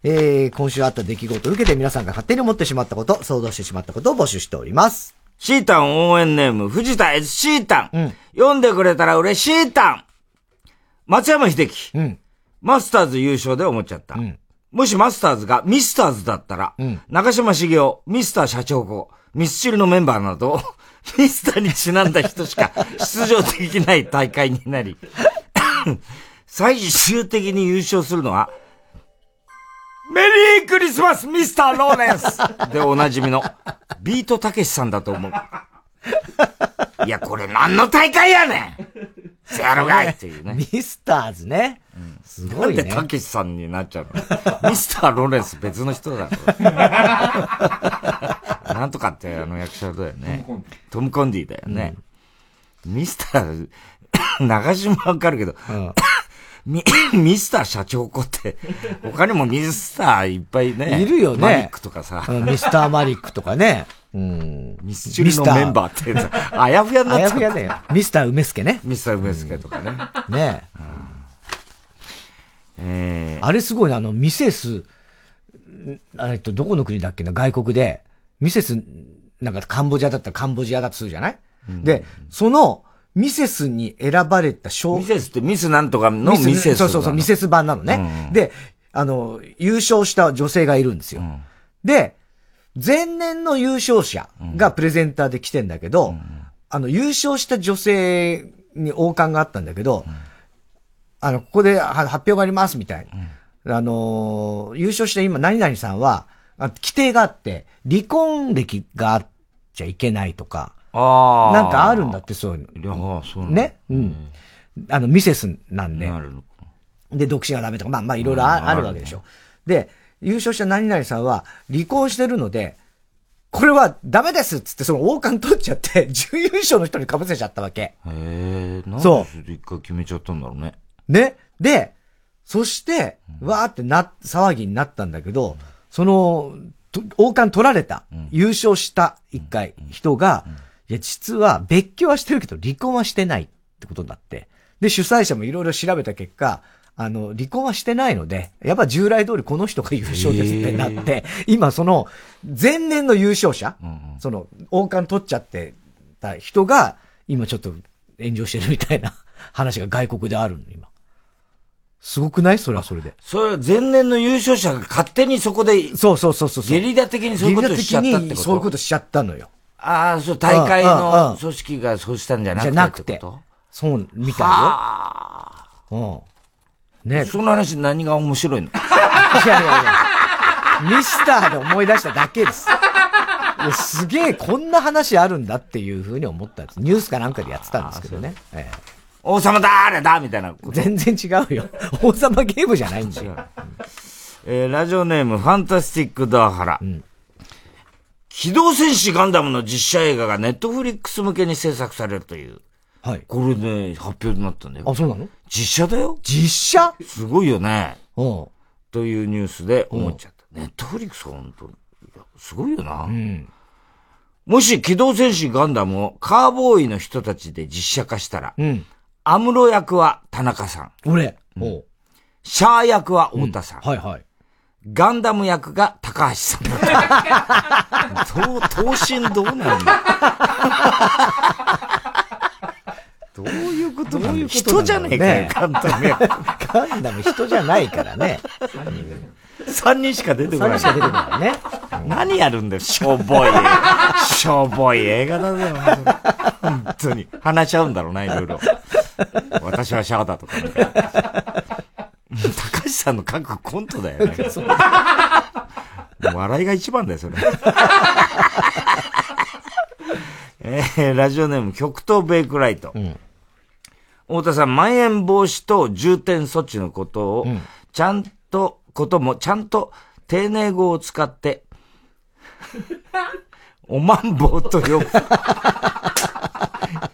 えー、今週あった出来事を受けて皆さんが勝手に思ってしまったこと、想像してしまったことを募集しております。シータン応援ネーム、藤田 S シータン。読んでくれたら嬉しいタン。松山秀樹。マスターズ優勝で思っちゃった。もしマスターズがミスターズだったら、中島茂雄、ミスター社長後、ミスチルのメンバーなど、ミスターにちなんだ人しか出場できない大会になり、最終的に優勝するのは、メリークリスマスミスターローレンスでおなじみのビートたけしさんだと思う。いや、これ何の大会やねんせやろがいっていうね。ミスターズね。すごいね。なんでたけしさんになっちゃうの？ミスターロレンス別の人だなんとかってあの役者だよね。トム・コンディだよね。ミスター、長島わかるけど、ミ、ミスター社長子って、他にもミスターいっぱいね。いるよね。マリックとかさ。ミスターマリックとかね。うん。ミスチルのメンバーってさ、あやふやになっちゃあやふやだよ。ミスター梅助ね。ミスター梅助とかね。ねえ。あれすごいな、あの、ミセス、あれと、どこの国だっけな、外国で、ミセス、なんかカンボジアだったらカンボジアだとするじゃない、で、その、ミセスに選ばれた賞。ミセスってミスなんとかのミセス。そうそうそう、ミセス版なのね。うん、で、あの、優勝した女性がいるんですよ。うん、で、前年の優勝者がプレゼンターで来てんだけど、うん、あの、優勝した女性に王冠があったんだけど、あの、ここで発表がありますみたいな。あの優勝した今、何々さんは、規定があって、離婚歴があっちゃいけないとか、ああ。なんかあるんだって、そういうの。ああ、そうね？うん。あの、ミセスなんで。で、独身はダメとか、まあまあいろいろあるわけでしょ。で、優勝した何々さんは離婚してるので、これはダメですっつってその王冠取っちゃって、準優勝の人に被せちゃったわけ。へえ、なんで一回決めちゃったんだろうね。ね？で、そして、わーってな、騒ぎになったんだけど、その、王冠取られた、優勝した一回、人が、いや、実は別居はしてるけど離婚はしてないってことになって。で、主催者もいろいろ調べた結果、あの、離婚はしてないので、やっぱ従来通りこの人が優勝ですってなって、今その、前年の優勝者、うんうん、その、王冠取っちゃってた人が、今ちょっと炎上してるみたいな話が外国であるの、今。すごくない？それはそれで。それは前年の優勝者が勝手にそこで、そうそうそうそう。ゲリラ的にそういうことしちゃったってこと？そういうことしちゃったのよ。ああ、そう、大会の組織がそうしたんじゃなくて。じゃなくて。そう、みたいよ。うん。ねその話何が面白いの？いやいやいや。ミスターで思い出しただけです。すげえ、こんな話あるんだっていうふうに思ったんです。ニュースかなんかでやってたんですけどね。ええ、王様だーれだみたいな。全然違うよ。王様ゲームじゃないんだよ。えー、ラジオネーム、ファンタスティックダーハラ。うん機動戦士ガンダムの実写映画がネットフリックス向けに制作されるという。はい。これね、発表になったんだよ。あ、そうなの？実写だよ。実写？すごいよね。うん。というニュースで思っちゃった。ネットフリックス本当すごいよな。うん。もし機動戦士ガンダムをカーボーイの人たちで実写化したら、うん。アムロ役は田中さん。俺。うん、シャー役は太田さん、はいはい。ガンダム役が高橋さんだった。頭身どうなる んだ？どういうことどういうこと人じゃねえかよ、ガンダム役。ガンダム人じゃないからね。三人しか出てこない。3人しか出てこないね。何やるんだよ、しょぼい。しょぼい映画だぜ、本当に。話し合うんだろうな、いろいろ。私はシャアだとか、高橋さんの書くコントだよね。笑いが一番だよ、それ。えー、ラジオネーム、極東ベイクライト。うん、太田さん、まん延防止等重点措置のことを、ちゃんと、ことも、ちゃんと丁寧語を使って、おまんぼうと呼ぶ。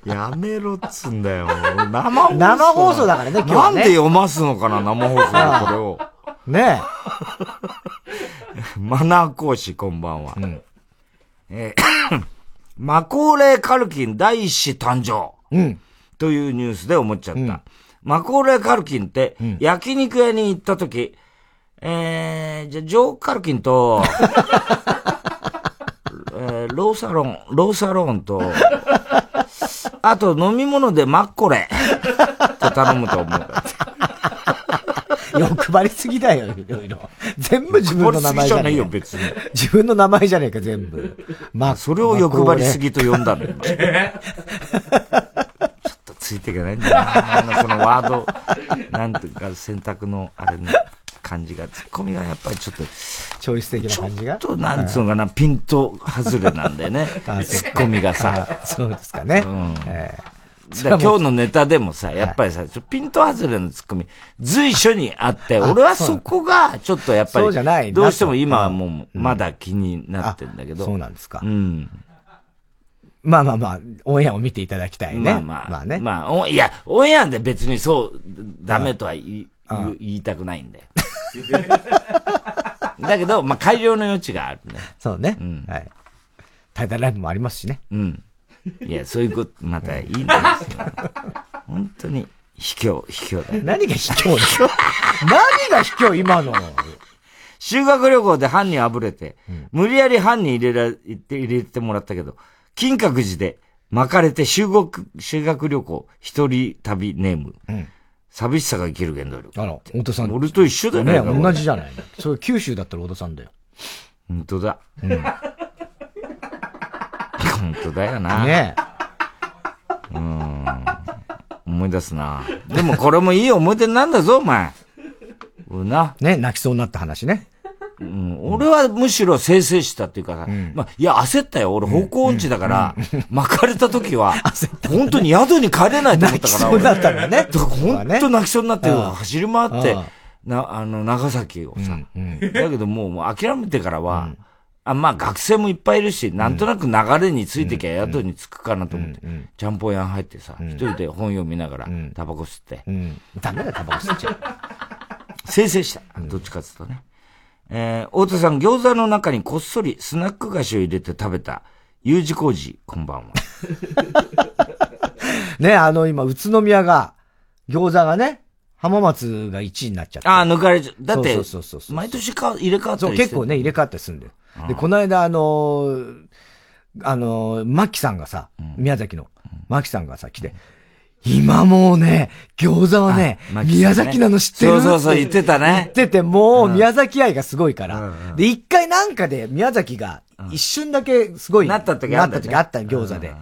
やめろっつんだよ。生放送。生放送だからね、今日は、ね。なんで読ますのかな、生放送でこれを。ねえ。マナー講師、こんばんは。うん、えー、マコーレーカルキン第一子誕生。うん。というニュースで思っちゃった。うん、マコーレーカルキンって、焼肉屋に行った時、えー、じゃジョーカルキンと、えー、ローサロン、ローサロンと、あと飲み物でマッコレ と頼むと思う。欲張りすぎだよ、いろいろ。全部自分の名前じゃねえよ、別に。自分の名前じゃねえか、全部。まあ、それを欲張りすぎと呼んだんだよ。ちょっとついていけないんだよな。そのワード、なんていうか、選択の、あれね、感じが、ツッコミがやっぱりちょっと、チョイス的な感じが？ちょっと、なんつうのかな、ピント外れなんだよね。ツッコミがさ。そうですかね。うん。えー、今日のネタでもさ、やっぱりさ、ピント外れのツッコミ、随所にあって、俺はそこが、ちょっとやっぱり、どうしても今はもう、まだ気になってんだけど。そうなんですか。うん。まあまあまあ、オンエアを見ていただきたいね。まあまあ。まあね。まあ、いや、オンエアで別にそう、ダメとは言い言いたくないんだよ。だけど、まあ改良の余地があるね。そうね。うん。はい。タイタライブもありますしね。うん。いや、そういうこと、またいいんですよ。本当に、卑怯、卑怯だよ。何が卑怯だよ。何が卑怯、今の？修学旅行で犯人あぶれて、うん、無理やり犯人入れら、入れてもらったけど、金閣寺で巻かれて修学、修学旅行一人旅ネーム。うん、寂しさが生きる原動力。あら、太田さん。俺と一緒だよね。ね同じじゃない。それ九州だったら太田さんだよ。本当だ。うん。本当だよな。ねうん。思い出すな。でもこれもいい思い出なんだぞ、お前。うな。ね、泣きそうになった話ね。うん、俺はむしろ生成したっていうか、うん、まあ、いや、焦ったよ。俺、方向音痴だから、巻かれた時は、本当に宿に帰れないと思ったから。そうだったんだね。本当泣きそうになって、走り回って、な、あの、長崎をさ。だけどもう、もう諦めてからは、あまあ学生もいっぱいいるし、なんとなく流れについてきゃ宿に着くかなと思って、ちゃんぽん屋入ってさ、一人で本読みながら、タバコ吸って。ダメだ、タバコ吸っちゃう。生成した。どっちかっていうとね。えー、大田さん、餃子の中にこっそりスナック菓子を入れて食べた、U 字工事、こんばんは。ね、あの、今、宇都宮が、餃子がね、浜松が1位になっちゃった。ああ、抜かれちゃだって、そうそうそうそう毎年か入れ替わったりそう、結構ね、入れ替わったりするんだよ。で、この間、あのー、あのー、マッキさんがさ、宮崎の、マッキさんがさ、来て、今もうね、餃子はね、宮崎なの知ってる？そうそうそう、言ってたね。言ってて、もう宮崎愛がすごいから。で、一回なんかで宮崎が一瞬だけすごい、なった時あった、なった時あった餃子で。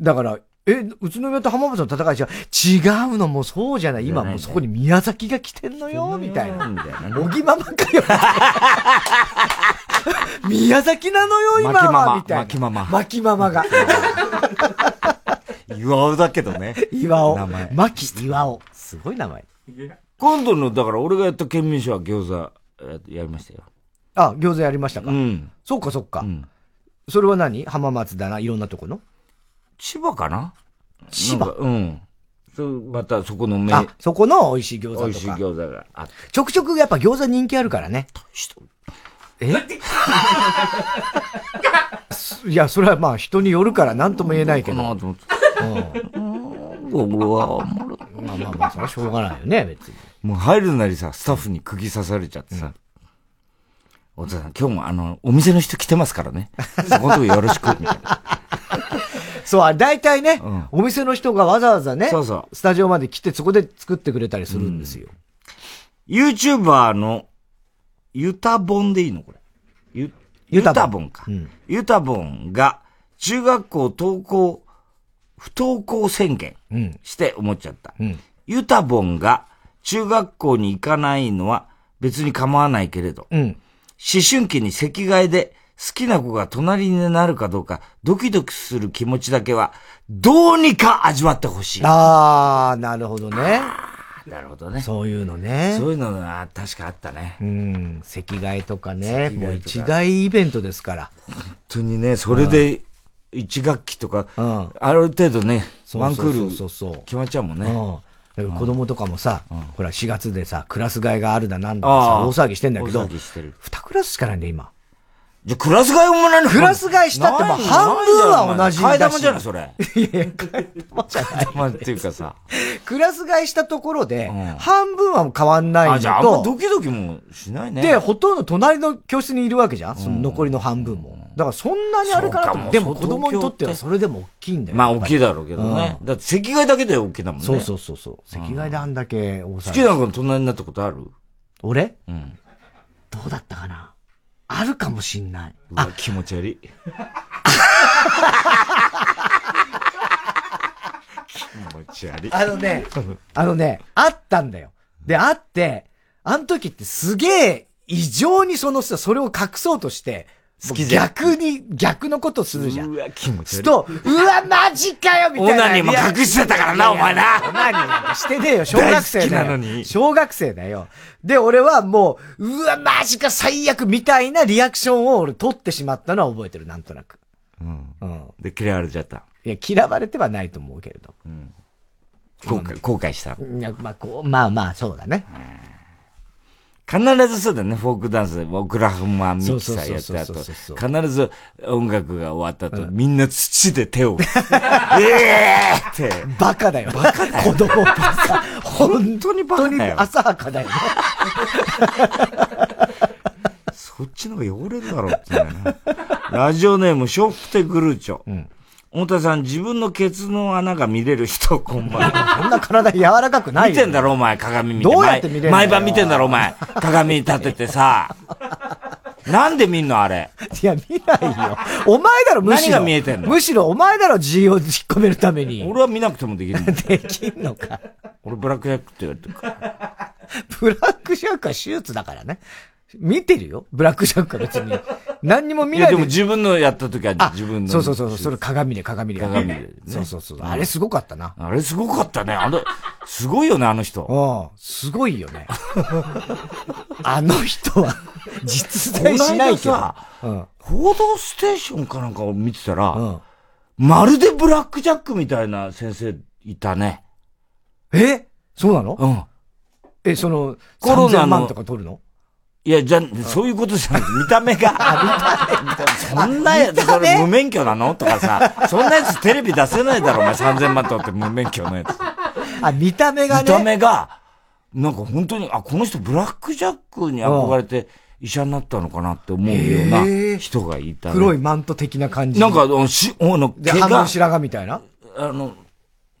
だから、え、宇都宮と浜松の戦いじゃ違うのもそうじゃない？今もうそこに宮崎が来てんのよ、みたいな。おぎままかよ。宮崎なのよ、今は、みたいな。巻きママ。巻きママが。岩尾だけどね。岩尾。名前。牧岩尾。すごい名前。今度の、だから俺がやった県民賞は餃子やりましたよ。あ、餃子やりましたか。うん。そっかそっか。うん。それは何？浜松だな、いろんなとこの？千葉かな？千葉うん。またそこの目。あ、そこの美味しい餃子とか。美味しい餃子があって。ちょくちょくやっぱ餃子人気あるからね。え？いや、それはまあ人によるから何とも言えないけど。なと思って。うん。僕は、まあまあまあ、それはしょうがないよね、別に。もう入るなりさ、スタッフに釘刺されちゃってさ。お父さん、今日もあの、お店の人来てますからね。そこのとこよろしく、みたいな。そう、大体ね、うん、お店の人がわざわざね、そうそうスタジオまで来てそこで作ってくれたりするんですよ。うん、YouTuber の、ユタボンでいいの？これ。ユ、ユタボンか。うん、ユタボンが、中学校登校不登校宣言して思っちゃった。うん、ユタボンが中学校に行かないのは別に構わないけれど、うん、思春期に席替えで好きな子が隣になるかどうかドキドキする気持ちだけはどうにか味わってほしい。ああ、なるほどね。なるほどね。そういうのね。そういうのが確かあったね。うん。席替えとかね。もう一大イベントですから。本当にね、それで一学期とか、うん、ある程度ね、ワンクール決まっちゃうもんね。うん、子供とかもさ、うん、ほら4月でさ、クラス替えがあるだなんださ、大騒ぎしてんだけど、2クラスしかないんだ今。じゃ、クラス替えもないのクラス替えしたって、まあ、半分は同じだし。替え玉じゃない、それ。いやいや、替え玉じゃない。玉っていうかさ。クラス替えしたところで、半分は変わんないのと。あ、じゃあ、あんまドキドキもしないね。で、ほとんど隣の教室にいるわけじゃんその残りの半分も。だからそんなにあるかなとでも子供にとってはそれでも大きいんだよまあ大きいだろうけどね。だって席替えだけで大きいだもんね。そうそうそうそう。席替えであんだけ大好きな子の隣になったことある？俺？うん。どうだったかな？あるかもしんない。あ、気持ち悪い。気持ち悪い。あのね、あのね、あったんだよ。で、あって、あの時ってすげえ異常にそのさ、それを隠そうとして、好き逆に、逆のことするじゃん。うわ、気持ち悪い。と、うわ、マジかよみたいな。オナニーも隠してたからな、お前な。オナニーなんかしてねえよ、小学生だよ。小学生だよ。で、俺はもう、うわ、マジか最悪みたいなリアクションを俺取ってしまったのは覚えてる、なんとなく。うん。うん。で、嫌われちゃった。いや、嫌われてはないと思うけれど。うん。後悔、後悔した。いや、まあ、こう、まあまあ、そうだね。うん必ずそうだね、フォークダンスで、オクラフマンミキサーやった後、必ず音楽が終わった後、うん、みんな土で手を、ええって。バカだよ。バカだよ。子供さ、本当にバカだよ。浅はかだよね。そっちの方が汚れるだろうってね。ラジオネーム、ショフテグルーチョ。うん太田さん、自分のケツの穴が見れる人、こんばんは。そんな体柔らかくない見てんだろ、お前、鏡見て。どうやって見れる毎晩見てんだろ、お前。鏡立ててさ。なんで見んの、あれ？いや、見ないよ。お前だろ、むしろ。何が見えてんの？むしろ、お前だろ、G を引っ込めるために。俺は見なくてもできるできんのか。俺、ブラックジャックって言われてるから。ブラックジャックは手術だからね。見てるよブラックジャックは別に。何にも見ないで。でも自分のやった時は自分の。そうそうそう、それ鏡で鏡で。鏡で、ね。そうそうそう。あれすごかったな。あれすごかったね。あの、すごいよね、あの人。うん。すごいよね。あの人は、実在しないけど。さ、うん、報道ステーションかなんかを見てたら、うん、まるでブラックジャックみたいな先生いたね。え？そうなの？うん。え、その、コロナ万とか取るの？いや、じゃ、そういうことじゃなくて、見た目が。そんなやつ、それ無免許なの？とかさ、そんなやつテレビ出せないだろ、お前3000万取って無免許のやつ。あ、見た目がね。見た目が、なんか本当に、あ、この人ブラックジャックに憧れて医者になったのかなって思うような人がいた、ね、黒いマント的な感じ。なんか、し、おの、毛が。白髪みたいな？あの、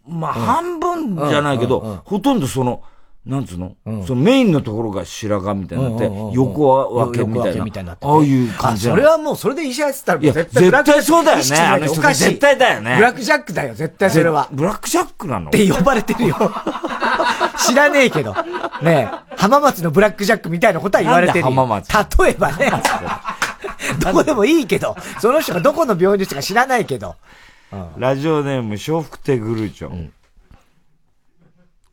まあ、半分じゃないけど、ほとんどその、なんつうの、うん、そのメインのところが白髪みたいになって、横分けみたいな。みたいなああいう感じそれはもうそれで医者やってたら絶対絶対そうだよね。あの人絶対だよね。ブラックジャックだよ、絶対それは。ブラックジャックなの？って呼ばれてるよ。知らねえけど。ねえ、浜松のブラックジャックみたいなことは言われてるよ。浜松？例えばね。どこでもいいけど、その人がどこの病院ですか知らないけど。ラジオネーム、笑福亭グルーチョ。うん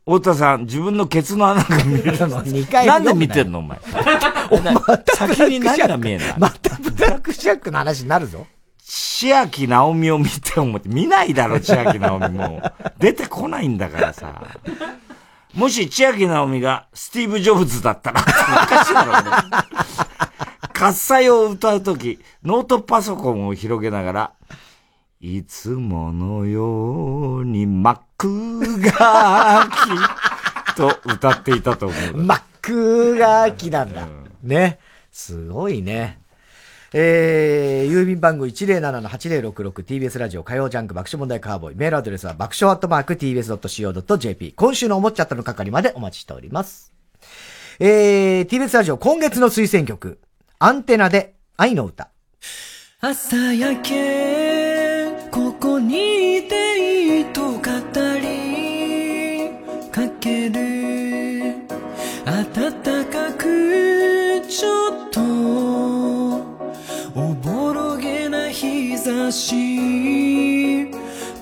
太田さん、自分のケツの穴が 見えるの。2回なんで見てんのお前？お前、先に何が見えんだまたブラックジャックの話になるぞ。千秋直美を見て思って、見ないだろ、千秋直美も。出てこないんだからさ。もし千秋直美がスティーブ・ジョブズだったら、おかしいだろ、ね。喝采を歌うとき、ノートパソコンを広げながら、いつものように幕がきと歌っていたと思う。幕がきなんだ。うん、ね。すごいね。えー、郵便番号 107-8066TBS ラジオ火曜ジャンク爆笑問題カーボーイ。メールアドレスは爆笑アットマーク TBS.CO.JP。今週の思っちゃったの係までお待ちしております。えー、TBS ラジオ今月の推薦曲。アンテナで愛の歌。朝焼けここにいてちょっとおぼろげな日差し。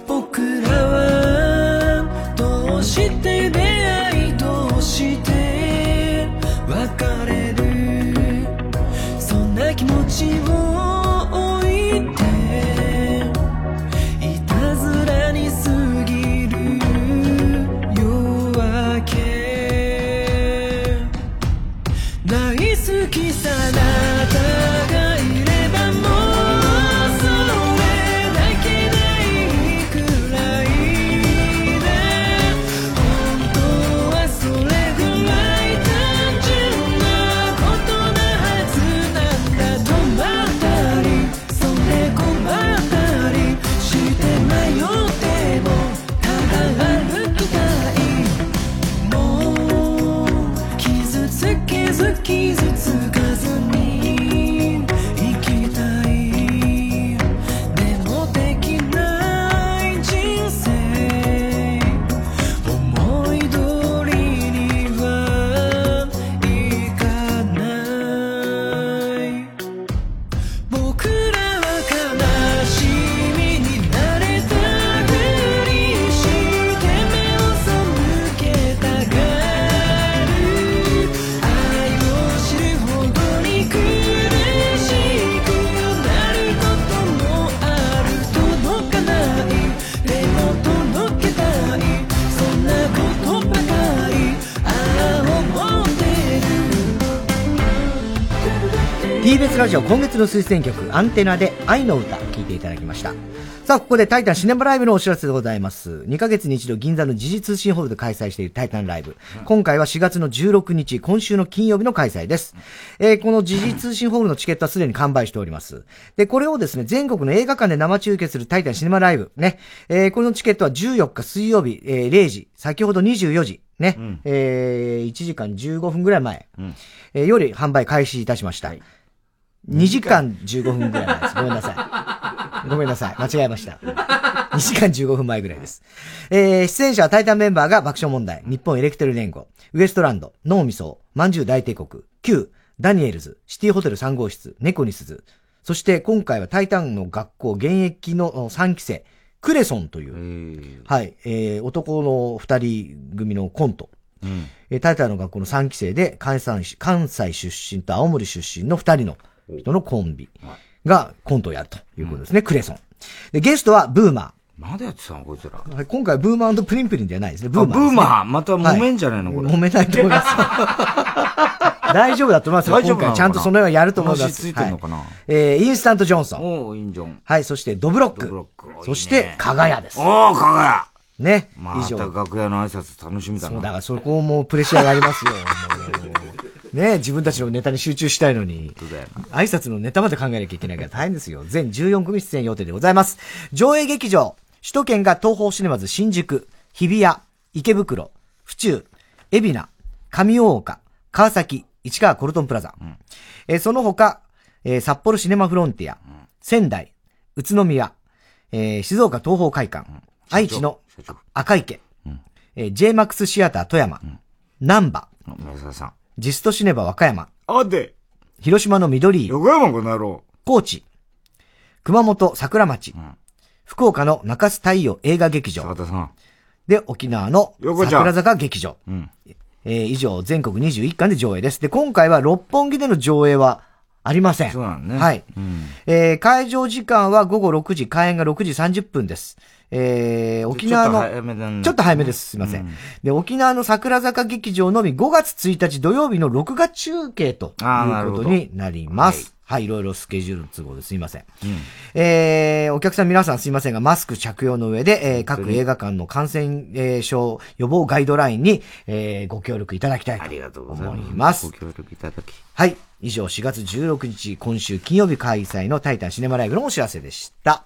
僕らはどうしてラジオ今月の推薦曲、アンテナで愛の歌、聴いていただきました。さあ、ここでタイタンシネマライブのお知らせでございます。2ヶ月に一度銀座の時事通信ホールで開催しているタイタンライブ。今回は4月の16日、今週の金曜日の開催です。えー、この時事通信ホールのチケットはすでに完売しております。で、これをですね、全国の映画館で生中継するタイタンシネマライブ。ね。えー、このチケットは14日水曜日、えー、0時、先ほど24時、ね。うん、えー、1時間15分ぐらい前、うん、えー、より販売開始いたしました。はい2時間15分ぐらい前です。ごめんなさい。ごめんなさい。間違えました。2時間15分前ぐらいです。えー、出演者はタイタンメンバーが爆笑問題、日本エレクトル連合、ウエストランド、脳みそ、まんじゅう大帝国、Q、ダニエルズ、シティホテル3号室、猫に鈴、そして今回はタイタンの学校現役の3期生、クレソンという、はい、えー、男の二人組のコント。うん、えー、タイタンの学校の3期生で関西、関西出身と青森出身の二人の人のコンビがコントをやるということですね、うん、クレソン。で、ゲストはブーマー。まだやってたのこいつら。はい、今回ブーマープリンプリンじゃないですね。ブーマー、ね、ブーマー？また揉めんじゃないの、はい、これ。揉めないと思います。大丈夫だと思いますよ。大丈夫今回ちゃんとそのようにやると思います。ついてんのかな、はい、えー、インスタントジョンソン。おインジョン。はい、そしてドブロック。ドブロック。ね、そして、かがやです。おー、かがや。ね。まあ、以上。楽屋の挨拶楽しみだな。そう、だからそこもプレッシャーがありますよ。ね自分たちのネタに集中したいのに、挨拶のネタまで考えなきゃいけないから大変ですよ。全14組出演予定でございます。上映劇場、首都圏が東方シネマズ新宿、日比谷、池袋、府中、海老名、上大岡、川崎、市川コルトンプラザ。うん、えー、その他、えー、札幌シネマフロンティア、うん、仙台、宇都宮、えー、静岡東方会館、うん、愛知の赤池、うん、えー、JMAX シアター富山、うん、南波、さん。ジストシネバ和歌山。あで。広島の緑横山この野郎。高知。熊本桜町。うん、福岡の中洲太陽映画劇場。坂田さん。で、沖縄の桜坂劇場。うん、えー、以上、全国21巻で上映です。で、今回は六本木での上映はありません。そうなんね。はい。うん、えー、会場時間は午後6時、開演が6時30分です。えー、沖縄の、ちょっと早めです。すいません。うん、で、沖縄の桜坂劇場のみ5月1日土曜日の録画中継ということになります。はい、いろいろスケジュールの都合ですいません。うん、えー、お客さん皆さんすいませんが、マスク着用の上で、えー、各映画館の感染症予防ガイドラインに、えー、ご協力いただきたいと思います。ご協力いただき。はい。以上、4月16日、今週金曜日開催のタイタンシネマライブのお知らせでした。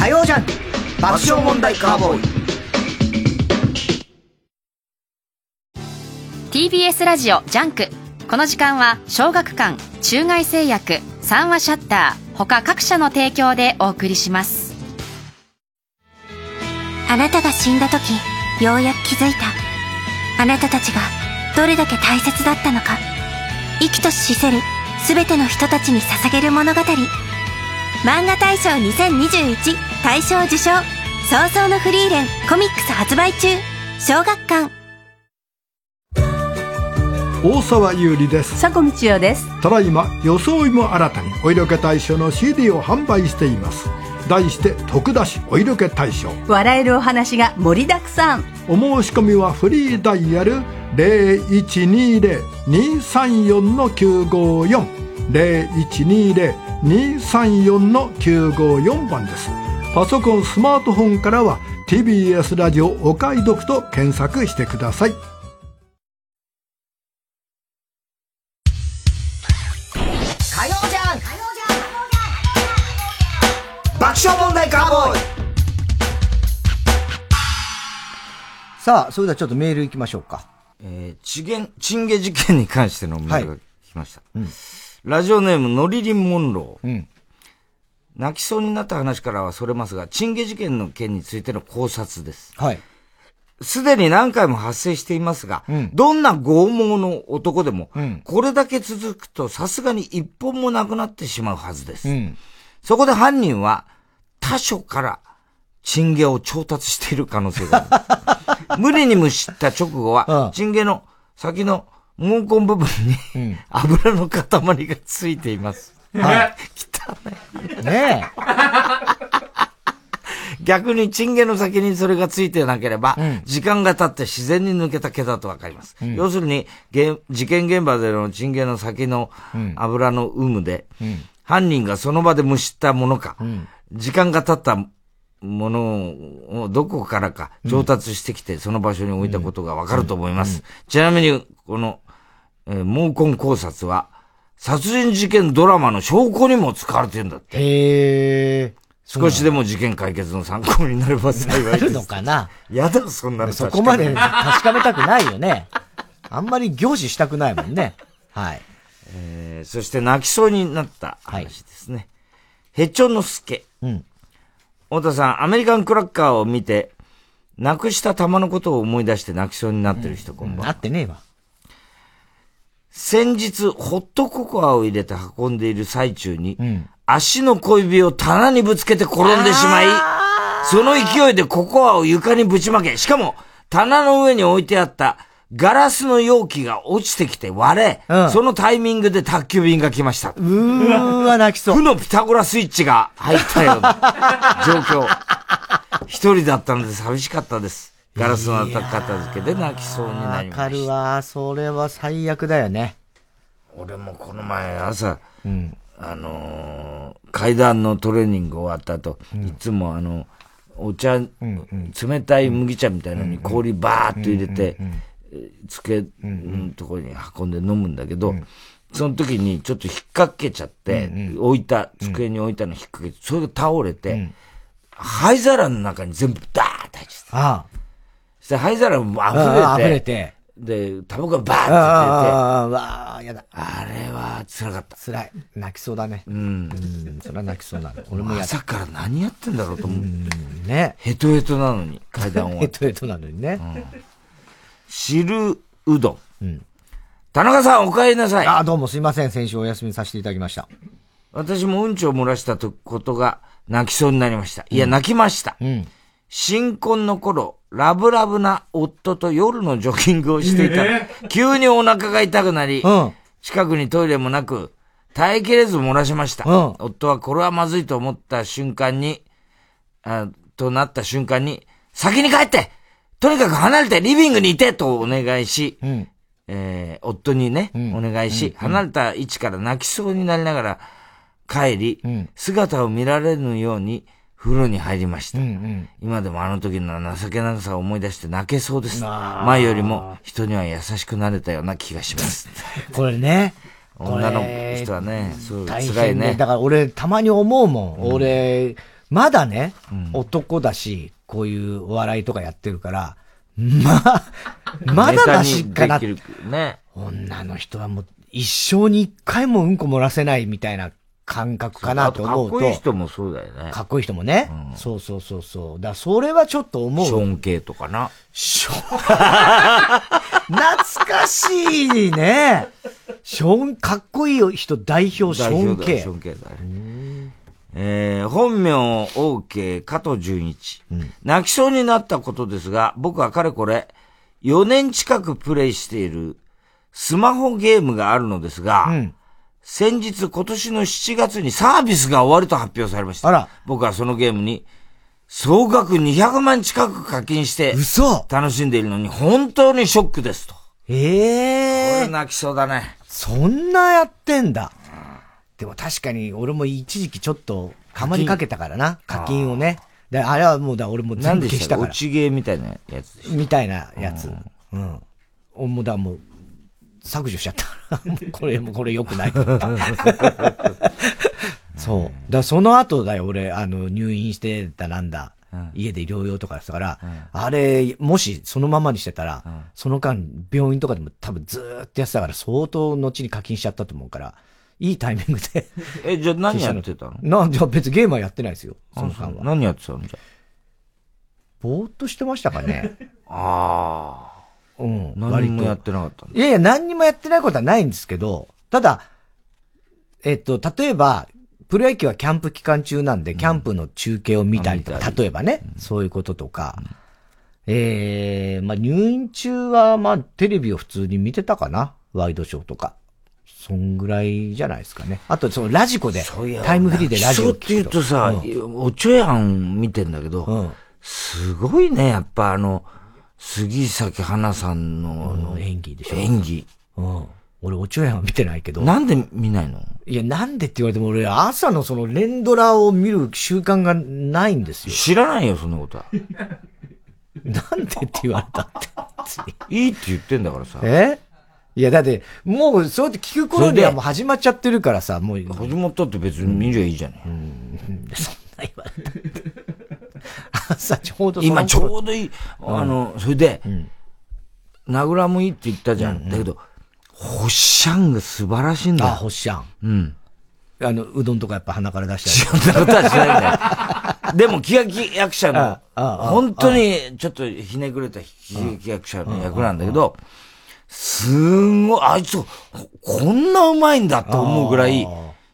火曜ジャン爆笑問題カーボーイ。TBS ラジオジャンク。この時間は小学館中外製薬三話シャッター他各社の提供でお送りします。あなたが死んだ時ようやく気づいた。あなたたちがどれだけ大切だったのか。生きとし死せる全ての人たちに捧げる物語。漫画大賞2021大賞受賞早々のフリーレンコミックス発売中。小学館。大沢優里です。佐古道夫です。ただいま装いも新たにお色気大賞の CD を販売しています。題して徳田市お色気大賞。笑えるお話が盛りだくさん。お申し込みはフリーダイヤル0120-234-954 0120-234-954番ですパソコンスマートフォンからは TBS ラジオお買い得と検索してください火曜じゃん爆笑問題カーボーイさあ、それではちょっとメール行きましょうか。えー、チゲン、チンゲ事件に関してのメールが来ました。はいうんラジオネーム、ノリリン・モンロー。うん。泣きそうになった話からはそれますが、チンゲ事件の件についての考察です。はい。すでに何回も発生していますが、うん、どんな拷問の男でも、うん、これだけ続くとさすがに一本もなくなってしまうはずです。うん、そこで犯人は他所からチンゲを調達している可能性がある。無理に蒸した直後は、チンゲの先の毛根部分に、油の塊がついています。はい。ねえ。逆にチンゲの先にそれがついてなければ、時間が経って自然に抜けた毛だとわかります。要するに、事件現場でのチンゲの先の油の有無で、犯人がその場で蒸したものか、時間が経ったものをどこからか調達してきて、その場所に置いたことがわかると思います。ちなみに、この、えー、毛根考察は、殺人事件ドラマの証拠にも使われてるんだって。へー。少しでも事件解決の参考になれば幸いです。なるのかな？やだ、そんなのそこまで確かめたくないよね。あんまり凝視したくないもんね。はい。えー、そして泣きそうになった話ですね。はい、ヘチョノスケ。うん。太田さん、アメリカンクラッカーを見て、なくした玉のことを思い出して泣きそうになってる人、うん、こんばんは。なってねえわ。先日、ホットココアを入れて運んでいる最中に、うん、足の小指を棚にぶつけて転んでしまい、その勢いでココアを床にぶちまけ、しかも、棚の上に置いてあったガラスの容器が落ちてきて割れ、うん、そのタイミングで宅急便が来ました。うーわ、泣きそう。負のピタゴラスイッチが入ったような状況。一人だったので寂しかったです。ガラスの片付けで泣きそうになりました。わかるわ。それは最悪だよね。俺もこの前朝、うん、あのー、階段のトレーニング終わった後、うん、いつもあの、お茶、うんうん、冷たい麦茶みたいなのに氷バーっと入れて、机のところに運んで飲むんだけど、その時にちょっと引っ掛けちゃって、置いた、机に置いたの引っ掛けて、それが倒れて、灰皿の中に全部ダーって入っちゃった。ああ。そして灰皿も溢れて、溢れて、で、タバコがバーって出て、ああ、わあ、やだ。あれは辛かった。辛い。泣きそうだね。うん。うん、それは泣きそうなの。俺も朝から何やってんだろうと思う。うん、ね。ヘトヘトなのに、階段を。ヘトヘトなのにね。うん汁うどん。うん。田中さん、お帰りなさい。あ、どうもすいません。先週お休みさせていただきました。私もうんちを漏らしたことが泣きそうになりました。いや、泣きました。うん。新婚の頃、ラブラブな夫と夜のジョギングをしていた。ら、急にお腹が痛くなり、うん、近くにトイレもなく、耐えきれず漏らしました。うん、夫はこれはまずいと思った瞬間に、あとなった瞬間に、先に帰ってとにかく離れてリビングにいてとお願いし、うん、えー、夫にね、うん、お願いし、うん、離れた位置から泣きそうになりながら帰り、姿を見られぬように風呂に入りました。うんうん、今でもあの時の情けなさを思い出して泣けそうです。前よりも人には優しくなれたような気がします。これね。女の人はね、そう、辛いね。だから俺たまに思うもん。俺、まだね、男だし、こういうお笑いとかやってるから、まあ、まだましかな。ね。女の人はもう一生に一回もうんこ漏らせないみたいな感覚かなと思うと。かっこいい人もそうだよね。かっこいい人もね。うん、そうそうそうそう。だそれはちょっと思う。ショーン系とかな。ショーン。懐かしいね。ショーン、かっこいい人代表ショーン系。ショーン系だね。えー、本名 OK 加藤純一、うん、泣きそうになったことですが、僕はかれこれ、4年近くプレイしているスマホゲームがあるのですが、うん、先日今年の7月にサービスが終わると発表されました。あら。僕はそのゲームに、総額200万近く課金して、嘘楽しんでいるのに本当にショックですと。ええー。これ泣きそうだね。そんなやってんだ。でも確かに俺も一時期ちょっとかまりかけたからな、課金をね。で、あれはもうだ、俺も全部消したから。落ちゲーみたいなやつでしみたいなやつ。うん。うん。もうだ、もう、削除しちゃった。これもこれ良くない そう。だその後だよ、俺、あの、入院してたなんだ。うん、家で療養とかしたから、うん、あれ、もしそのままにしてたら、うん、その間、病院とかでも多分ずーっとやってたから、相当後に課金しちゃったと思うから、いいタイミングで え、じゃあ何やってたの？な、じゃあ別にゲームはやってないですよ。その間は。何やってたのじゃぼーっとしてましたかね。ああ。うん。何もやってなかったいやいや、何にもやってないことはないんですけど、ただ、えっと、例えば、プロ野球はキャンプ期間中なんで、キャンプの中継を見たりとか、例えばね、そういうこととか、ええまあ入院中は、まあテレビを普通に見てたかな？ワイドショーとか。そんぐらいじゃないですかね。あと、そのラジコで、タイムフリーでラジオ聞くって言うとさ、うん、おちょやん見てんだけど、うん、すごいね、やっぱあの、杉咲花さんの、演技でしょ。演技。うん。俺、おちょやんは見てないけど。なんで見ないの？いや、なんでって言われても俺、朝のその連ドラを見る習慣がないんですよ。知らないよ、そんなことは。なんでって言われたって。いいって言ってんだからさ。え？いや、だって、もう、そうやって聞く頃にはもう始まっちゃってるからさ、もう。始まったって別に見りゃいいじゃない。うん、そんな言われた。朝ちょうど今ちょうどいい。あの、それで、名倉もいいって言ったじゃん。だけど、ホッシャンが素晴らしいんだよ。あ、ホッシャン。うん。あの、うどんとかやっぱ鼻から出したり。そんなことはしないんだよ。でも、喜劇役者の、本当にちょっとひねくれた喜劇役者の役なんだけど、すんごい、あいつ、こんなうまいんだと思うぐらい、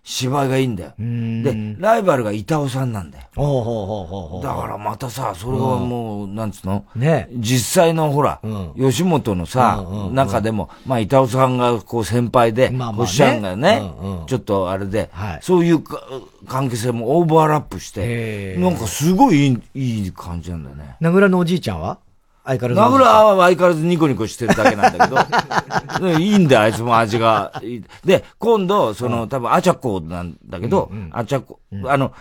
芝居がいいんだよ。で、ライバルが板尾さんなんだよ。ほうほうほうほうだからまたさ、それはもう、なんつうの？ね。実際のほら、吉本のさ、中でも、まあ板尾さんがこう先輩で、おっしゃんがね、ちょっとあれで、そういう関係性もオーバーラップして、なんかすごいいい、いい感じなんだよね。名倉のおじいちゃんは？相変わらず。名倉は相変わらずニコニコしてるだけなんだけど、いいんだよ、あいつも味が。で、今度、その、多分、アチャコなんだけど、アチャコ、あの、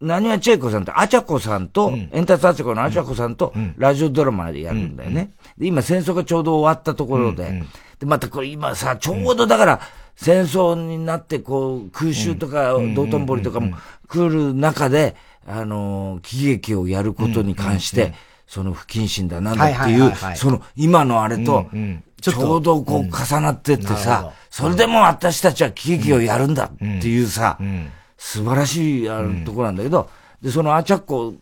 何はチェイコさんって、アチャコさんと、エンタツアチャコのアチャコさんと、ラジオドラマでやるんだよね。で、今戦争がちょうど終わったところで、で、またこれ今さ、ちょうどだから、戦争になって、こう、空襲とか、道頓堀とかも来る中で、あの、喜劇をやることに関して、その不謹慎だなんだっていう、その今のあれと、ちょうどこう重なってってさ、それでも私たちは喜劇をやるんだっていうさ、素晴らしいあるとこなんだけど、で、そのアチャッコ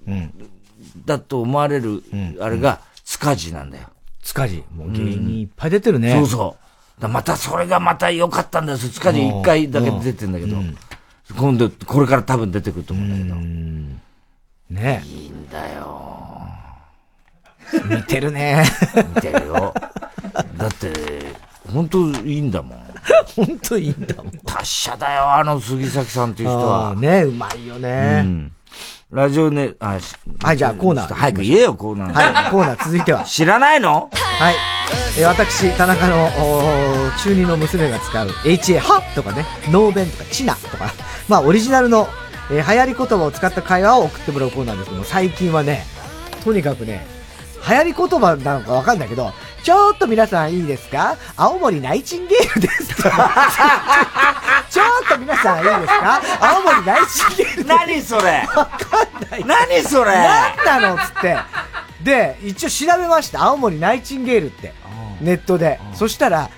だと思われる、あれが、塚地なんだよ。塚地。もう芸人いっぱい出てるね。そうそう。またそれがまた良かったんだよ。塚地一回だけ出てんだけど、今度、これから多分出てくると思うんだけど。ね。いいんだよ。似てるね。似てるよ。だって、本当いいんだもん。本当いいんだもん。達者だよ、あの杉崎さんっていう人は。ね、うまいよね。うん。ラジオね、あ、はい、じゃあコーナー。早く言えよ、コーナー。はい、コーナー続いては。知らないの？はい。え私、田中の中二の娘が使う HA はとかね、ノーベンとかチナとか、まあオリジナルの、えー、流行り言葉を使った会話を送ってもらうコーナーですけども、最近はね、とにかくね、流行り言葉なのかわかんないけど、ちょっと皆さんいいですか？青森ナイチンゲールです ちょっと皆さんいいですか？青森ナイチンゲールです。何それ？わかんない。何それ？何なのつって。で、一応調べました。青森ナイチンゲールって。ネットで。そしたら、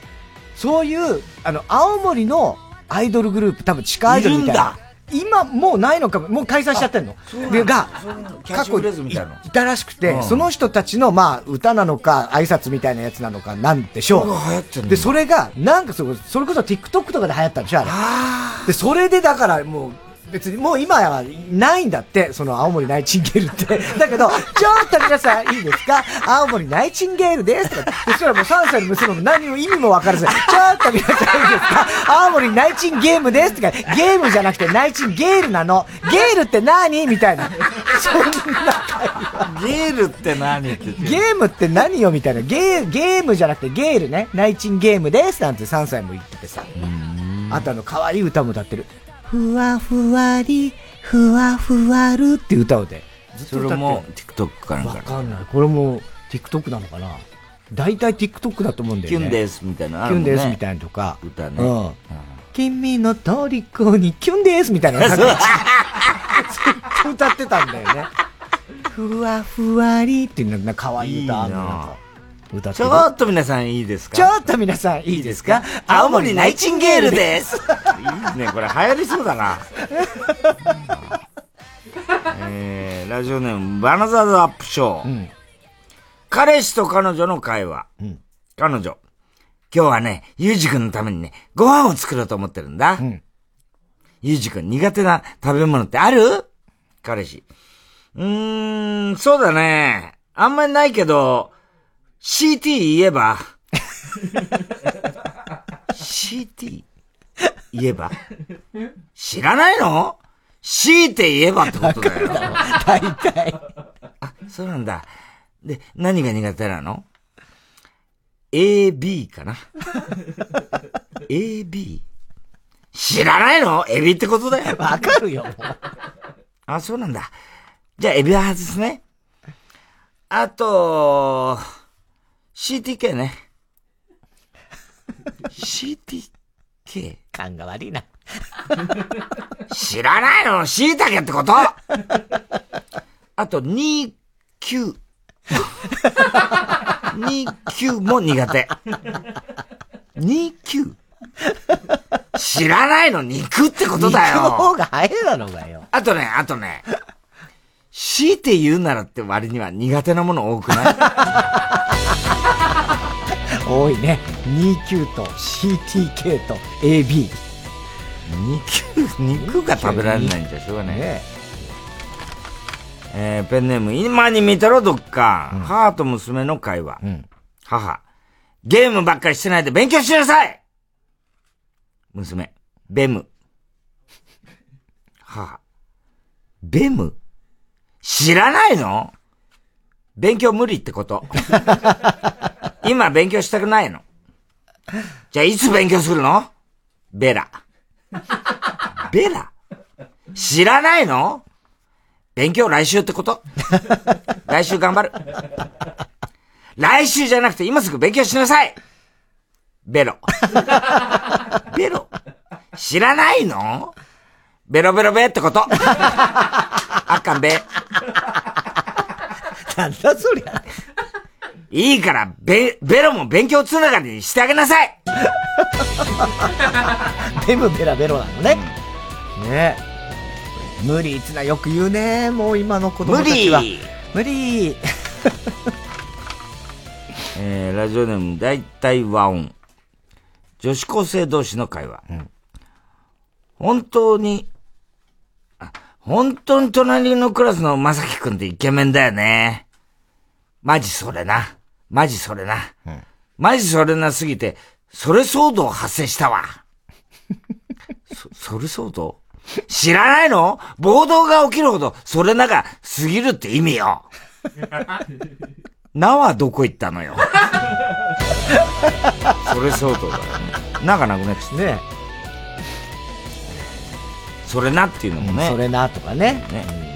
そういう、あの、青森のアイドルグループ、多分地下アイドルみたいな。今もうないのかもう解散しちゃってんの。でが過去いたらしくて、その人たちのまあ歌なのか挨拶みたいなやつなのかなんでしょう。でそれがなんかそれこそ TikTok とかで流行ったんでしょあれ。でそれでだからもう別にもう今はないんだって、その青森ナイチンゲールって。だけど、ちょっと皆さんいいですか？青森ナイチンゲールですとか。そしたらもう3歳の娘も何も意味もわからず、ちょっと皆さんいいですか？青森ナイチンゲームですとか、ゲームじゃなくてナイチンゲールなの。ゲールって何？みたいな。そんな。ゲールって何ってゲームって何よ？みたいな。ゲー、ゲームじゃなくてゲールね。ナイチンゲームですなんて3歳も言っててさ。あとあの、可愛い歌も歌ってる。ふわふわり、ふわふわるって歌うで。それも TikTok かなんかわかんない。これも TikTok なのかな大体 TikTok だと思うんだよね。キュンですみたいな、ね、キュンですみたいなとか。歌ね。うん。うん、君の虜にキュンですみたいな。ずっと歌ってたんだよね。ふわふわりっていうのが可愛い歌あるの。歌ちょっと皆さんいいですか？ちょっと皆さんいいですか？青森ナイチンゲールですいいね、これ流行りそうだな。えー、ラジオネーム、バナザーズアップショー。うん、彼氏と彼女の会話。うん、彼女。今日はね、ゆうじくんのためにね、ご飯を作ろうと思ってるんだ。うん、ゆうじくん苦手な食べ物ってある？彼氏。うーん、そうだね。あんまりないけど、CT 言えば CT? 言えば知らないの？強いて言えばってことだよ。大体。あ、そうなんだ。で、何が苦手なの ?AB かな ?AB? 知らないの？エビってことだよ。わかるよ。あ、そうなんだ。じゃあ、エビは外すね。あと、CTK ね。CTK? 勘が悪いな。知らないの？椎茸ってこと？あと、2、9。2、9も苦手。2、9? 知らないの？肉ってことだよ。肉の方が早いだろうがよ。あとね、あとね、強いて言うならって割には苦手なもの多くない？多いね。29と CTK と AB。肉、肉が食べられないんじゃしょうがない。ねえー、ペンネーム、今に見たろ、どっか。うん、母と娘の会話。うん、母、ゲームばっかりしてないで勉強しなさい娘、ベム。母、ベム？知らないの？勉強無理ってこと。今勉強したくないの？じゃあいつ勉強するの？ベラ。ベラ？知らないの？勉強来週ってこと？来週頑張る。来週じゃなくて今すぐ勉強しなさいベロ。ベロ知らないの？ベロベロベってこと あっかんべ。なんだそりゃ。いいから、ベ、ベロも勉強つながりにしてあげなさい ベムベラベロなのね。ね無理つなよく言うね。もう今の子供たちは。無理無理 えー、ラジオネーム、だいたい和音。女子高生同士の会話。うん、本当に、本当に隣のクラスのまさきくんってイケメンだよね。マジそれな。マジそれな。うん、マジそれなすぎて、それ騒動発生したわ。そ、それ騒動？知らないの？暴動が起きるほど、それなが過ぎるって意味よ。なはどこ行ったのよ。それ相当だよね。ながなくなっちゃった。ねそれなっていうのもね。それなとかね。ね。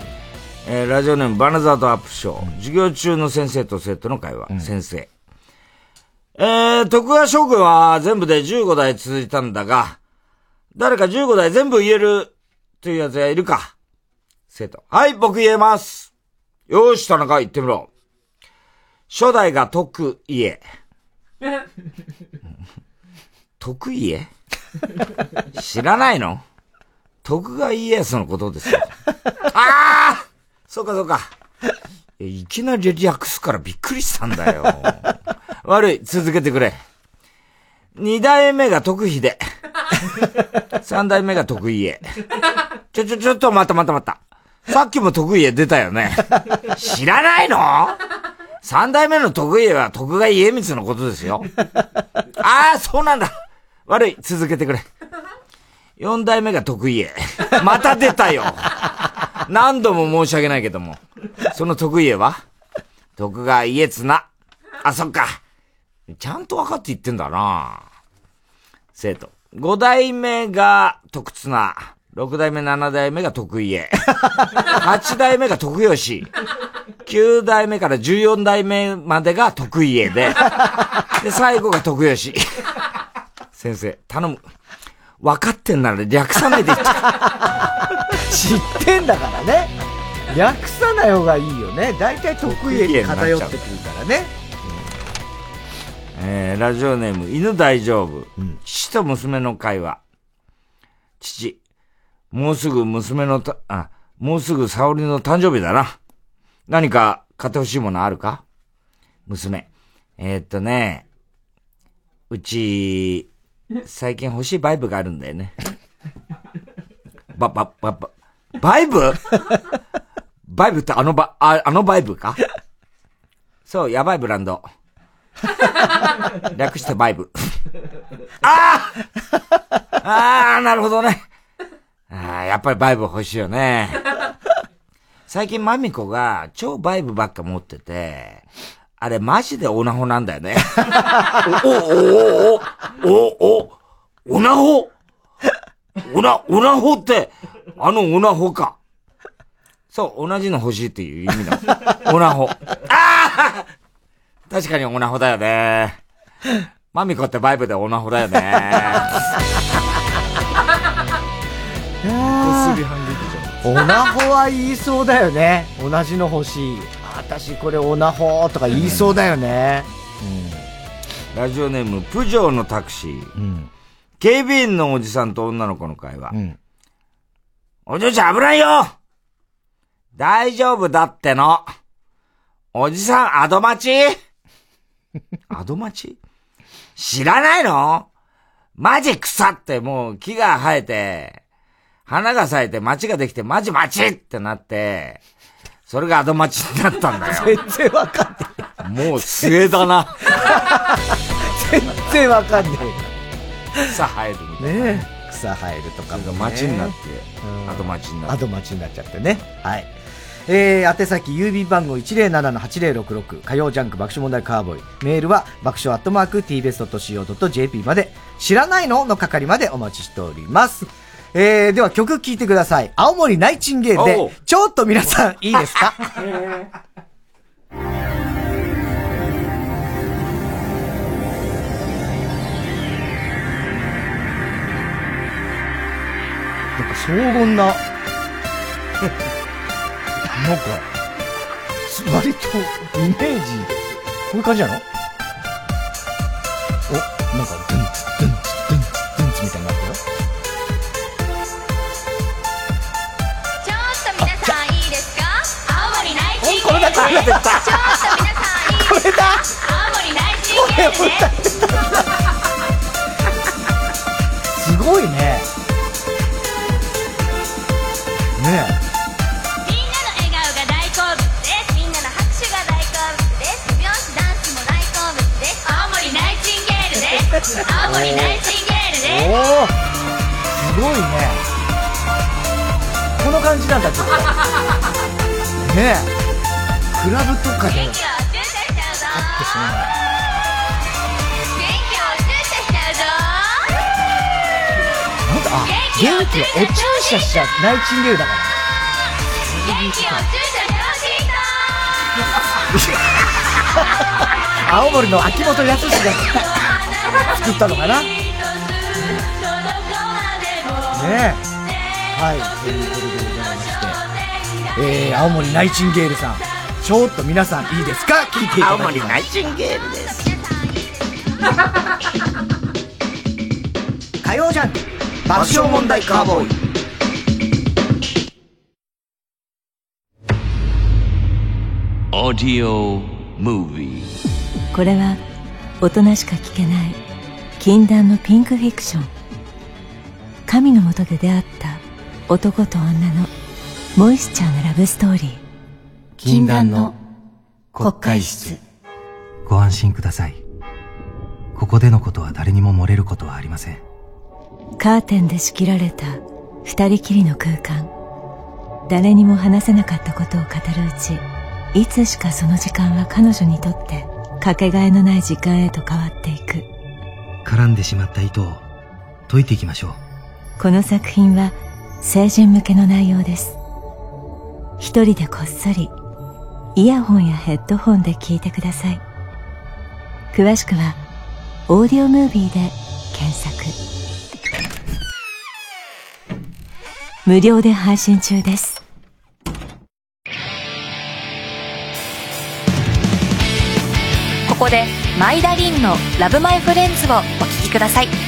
えー、ラジオネームバナザードアップショー、うん、授業中の先生と生徒の会話。うん、先生。えー、徳川将軍は全部で15代続いたんだが、誰か15代全部言えるというやつがいるか生徒。はい、僕言えます。よし、田中言ってみろ。初代が徳家。徳家？知らないの？徳川家康のことですよ。ああそうかそうか。いきなり略すからびっくりしたんだよ。悪い、続けてくれ。二代目が徳秀。三代目が徳家。ちょちょちょっと待った待った待った。さっきも徳家出たよね。知らないの？三代目の徳家は徳川家光のことですよ。ああ、そうなんだ。悪い、続けてくれ。四代目が徳家。また出たよ。何度も申し訳ないけども。その徳家は？徳川家綱。あ、そっか。ちゃんと分かって言ってんだな生徒。五代目が徳綱。六代目、七代目が徳家。八代目が徳吉。九代目から十四代目までが徳家で。で、最後が徳吉。先生、頼む。分かってんなら略さないで。知ってんだからね。略さない方がいいよね。大体得意に偏ってくるからね。えー、ラジオネーム、犬大丈夫。うん、父と娘の会話。父、もうすぐ娘のた、あ、もうすぐ沙織の誕生日だな。何か買ってほしいものあるか？娘。えー、っとね、うち、最近欲しいバイブがあるんだよね。ば、ば、ば、ば、バイブ？バイブってあのば、ああのバイブか？そう、やばいブランド。略してバイブ。ああああ、なるほどね。ああ、やっぱりバイブ欲しいよね。最近マミコが超バイブばっか持ってて、あれマジでオナホなんだよね。お、お、お、お、お、お、オナホオナ、オナホって、あのオナホか。そう、同じの欲しいっていう意味の。オナホ。ああ確かにオナホだよね。マミコってバイブでオナホだよね。こすり反撃じゃん。オナホは言いそうだよね。同じの欲しい。私これオナホとか言いそうだよね。うん、ラジオネーム、プジョーのタクシー。うん、警備員のおじさんと女の子の会話。うん、お嬢ちゃん危ないよ大丈夫だっての。おじさん、アドマチ アドマチ知らないの？マジ腐ってもう木が生えて、花が咲いて街ができてマジ街ってなって、それがアドマチになったんだよ。全然わかんない。もう末だな。全然わかんない。草生えるみたいな。ね草生えるとかも、ね。街になって、アドマチになって。アドマチになっちゃってね。はい。えー、宛先郵便番号107-8066火曜ジャンク爆笑問題カーボーイメールは爆笑アットマーク tbs.co.jp まで知らないの？の係までお待ちしておりますえー、では曲聴いてください。青森ナイチンゲールでちょっと皆さん いいですか？なんか荘厳な なんか、割と、イメージ、こういう感じなの？お、なんか、地これだ、これだ。ちょっと皆さんいいですごいね。ねお注射しちゃうナイチンゲールだから。元気を注射と青森の秋元康が作ったのかな。ねえ。はいということでございまして。えー、青森ナイチンゲールさん。ちょっと皆さんいいですか？聞いていただき青森ナイチンゲールです。火曜ジャンク爆笑問題カーボーイ。これは大人しか聞けない禁断のピンクフィクション。神のもとで出会った男と女のモイスチャーなラブストーリー。禁断の国会室。ご安心ください。ここでのことは誰にも漏れることはありませんカーテンで仕切られた二人きりの空間。誰にも話せなかったことを語るうちいつしかその時間は彼女にとってかけがえのない時間へと変わっていく。絡んでしまった糸を解いていきましょう。この作品は成人向けの内容です。一人でこっそりイヤホンやヘッドホンで聞いてください。詳しくはオーディオムービーで検索無料で配信中です。ここでマイダリンの「ラブマイフレンズをお聴きください。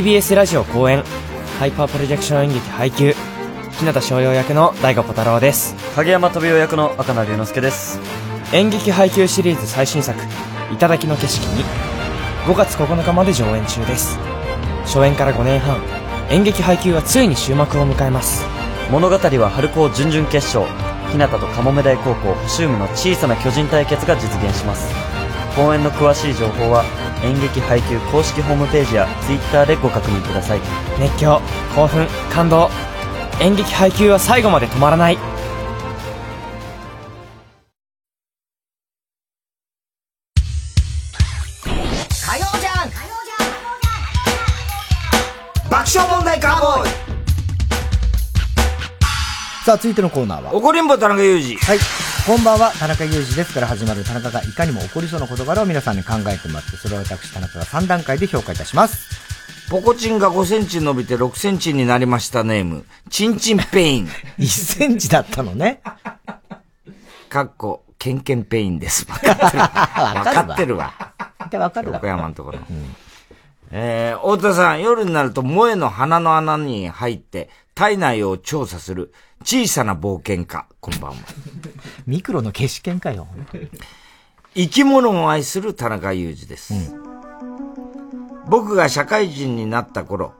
TBS ラジオ公演ハイパープロジェクション演劇配給日向翔陽役の大悟小太郎です。影山飛雄役の赤名龍之介です。演劇配給シリーズ最新作「頂の景色に」5月9日まで上演中です。初演から5年半演劇配給はついに終幕を迎えます。物語は春高準々決勝日向とかもめ大高校シウムの小さな巨人対決が実現します。公演の詳しい情報は演劇配給公式ホームページや Twitter でご確認ください。熱狂興奮感動。演劇配給は最後まで止まらない。さあ、続いてのコーナーは怒りんぼ田中裕二。はい。こんばんは、田中裕二ですから始まる田中がいかにも起こりそうな事柄を皆さんに考えてもらって、それを私田中が3段階で評価いたします。ポコチンが5センチ伸びて6センチになりましたネーム、チンチンペイン。1センチだったのね。かっこ、ケンケンペインです。わかってる。わかってるわ。わかるわ。横山のところ。えー、太田さん、夜になると萌えの鼻の穴に入って、体内を調査する小さな冒険家。こんばんは。ミクロの消し剣かよ。生き物を愛する田中裕二です。僕が社会人になった頃、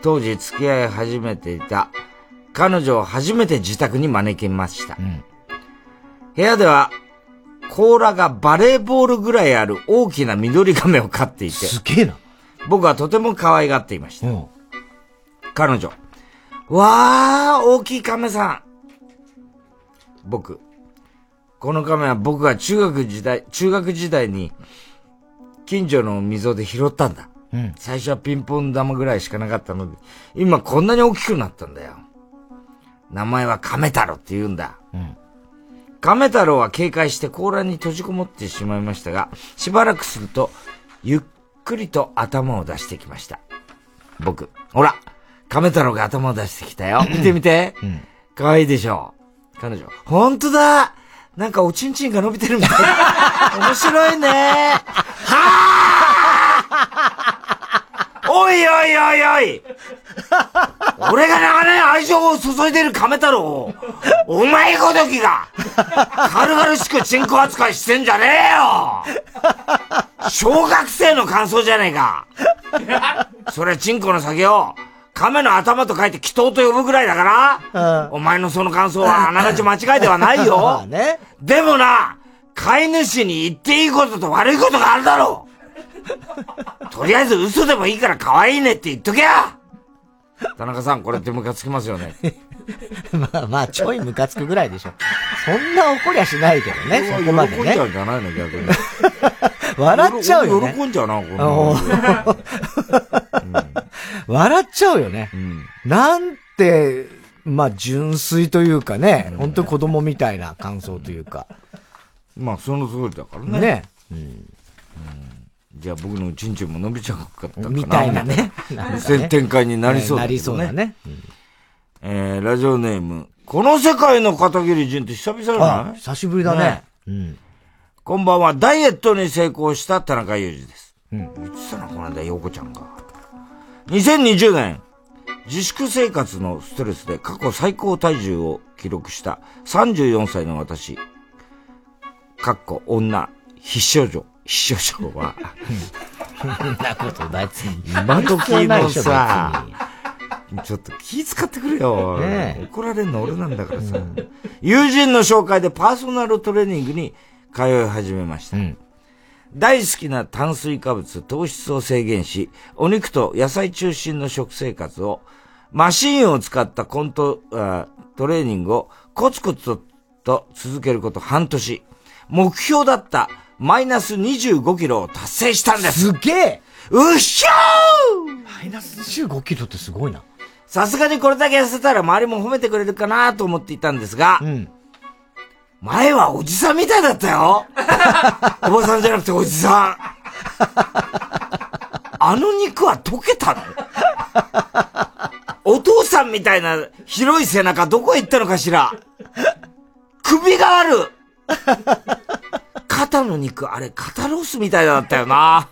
当時付き合い始めていた彼女を初めて自宅に招きました。部屋では、甲羅がバレーボールぐらいある大きな緑亀を飼っていて、すげえな。僕はとても可愛がっていました。彼女、わー、大きい亀さん。僕、この亀は僕が中学時代、中学時代に、近所の溝で拾ったんだ。うん最初はピンポン玉ぐらいしかなかったので、今こんなに大きくなったんだよ。名前は亀太郎って言うんだ。うん亀太郎は警戒して甲羅に閉じこもってしまいましたが、しばらくすると、ゆっくりと頭を出してきました。僕、ほら、亀太郎が頭を出してきたよ。見て見て。可愛いでしょ？彼女、ほんとだなんかおちんちんが伸びてるみたい。面白いねはぁ おいおいおいおい 俺が長年愛情を注いでる亀太郎お前ごときが軽々しくチンコ扱いしてんじゃねえよ。小学生の感想じゃねえか。それチンコの先を亀の頭と書いて祈祷と呼ぶぐらいだから、お前のその感想はあながち間違いではないよ。まあね。でもな、飼い主に言っていいことと悪いことがあるだろう。とりあえず嘘でもいいから可愛いねって言っとけや田中さん、これってムカつきますよね。まあまあ、ちょいムカつくぐらいでしょ。そんな怒りゃしないけどね、そこまでね喜んじゃ。うんじゃないの、逆に。笑っちゃうよね。喜んじゃうな、こおの。笑っちゃうよね。なんて、まあ、純粋というかね、本当に子供みたいな感想というか。まあ、その通りだからね。ね。じゃあ僕のチンチンも伸びちゃうかったかな。みたいなねなんかね展開になりそうだなり。そうだね。えー、ラジオネーム、この世界の片桐仁って久々じゃない？あ久しぶりだね。うん。こんばんは、ダイエットに成功した田中裕二です。うん。言ってたな、この間、陽子ちゃんが。2020年、自粛生活のストレスで過去最高体重を記録した34歳の私、かっこ女、必勝女、必勝女は、そんなこと別に。今時のさない、ちょっと気使ってくれよ。ねえ怒られんの俺なんだからさ。友人の紹介でパーソナルトレーニングに通い始めました。大好きな炭水化物、糖質を制限し、お肉と野菜中心の食生活を、マシンを使ったコント、あトレーニングをコツコツとと続けること半年。目標だったマイナス25キロを達成したんです。すげえうっしょーマイナス25キロってすごいな。さすがにこれだけ痩せたら周りも褒めてくれるかなと思っていたんですが、前はおじさんみたいだったよ。おばさんじゃなくておじさん。あの肉は溶けたの？お父さんみたいな広い背中どこへ行ったのかしら？首がある肩の肉、あれ肩ロースみたいだったよな。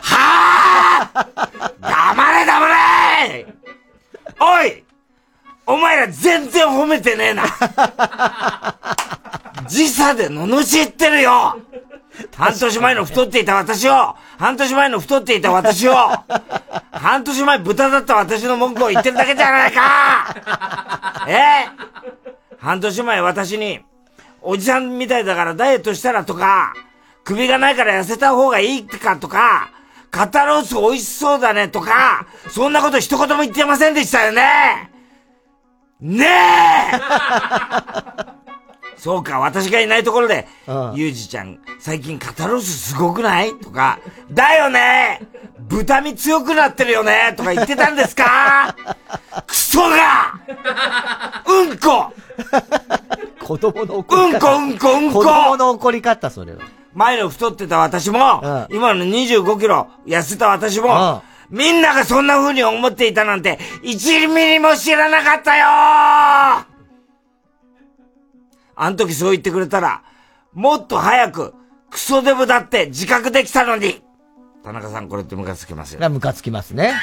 は黙れ黙れ！おい！お前ら全然褒めてねえな。時差で罵ってるよ。半年前の太っていた私を、半年前の太っていた私を、半年前豚だった私の文句を言ってるだけじゃないか。ええ？半年前私に、おじさんみたいだからダイエットしたらとか、首がないから痩せた方がいいかとか、肩ロース美味しそうだねとか、そんなこと一言も言ってませんでしたよね。ねえ。そうか、私がいないところで、ゆうじちゃん、最近肩ロースすごくないとか、だよね。豚身強くなってるよねとか言ってたんですか？クソが！うんこ子供の怒り方。うんこうんこうんこ子供の怒り方、それは。前の太ってた私も、今の25キロ痩せた私も、みんながそんな風に思っていたなんて、1ミリも知らなかったよ。あの時そう言ってくれたら、もっと早く、クソデブだって自覚できたのに田中さんこれってムカつきますよ。ムカつきますね。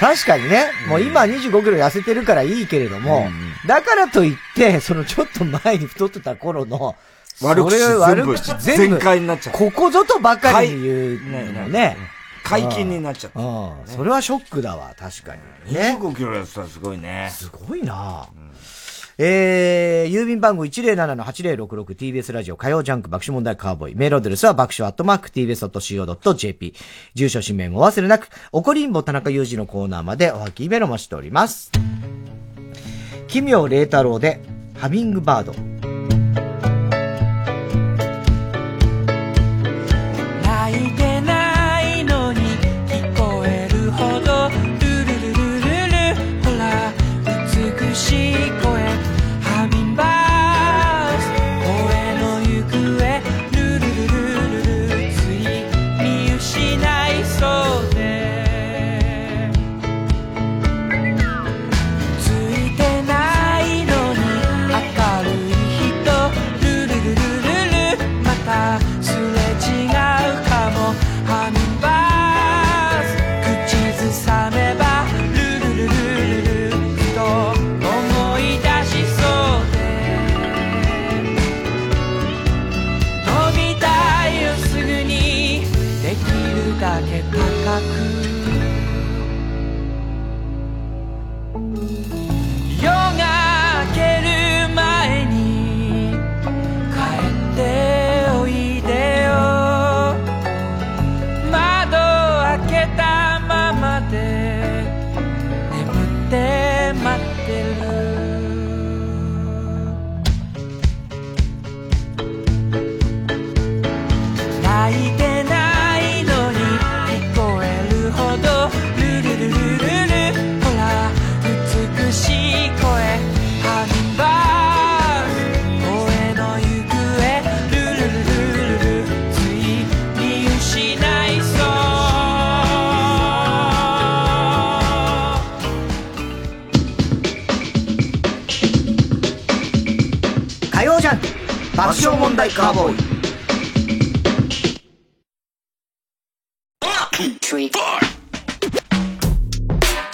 確かにね、もう今25キロ痩せてるからいいけれども、だからといって、そのちょっと前に太ってた頃の、悪口悪口全部全開になっちゃう。ここぞとばかり言うのね。解禁になっちゃった、ね。それはショックだわ、確かに。ね、25キロやってたらすごいね。すごいな、うんえー、郵便番号 107-8066TBS ラジオ火曜ジャンク爆笑問題カーボーイ。メールアドレスは爆笑アットマーク TBS.CO.JP。住所氏名も忘れなく、おこりんぼ田中裕二のコーナーまでおはきメロもしております。奇妙霊太郎で、ハミングバード。泣いてないのに聞こえるほど爆笑問題カーボーイ。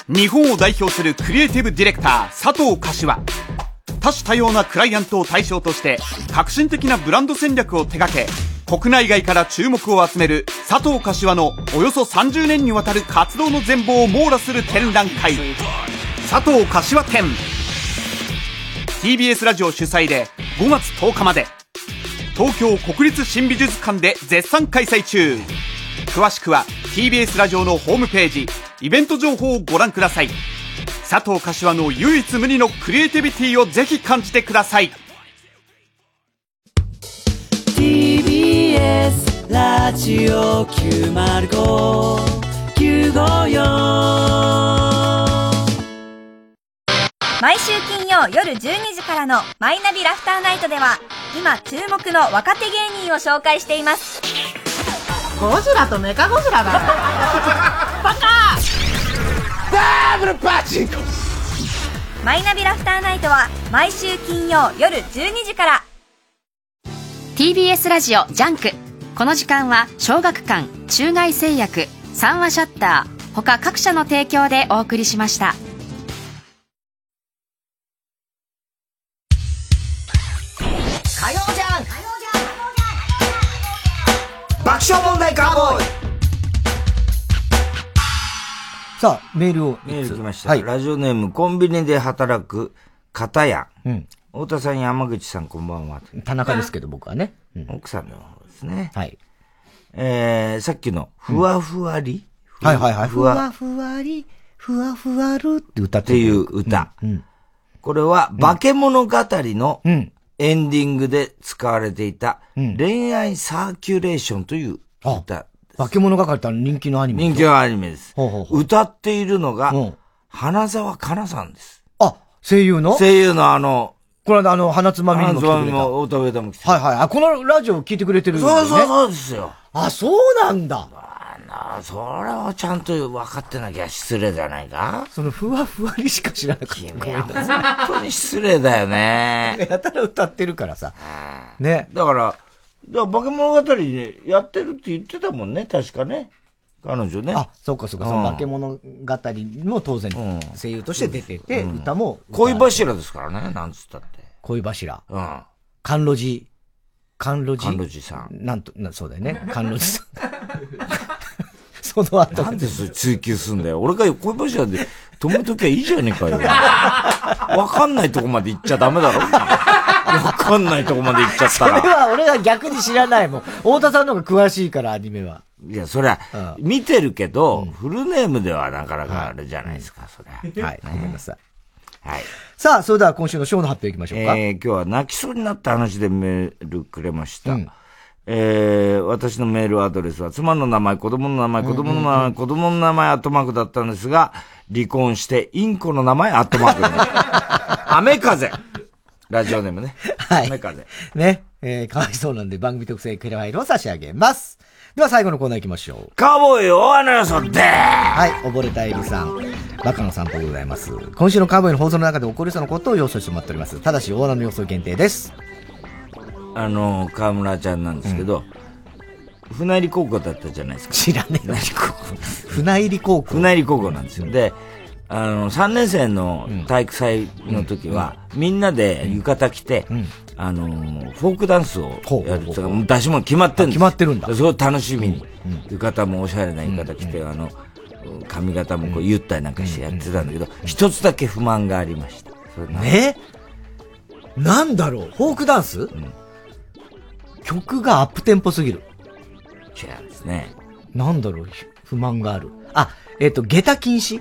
日本を代表するクリエイティブディレクター佐藤柏。多種多様なクライアントを対象として革新的なブランド戦略を手掛け国内外から注目を集める佐藤柏のおよそ30年にわたる活動の全貌を網羅する展覧会。佐藤柏展。TBS ラジオ主催で5月10日まで。東京国立新美術館で絶賛開催中。詳しくは TBS ラジオのホームページイベント情報をご覧ください。佐藤柏の唯一無二のクリエイティビティをぜひ感じてください。TBS ラジオ905954毎週金曜夜12時からのマイナビラフターナイトでは今注目の若手芸人を紹介しています。ゴジラとメカゴジラだ。バカ!ダブルパチンコマイナビラフターナイトは毎週金曜夜12時から。TBS ラジオジャンク。この時間は小学館中外製薬三話シャッター他各社の提供でお送りしました爆笑問題カーボーイさあ、メールを。メール来ました。はい、ラジオネーム、コンビニで働く、片屋。うん。太田さん、山口さん、こんばんは。田中ですけど、僕はね。うん、奥さんの方ですね。はい。えー、さっきの、ふわふわり、うん、はいはいはい。ふわふわり、ふわふわるって歌っていう歌。うん、これは、化け物語のエンディングで使われていた、恋愛サーキュレーションという歌。化け物語って人気のアニメ人気のアニメです。ほうほうほう歌っているのが、花沢香菜さんです。あ、声優の？声優のあの、この間、あの、花つまみにも来てくれた。花つまみも、太田上田も来てはいはい。あ、このラジオ聞いてくれてるんですね。そうそうそうですよ。あ、そうなんだ。あそれをちゃんと分かってなきゃ失礼じゃないか？そのふわふわにしか知らなくて。君は本当に失礼だよね。やたら歌ってるからさ。ね。だから、だから化け物語でやってるって言ってたもんね、確かね。彼女ね。あ、そうかそうか、その化け物語も当然声優として出てて、歌も。恋柱ですからね、なんつったって。恋柱。うん。甘露寺。甘露寺。甘露寺さん。なんと、なそうだよね。甘露寺さん。その後。なんでそれ追求すんだよ。俺が恋柱で止めときゃいいじゃねえかよ。わかんないとこまで行っちゃダメだろ。わかんないとこまで行っちゃったら。それは俺は逆に知らないもん。太田さんの方が詳しいから、アニメは。いや、そりゃ、見てるけど、フルネームではなかなかあれじゃないですか、そりゃ。はい、ごめんなさい。はい。さあ、それでは今週のショーの発表いきましょうか。えー、今日は泣きそうになった話でメールくれました。うん、えー、私のメールアドレスは、妻の名前、子供の名前、子供の名前、子供の名前、アットマークだったんですが、離婚して、インコの名前、アットマークに。雨風。ラジオネームね。はい。雨風。ね。えー、かわいそうなんで番組特製クリアファイルを差し上げます。では最後のコーナー行きましょう。カーボーイ大穴予想でーはい、溺れたエビさん。バカの散歩でございます。今週のカーボーイの放送の中で起こりそうなことを予想してもらっております。ただし、大穴の予想限定です。あの、河村ちゃんなんですけど、うん、船入高校だったじゃないですか。知らねえ。船入高校。船入高校。船入高校なんですよ。で、あの、3年生の体育祭の時は、うん、みんなで浴衣着て、うん、あの、フォークダンスをやる。出し物決まってるんです決まってるんだ。すごい楽しみに。浴衣もおしゃれな浴衣着て、あの、髪型もこう、ゆったりなんかしてやってたんだけど、一つだけ不満がありました。ねなんだろうフォークダンス、曲がアップテンポすぎる。違うんですね。なんだろう不満がある。あ、えっ、ー、と、下駄禁止？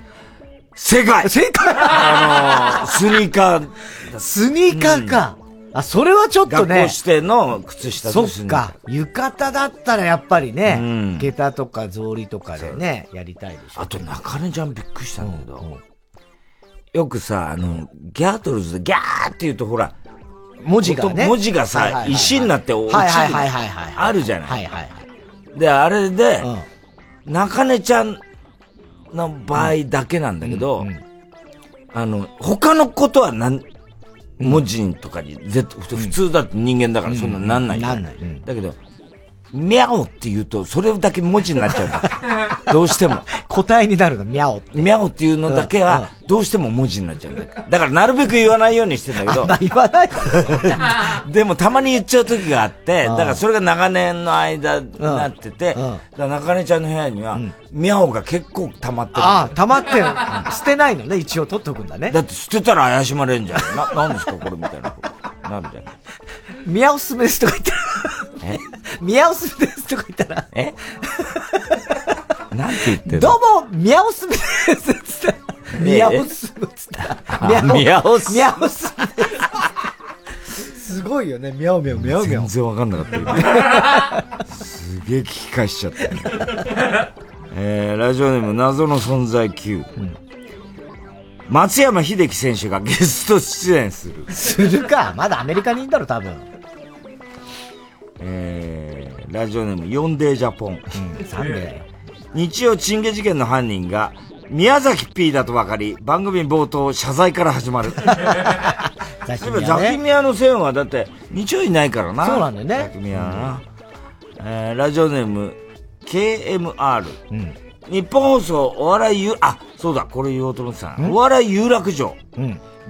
正解正解あのー、スニーカー。スニーカーか。うん、あ、それはちょっとね。学校指定の靴下そっか。浴衣だったらやっぱりね、うん、下駄とか草履とかでね、やりたいでしょ。あと、中根ちゃんびっくりしたんだけど、うんうん、よくさ、あの、ギャートルズでギャーって言うとほら、文字がね。文字がさ、石になって落ちる。はいはいはいはい。あるじゃない。はいはい。で、あれで、中根ちゃんの場合だけなんだけど、あの、他のことはなん、文字とかに、絶普通だって人間だからそんななんない。なんない。だけど、ミャオって言うと、それだけ文字になっちゃうんだ。どうしても。答えになるの、ミャオって。ミャオっていうのだけは、どうしても文字になっちゃうんだ。だからなるべく言わないようにしてんだけど。言わない でもたまに言っちゃう時があって、だからそれが長年の間になってて、だ中根ちゃんの部屋には、ミャオが結構溜まってる。ああ、溜まってる。捨てないのね、一応取っとくんだね。だって捨てたら怪しまれんじゃん。な、なんですかこれみたいな。なるじゃん。ミャオスメスとか言ったら。え？ミャオスメスとか言ったら。え？なんて言ってるどうも、ミャオスメスっつったら。ミャオスメスったら。ミャオス。ミャオスメス。すごいよね、ミャオミャオ、ミャオミャオ。全然わかんなかったよ。すげえ聞き返しちゃった。えー、ラジオネーム謎の存在 Q。うん松山秀樹選手がゲスト出演する。するか。まだアメリカにいんだろ、多分。えー、ラジオネーム、ヨンデージャポン。うん、サンデー。日曜チンゲ事件の犯人が、宮崎 P だと分かり、番組冒頭、謝罪から始まる。ザキミヤ、ね、ザキミヤの線はだって、日曜いないからな。そうなんだよね。ザキミヤな。うん、えー、ラジオネーム、KMR。うん日本放送お笑いゆ、あ、そうだ、これ言おうと思ってたお笑い有楽町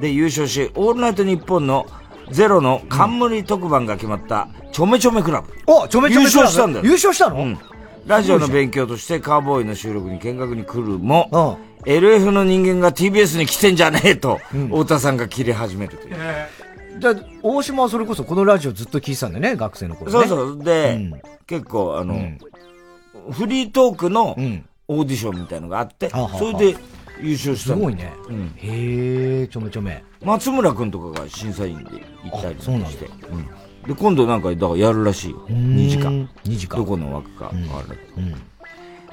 で優勝し、オールナイトニッポンのゼロの冠特番が決まった、ちょめちょめクラブ。おちょめちょめクラブ。優勝したんだよ。優勝したの？うん。ラジオの勉強としてカーボーイの収録に見学に来るも、LF の人間が TBS に来てんじゃねえと、太田さんが切れ始めるという。じゃあ、大島はそれこそこのラジオずっと聞いてたんだよね、学生の頃、ね。そうそう。で、結構あの、フリートークのオーディションみたいのがあって、それで優勝したすごいね。うん、へえ、ちょめちょめ。松村君とかが審査員で行ったりして。うん、で、今度なんか、だからやるらしいよ。2時間。2時間。どこの枠か、あれ、うん、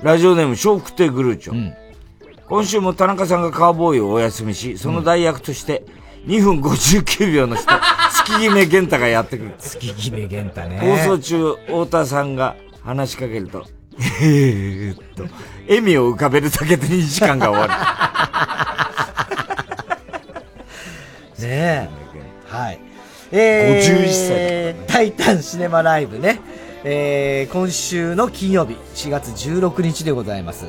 ラジオネーム、笑福亭グルーチョ。うん、今週も田中さんがカーボーイをお休みし、その代役として、2分59秒の人、月決め玄太がやってくる。月決め玄太ね。放送中、太田さんが話しかけると、えーっと、笑みを浮かべるだけで2時間が終わる。ねえ。はい。えー、51歳。タイタンシネマライブね。えー、今週の金曜日、4月16日でございます。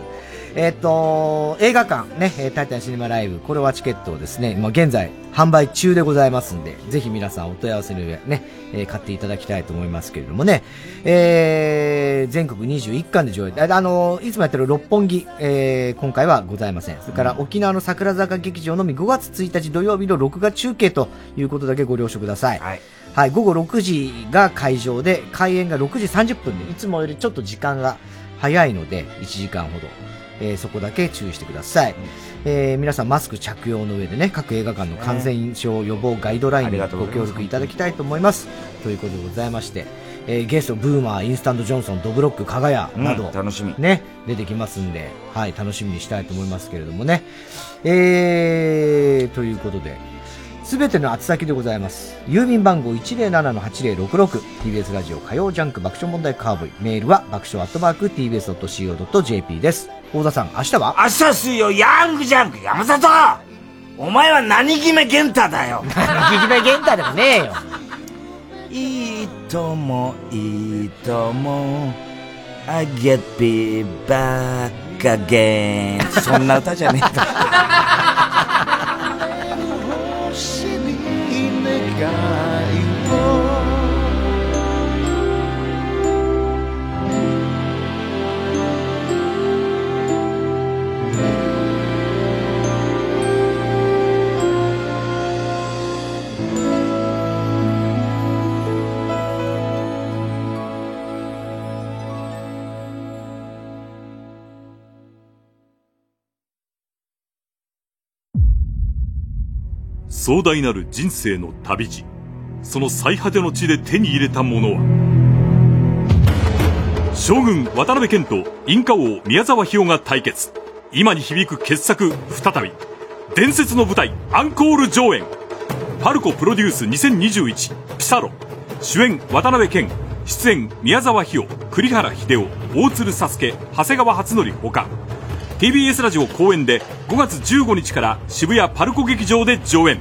えっ、ー、と、映画館ね、タイタンシネマライブ、これはチケットをですね、まあ、現在販売中でございますんで、ぜひ皆さんお問い合わせの上ね、えー、買っていただきたいと思いますけれどもね、えー、全国21巻で上映、あの、いつもやってる六本木、えー、今回はございません。それから沖縄の桜坂劇場のみ5月1日土曜日の録画中継ということだけご了承ください。はい。はい、午後6時が会場で、開演が6時30分で、いつもよりちょっと時間が早いので、1時間ほど。えー、そこだけ注意してください、えー、皆さんマスク着用の上でね各映画館の感染症予防ガイドラインにご協力いただきたいと思いますということでございましてえー、ゲスト、ブーマー、インスタントジョンソン、ドブロック、加賀屋など、うん、楽しみ。ね、出てきますんで、はい、楽しみにしたいと思いますけれどもね。えー、ということで、すべての厚先でございます。郵便番号 107-8066TBS ラジオ火曜ジャンク爆笑問題カーボイ。メールは爆笑アットマーク TBS.CO.JP です。大田さん、明日は？明日水曜ヤングジャンク山里お前は何決め玄太だよ。何決め玄太でもねえよ。いいともいいとも。I get be back again そんな歌じゃねえか 壮大なる人生の旅路。その最果ての地で手に入れたものは。将軍渡辺謙とインカ王宮沢ひよが対決。今に響く傑作再び。伝説の舞台アンコール上演。パルコプロデュース2021ピサロ。主演渡辺謙。出演宮沢ひよ栗原秀夫大鶴佐助長谷川初則ほか TBS ラジオ公演で5月15日から渋谷パルコ劇場で上演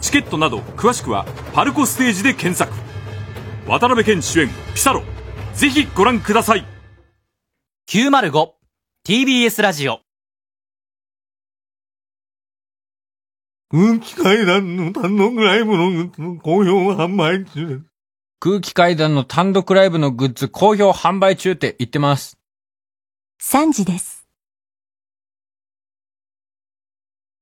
チケットなど詳しくはパルコステージで検索渡辺謙主演ピサロぜひご覧ください 905TBS ラジオ空気階段の単独ライブのグッズ好評販売中です。空気階段の単独ライブのグッズ好評販売中って言ってます。3時です。